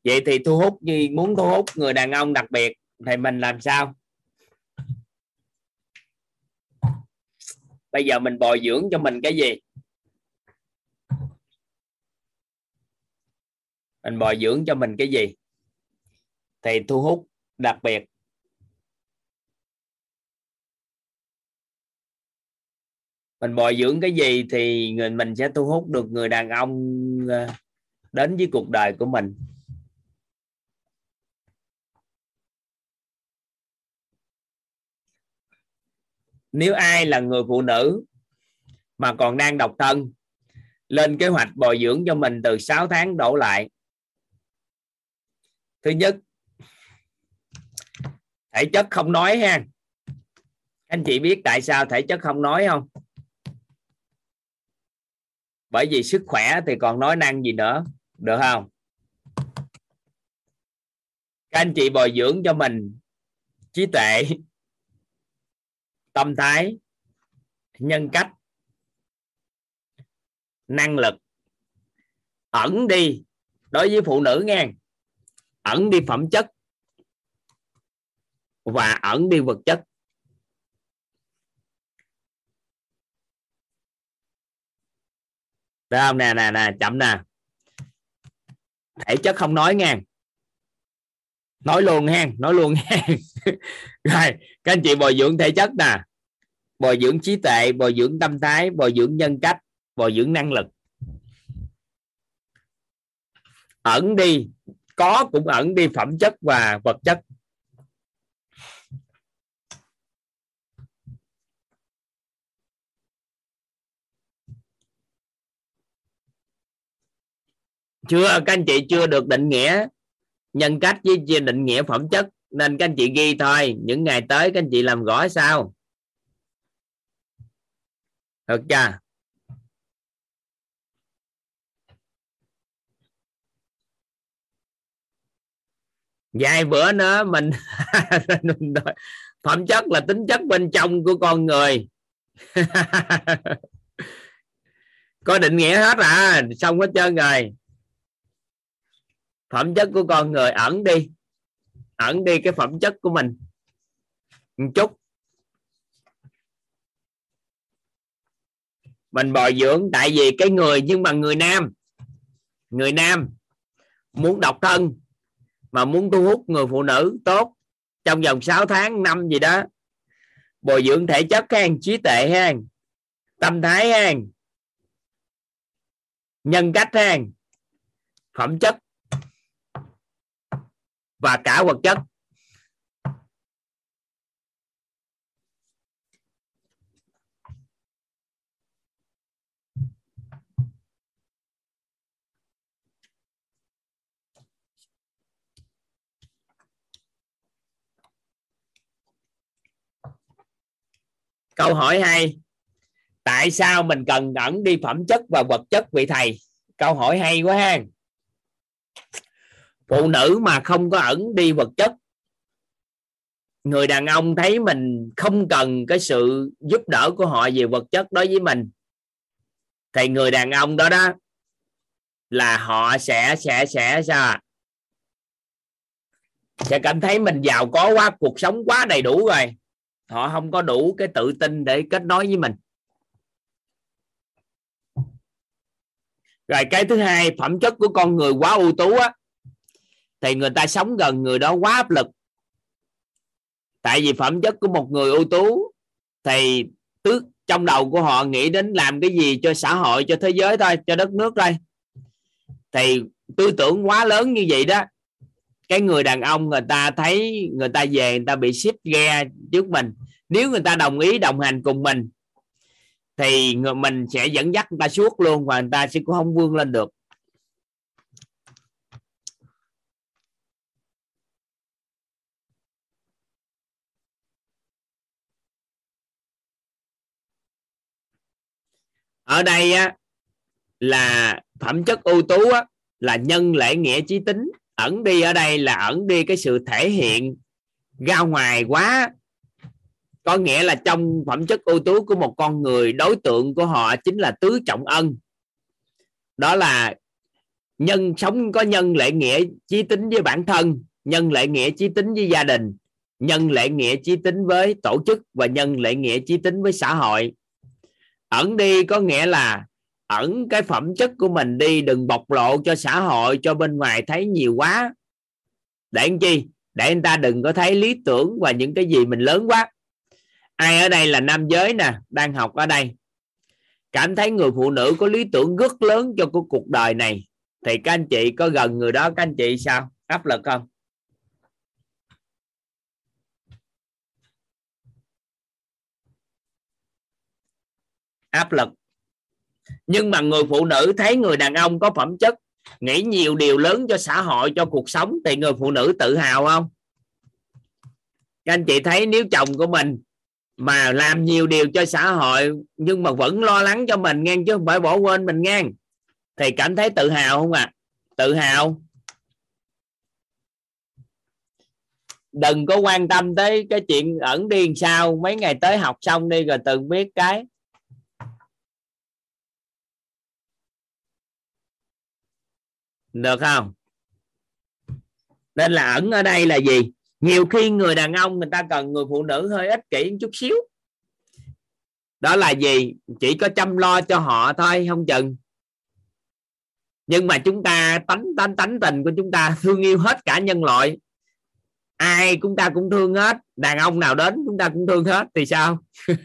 Vậy thì thu hút gì, muốn thu hút người đàn ông đặc biệt thì mình làm sao? Bây giờ mình bồi dưỡng cho mình cái gì? Mình bồi dưỡng cho mình cái gì? Thì thu hút đặc biệt. Mình bồi dưỡng cái gì thì người, mình sẽ thu hút được người đàn ông ờ, đến với cuộc đời của mình. Nếu ai là người phụ nữ mà còn đang độc thân, lên kế hoạch bồi dưỡng cho mình từ 6 tháng đổ lại. Thứ nhất, thể chất không nói ha. Anh chị biết tại sao thể chất không nói không? Bởi vì sức khỏe thì còn nói năng gì nữa, được không? Các anh chị bồi dưỡng cho mình trí tuệ tâm thái, nhân cách, năng lực. Ẩn đi, đối với phụ nữ nghe. Ẩn đi phẩm chất. Và ẩn đi vật chất. Được không? Nè nè nè, chậm nè. Thể chất không nói nghe. Nói luôn ha nói luôn ha rồi, các anh chị bồi dưỡng thể chất nè. Bồi dưỡng trí tuệ, bồi dưỡng tâm thái, bồi dưỡng nhân cách, bồi dưỡng năng lực. Ẩn đi. Có cũng ẩn đi phẩm chất và vật chất. Chưa, các anh chị chưa được định nghĩa nhân cách với định nghĩa phẩm chất nên các anh chị ghi thôi, những ngày tới các anh chị làm gõ sao? Được chưa? Vài bữa nữa mình phẩm chất là tính chất bên trong của con người. Có định nghĩa hết à? Xong hết trơn rồi. Phẩm chất của con người ẩn đi ẩn đi cái phẩm chất của mình. Một chút. Mình bồi dưỡng, tại vì cái người, nhưng mà người nam. Người nam muốn độc thân, mà muốn thu hút người phụ nữ tốt. Trong vòng 6 tháng, năm gì đó, bồi dưỡng thể chất hen trí tệ hen tâm thái hen nhân cách hen phẩm chất và cả vật chất. Câu hỏi hay tại sao mình cần ẩn đi phẩm chất và vật chất vị thầy? Câu hỏi hay quá ha phụ nữ mà không có ẩn đi vật chất. Người đàn ông thấy mình không cần cái sự giúp đỡ của họ về vật chất đối với mình, thì người đàn ông đó đó là họ sẽ sẽ sẽ sao à? sẽ cảm thấy mình giàu có quá, cuộc sống quá đầy đủ rồi. Họ không có đủ cái tự tin để kết nối với mình. Rồi cái thứ hai, phẩm chất của con người quá ưu tú á thì người ta sống gần người đó quá áp lực. Tại vì phẩm chất của một người ưu tú, thì tước trong đầu của họ nghĩ đến làm cái gì cho xã hội, cho thế giới thôi, cho đất nước thôi. Thì tư tưởng quá lớn như vậy đó, cái người đàn ông người ta thấy người ta về người ta bị ship ghe trước mình. Nếu người ta đồng ý đồng hành cùng mình, thì người mình sẽ dẫn dắt người ta suốt luôn và người ta sẽ cũng không vươn lên được. Ở đây á, là phẩm chất ưu tú á, là nhân lễ nghĩa trí tính. Ẩn đi ở đây là ẩn đi cái sự thể hiện ra ngoài quá. Có nghĩa là trong phẩm chất ưu tú của một con người đối tượng của họ chính là tứ trọng ân. Đó là nhân sống có nhân lễ nghĩa chí tính với bản thân nhân lễ nghĩa chí tính với gia đình nhân lễ nghĩa chí tính với tổ chức và nhân lễ nghĩa chí tính với xã hội ẩn đi có nghĩa là ẩn cái phẩm chất của mình đi, đừng bộc lộ cho xã hội, cho bên ngoài thấy nhiều quá. Để làm chi? Để anh ta đừng có thấy lý tưởng và những cái gì mình lớn quá. Ai ở đây là nam giới nè, đang học ở đây. Cảm thấy người phụ nữ có lý tưởng rất lớn cho cái cuộc đời này. Thì các anh chị có gần người đó, các anh chị sao? Áp lực không? Áp lực. Nhưng mà người phụ nữ thấy người đàn ông có phẩm chất, nghĩ nhiều điều lớn cho xã hội, cho cuộc sống, thì người phụ nữ tự hào không? Các anh chị thấy nếu chồng của mình mà làm nhiều điều cho xã hội, nhưng mà vẫn lo lắng cho mình ngang, chứ không phải bỏ quên mình ngang, thì cảm thấy tự hào không ạ? À? tự hào. Đừng có quan tâm tới cái chuyện ẩn đi làm sao, mấy ngày tới học xong đi rồi tự biết cái được không? Nên là ẩn ở đây là gì? Nhiều khi người đàn ông, người ta cần người phụ nữ hơi ích kỷ một chút xíu. Đó là gì? Chỉ có chăm lo cho họ thôi, không chừng. Nhưng mà chúng ta tánh tánh tánh tình của chúng ta thương yêu hết cả nhân loại. Ai chúng ta cũng thương hết, đàn ông nào đến chúng ta cũng thương hết, thì sao?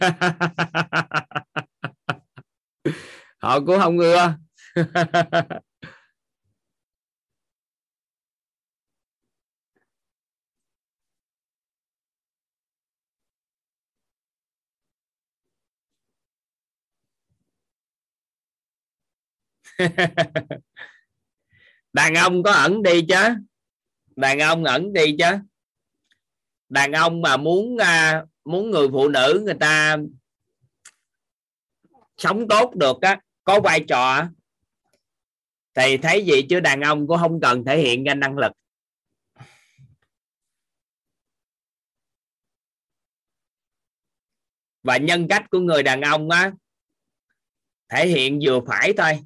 Họ cũng không ưa. đàn ông có ẩn đi chứ. Đàn ông ẩn đi chứ. Đàn ông mà muốn à, muốn người phụ nữ người ta sống tốt được á, có vai trò thì thấy gì chứ đàn ông cũng không cần thể hiện ra năng lực. Và nhân cách của người đàn ông á, thể hiện vừa phải thôi.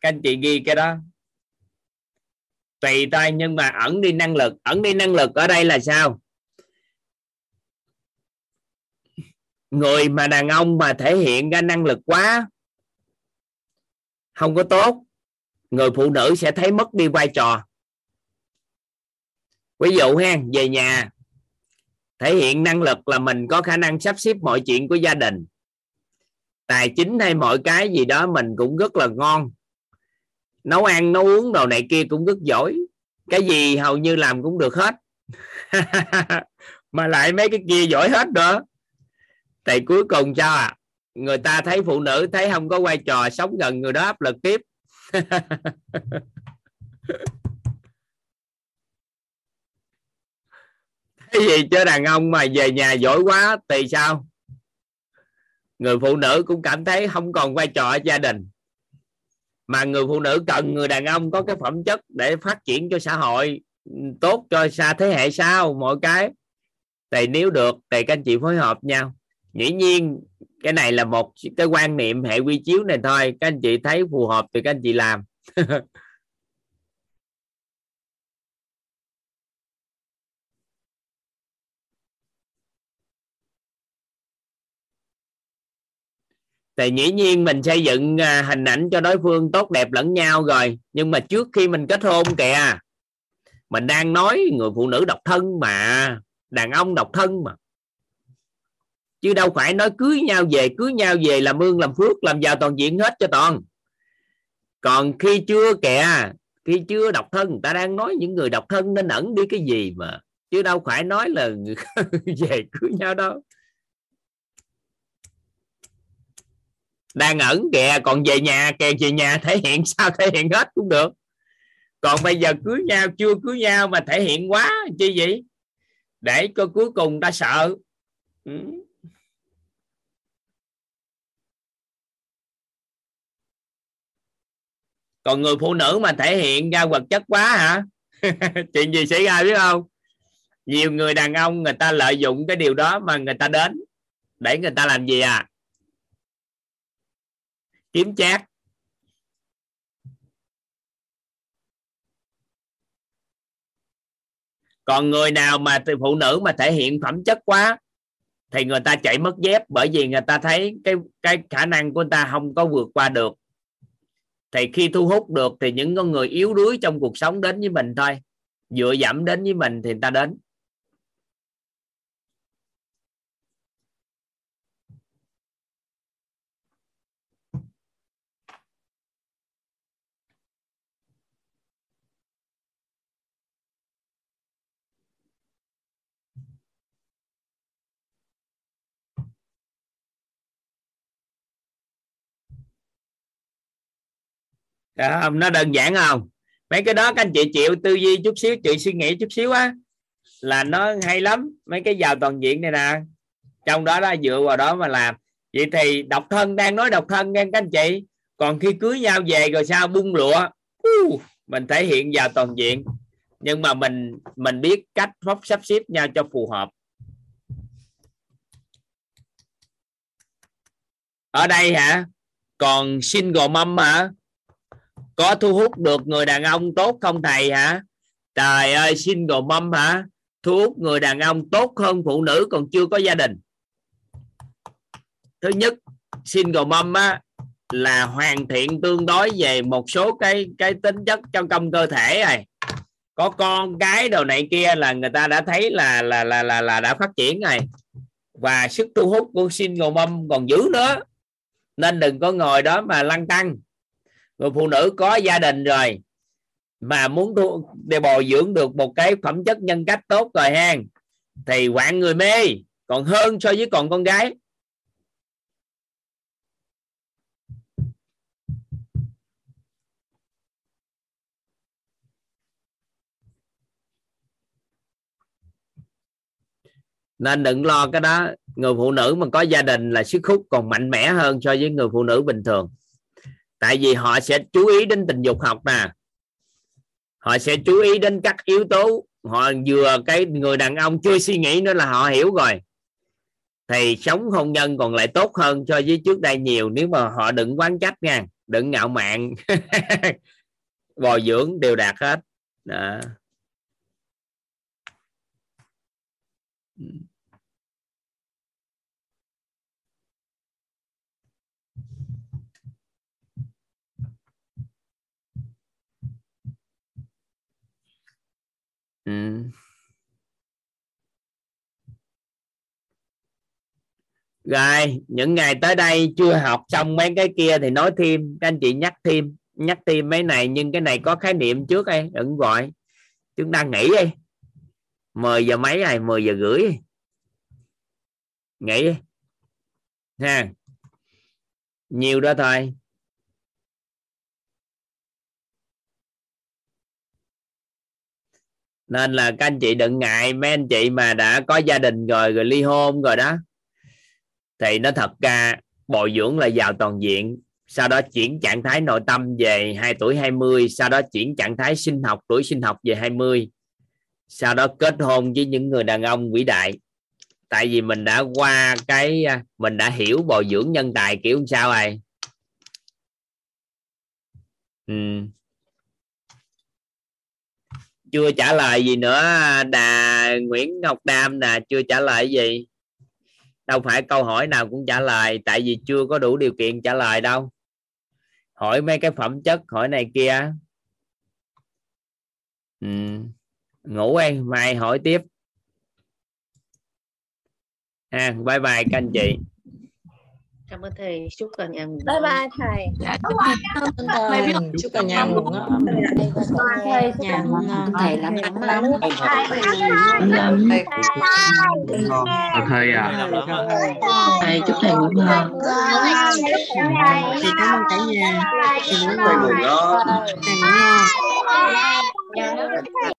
Các anh chị ghi cái đó. Tùy tay nhưng mà ẩn đi năng lực. Ẩn đi năng lực ở đây là sao? Người mà đàn ông mà thể hiện ra năng lực quá, không có tốt, người phụ nữ sẽ thấy mất đi vai trò. Ví dụ ha, về nhà, thể hiện năng lực là mình có khả năng sắp xếp mọi chuyện của gia đình. Tài chính hay mọi cái gì đó mình cũng rất là ngon nấu ăn, nấu uống đồ này kia cũng rất giỏi. Cái gì hầu như làm cũng được hết. Mà lại mấy cái kia giỏi hết nữa. Thì cuối cùng sao à người ta thấy phụ nữ thấy không có vai trò sống gần người đó áp lực tiếp. Cái gì chứ đàn ông mà về nhà giỏi quá thì sao? Người phụ nữ cũng cảm thấy không còn vai trò ở gia đình mà người phụ nữ cần người đàn ông có cái phẩm chất để phát triển cho xã hội ừ, tốt cho xa thế hệ sau, mọi cái. Thì nếu được thì các anh chị phối hợp nhau. Dĩ nhiên, cái này là một cái quan niệm hệ quy chiếu này thôi. Các anh chị thấy phù hợp thì các anh chị làm. thì dĩ nhiên mình xây dựng à, hình ảnh cho đối phương tốt đẹp lẫn nhau rồi. Nhưng mà trước khi mình kết hôn kìa, mình đang nói người phụ nữ độc thân mà, đàn ông độc thân mà. Chứ đâu phải nói cưới nhau về, cưới nhau về làm ương, làm phước, làm giàu toàn diện hết cho toàn. Còn khi chưa kìa, khi chưa độc thân, người ta đang nói những người độc thân nên ẩn đi cái gì mà. Chứ đâu phải nói là về cưới nhau đâu. Đang ẩn kìa, còn về nhà kìa, về nhà thể hiện sao thể hiện hết cũng được. Còn bây giờ cưới nhau, chưa cưới nhau mà thể hiện quá, chi vậy? Để cho cuối cùng ta sợ. Ừ. còn người phụ nữ mà thể hiện ra vật chất quá hả? Chuyện gì xảy ra biết không? Nhiều người đàn ông người ta lợi dụng cái điều đó mà người ta đến. Để người ta làm gì à? Kiếm chát. Còn người nào mà từ phụ nữ mà thể hiện phẩm chất quá, thì người ta chạy mất dép bởi vì người ta thấy cái cái khả năng của người ta không có vượt qua được. Thì khi thu hút được thì những con người yếu đuối trong cuộc sống đến với mình thôi. Dựa dẫm đến với mình thì người ta đến. Đó, không? nó đơn giản không? Mấy cái đó các anh chị chịu tư duy chút xíu chị suy nghĩ chút xíu á là nó hay lắm. Mấy cái giàu toàn diện này nè trong đó đó dựa vào đó mà làm. Vậy thì độc thân đang nói độc thân nghe các anh chị. Còn khi cưới nhau về rồi sao bung lụa uh, mình thể hiện giàu toàn diện. Nhưng mà mình mình biết cách phóc sắp xếp nhau cho phù hợp. Ở đây hả? Còn single mom hả? Có thu hút được người đàn ông tốt không thầy hả? Trời ơi single mom hả? Thu hút người đàn ông tốt hơn phụ nữ còn chưa có gia đình. Thứ nhất single mom á là hoàn thiện tương đối về một số cái cái tính chất trong công cơ thể này. có con cái đồ này kia là người ta đã thấy là là là là, là đã phát triển rồi. Và sức thu hút của single mom còn dữ nữa. Nên đừng có ngồi đó mà lăn tăng người phụ nữ có gia đình rồi mà muốn thu, để bồi dưỡng được một cái phẩm chất nhân cách tốt rồi hen thì quạng người mê còn hơn so với còn con gái. Nên đừng lo cái đó người phụ nữ mà có gia đình là sức hút còn mạnh mẽ hơn so với người phụ nữ bình thường tại vì họ sẽ chú ý đến tình dục học nè họ sẽ chú ý đến các yếu tố. Họ vừa cái người đàn ông chưa suy nghĩ nữa là họ hiểu rồi. Thì sống hôn nhân còn lại tốt hơn so với trước đây nhiều nếu mà họ đừng quán trách nha. Đừng ngạo mạn. Bồi dưỡng, đều đạt hết. Đó. Ừ. Ừ. rồi, những ngày tới đây chưa học xong mấy cái kia thì nói thêm. Các anh chị nhắc thêm nhắc thêm mấy này, nhưng cái này có khái niệm trước đây, đừng gọi. Chúng ta nghỉ đi. 10 giờ mấy này 10 giờ rưỡi. Nghỉ ha. Nhiều đó thôi. Nên là các anh chị đừng ngại, mấy anh chị mà đã có gia đình rồi rồi ly hôn rồi đó, thì nó thật ra bồi dưỡng là vào toàn diện. Sau đó chuyển trạng thái nội tâm về 2 tuổi 20 sau đó chuyển trạng thái sinh học, tuổi sinh học về 20 sau đó kết hôn với những người đàn ông vĩ đại. Tại vì mình đã qua cái à, mình đã hiểu bồi dưỡng nhân tài kiểu sao rồi. Ừ chưa trả lời gì nữa, đà Nguyễn Ngọc Đam nè, chưa trả lời gì. Đâu phải câu hỏi nào cũng trả lời, tại vì chưa có đủ điều kiện trả lời đâu. Hỏi mấy cái phẩm chất, hỏi này kia. Ừ. ngủ em, mai hỏi tiếp. Ha bye bye các anh chị cảm ơn thầy chúc cả nhà ngủ bye bye thầy dạ, thầy chúc cả nhà ngủ ngon thầy nhà ngủ ngon thầy lắm lắm lắm thầy à thầy chúc thầy ngủ ngon thầy cảm ơn cả nhà thầy ngủ ngon thầy ngủ ngon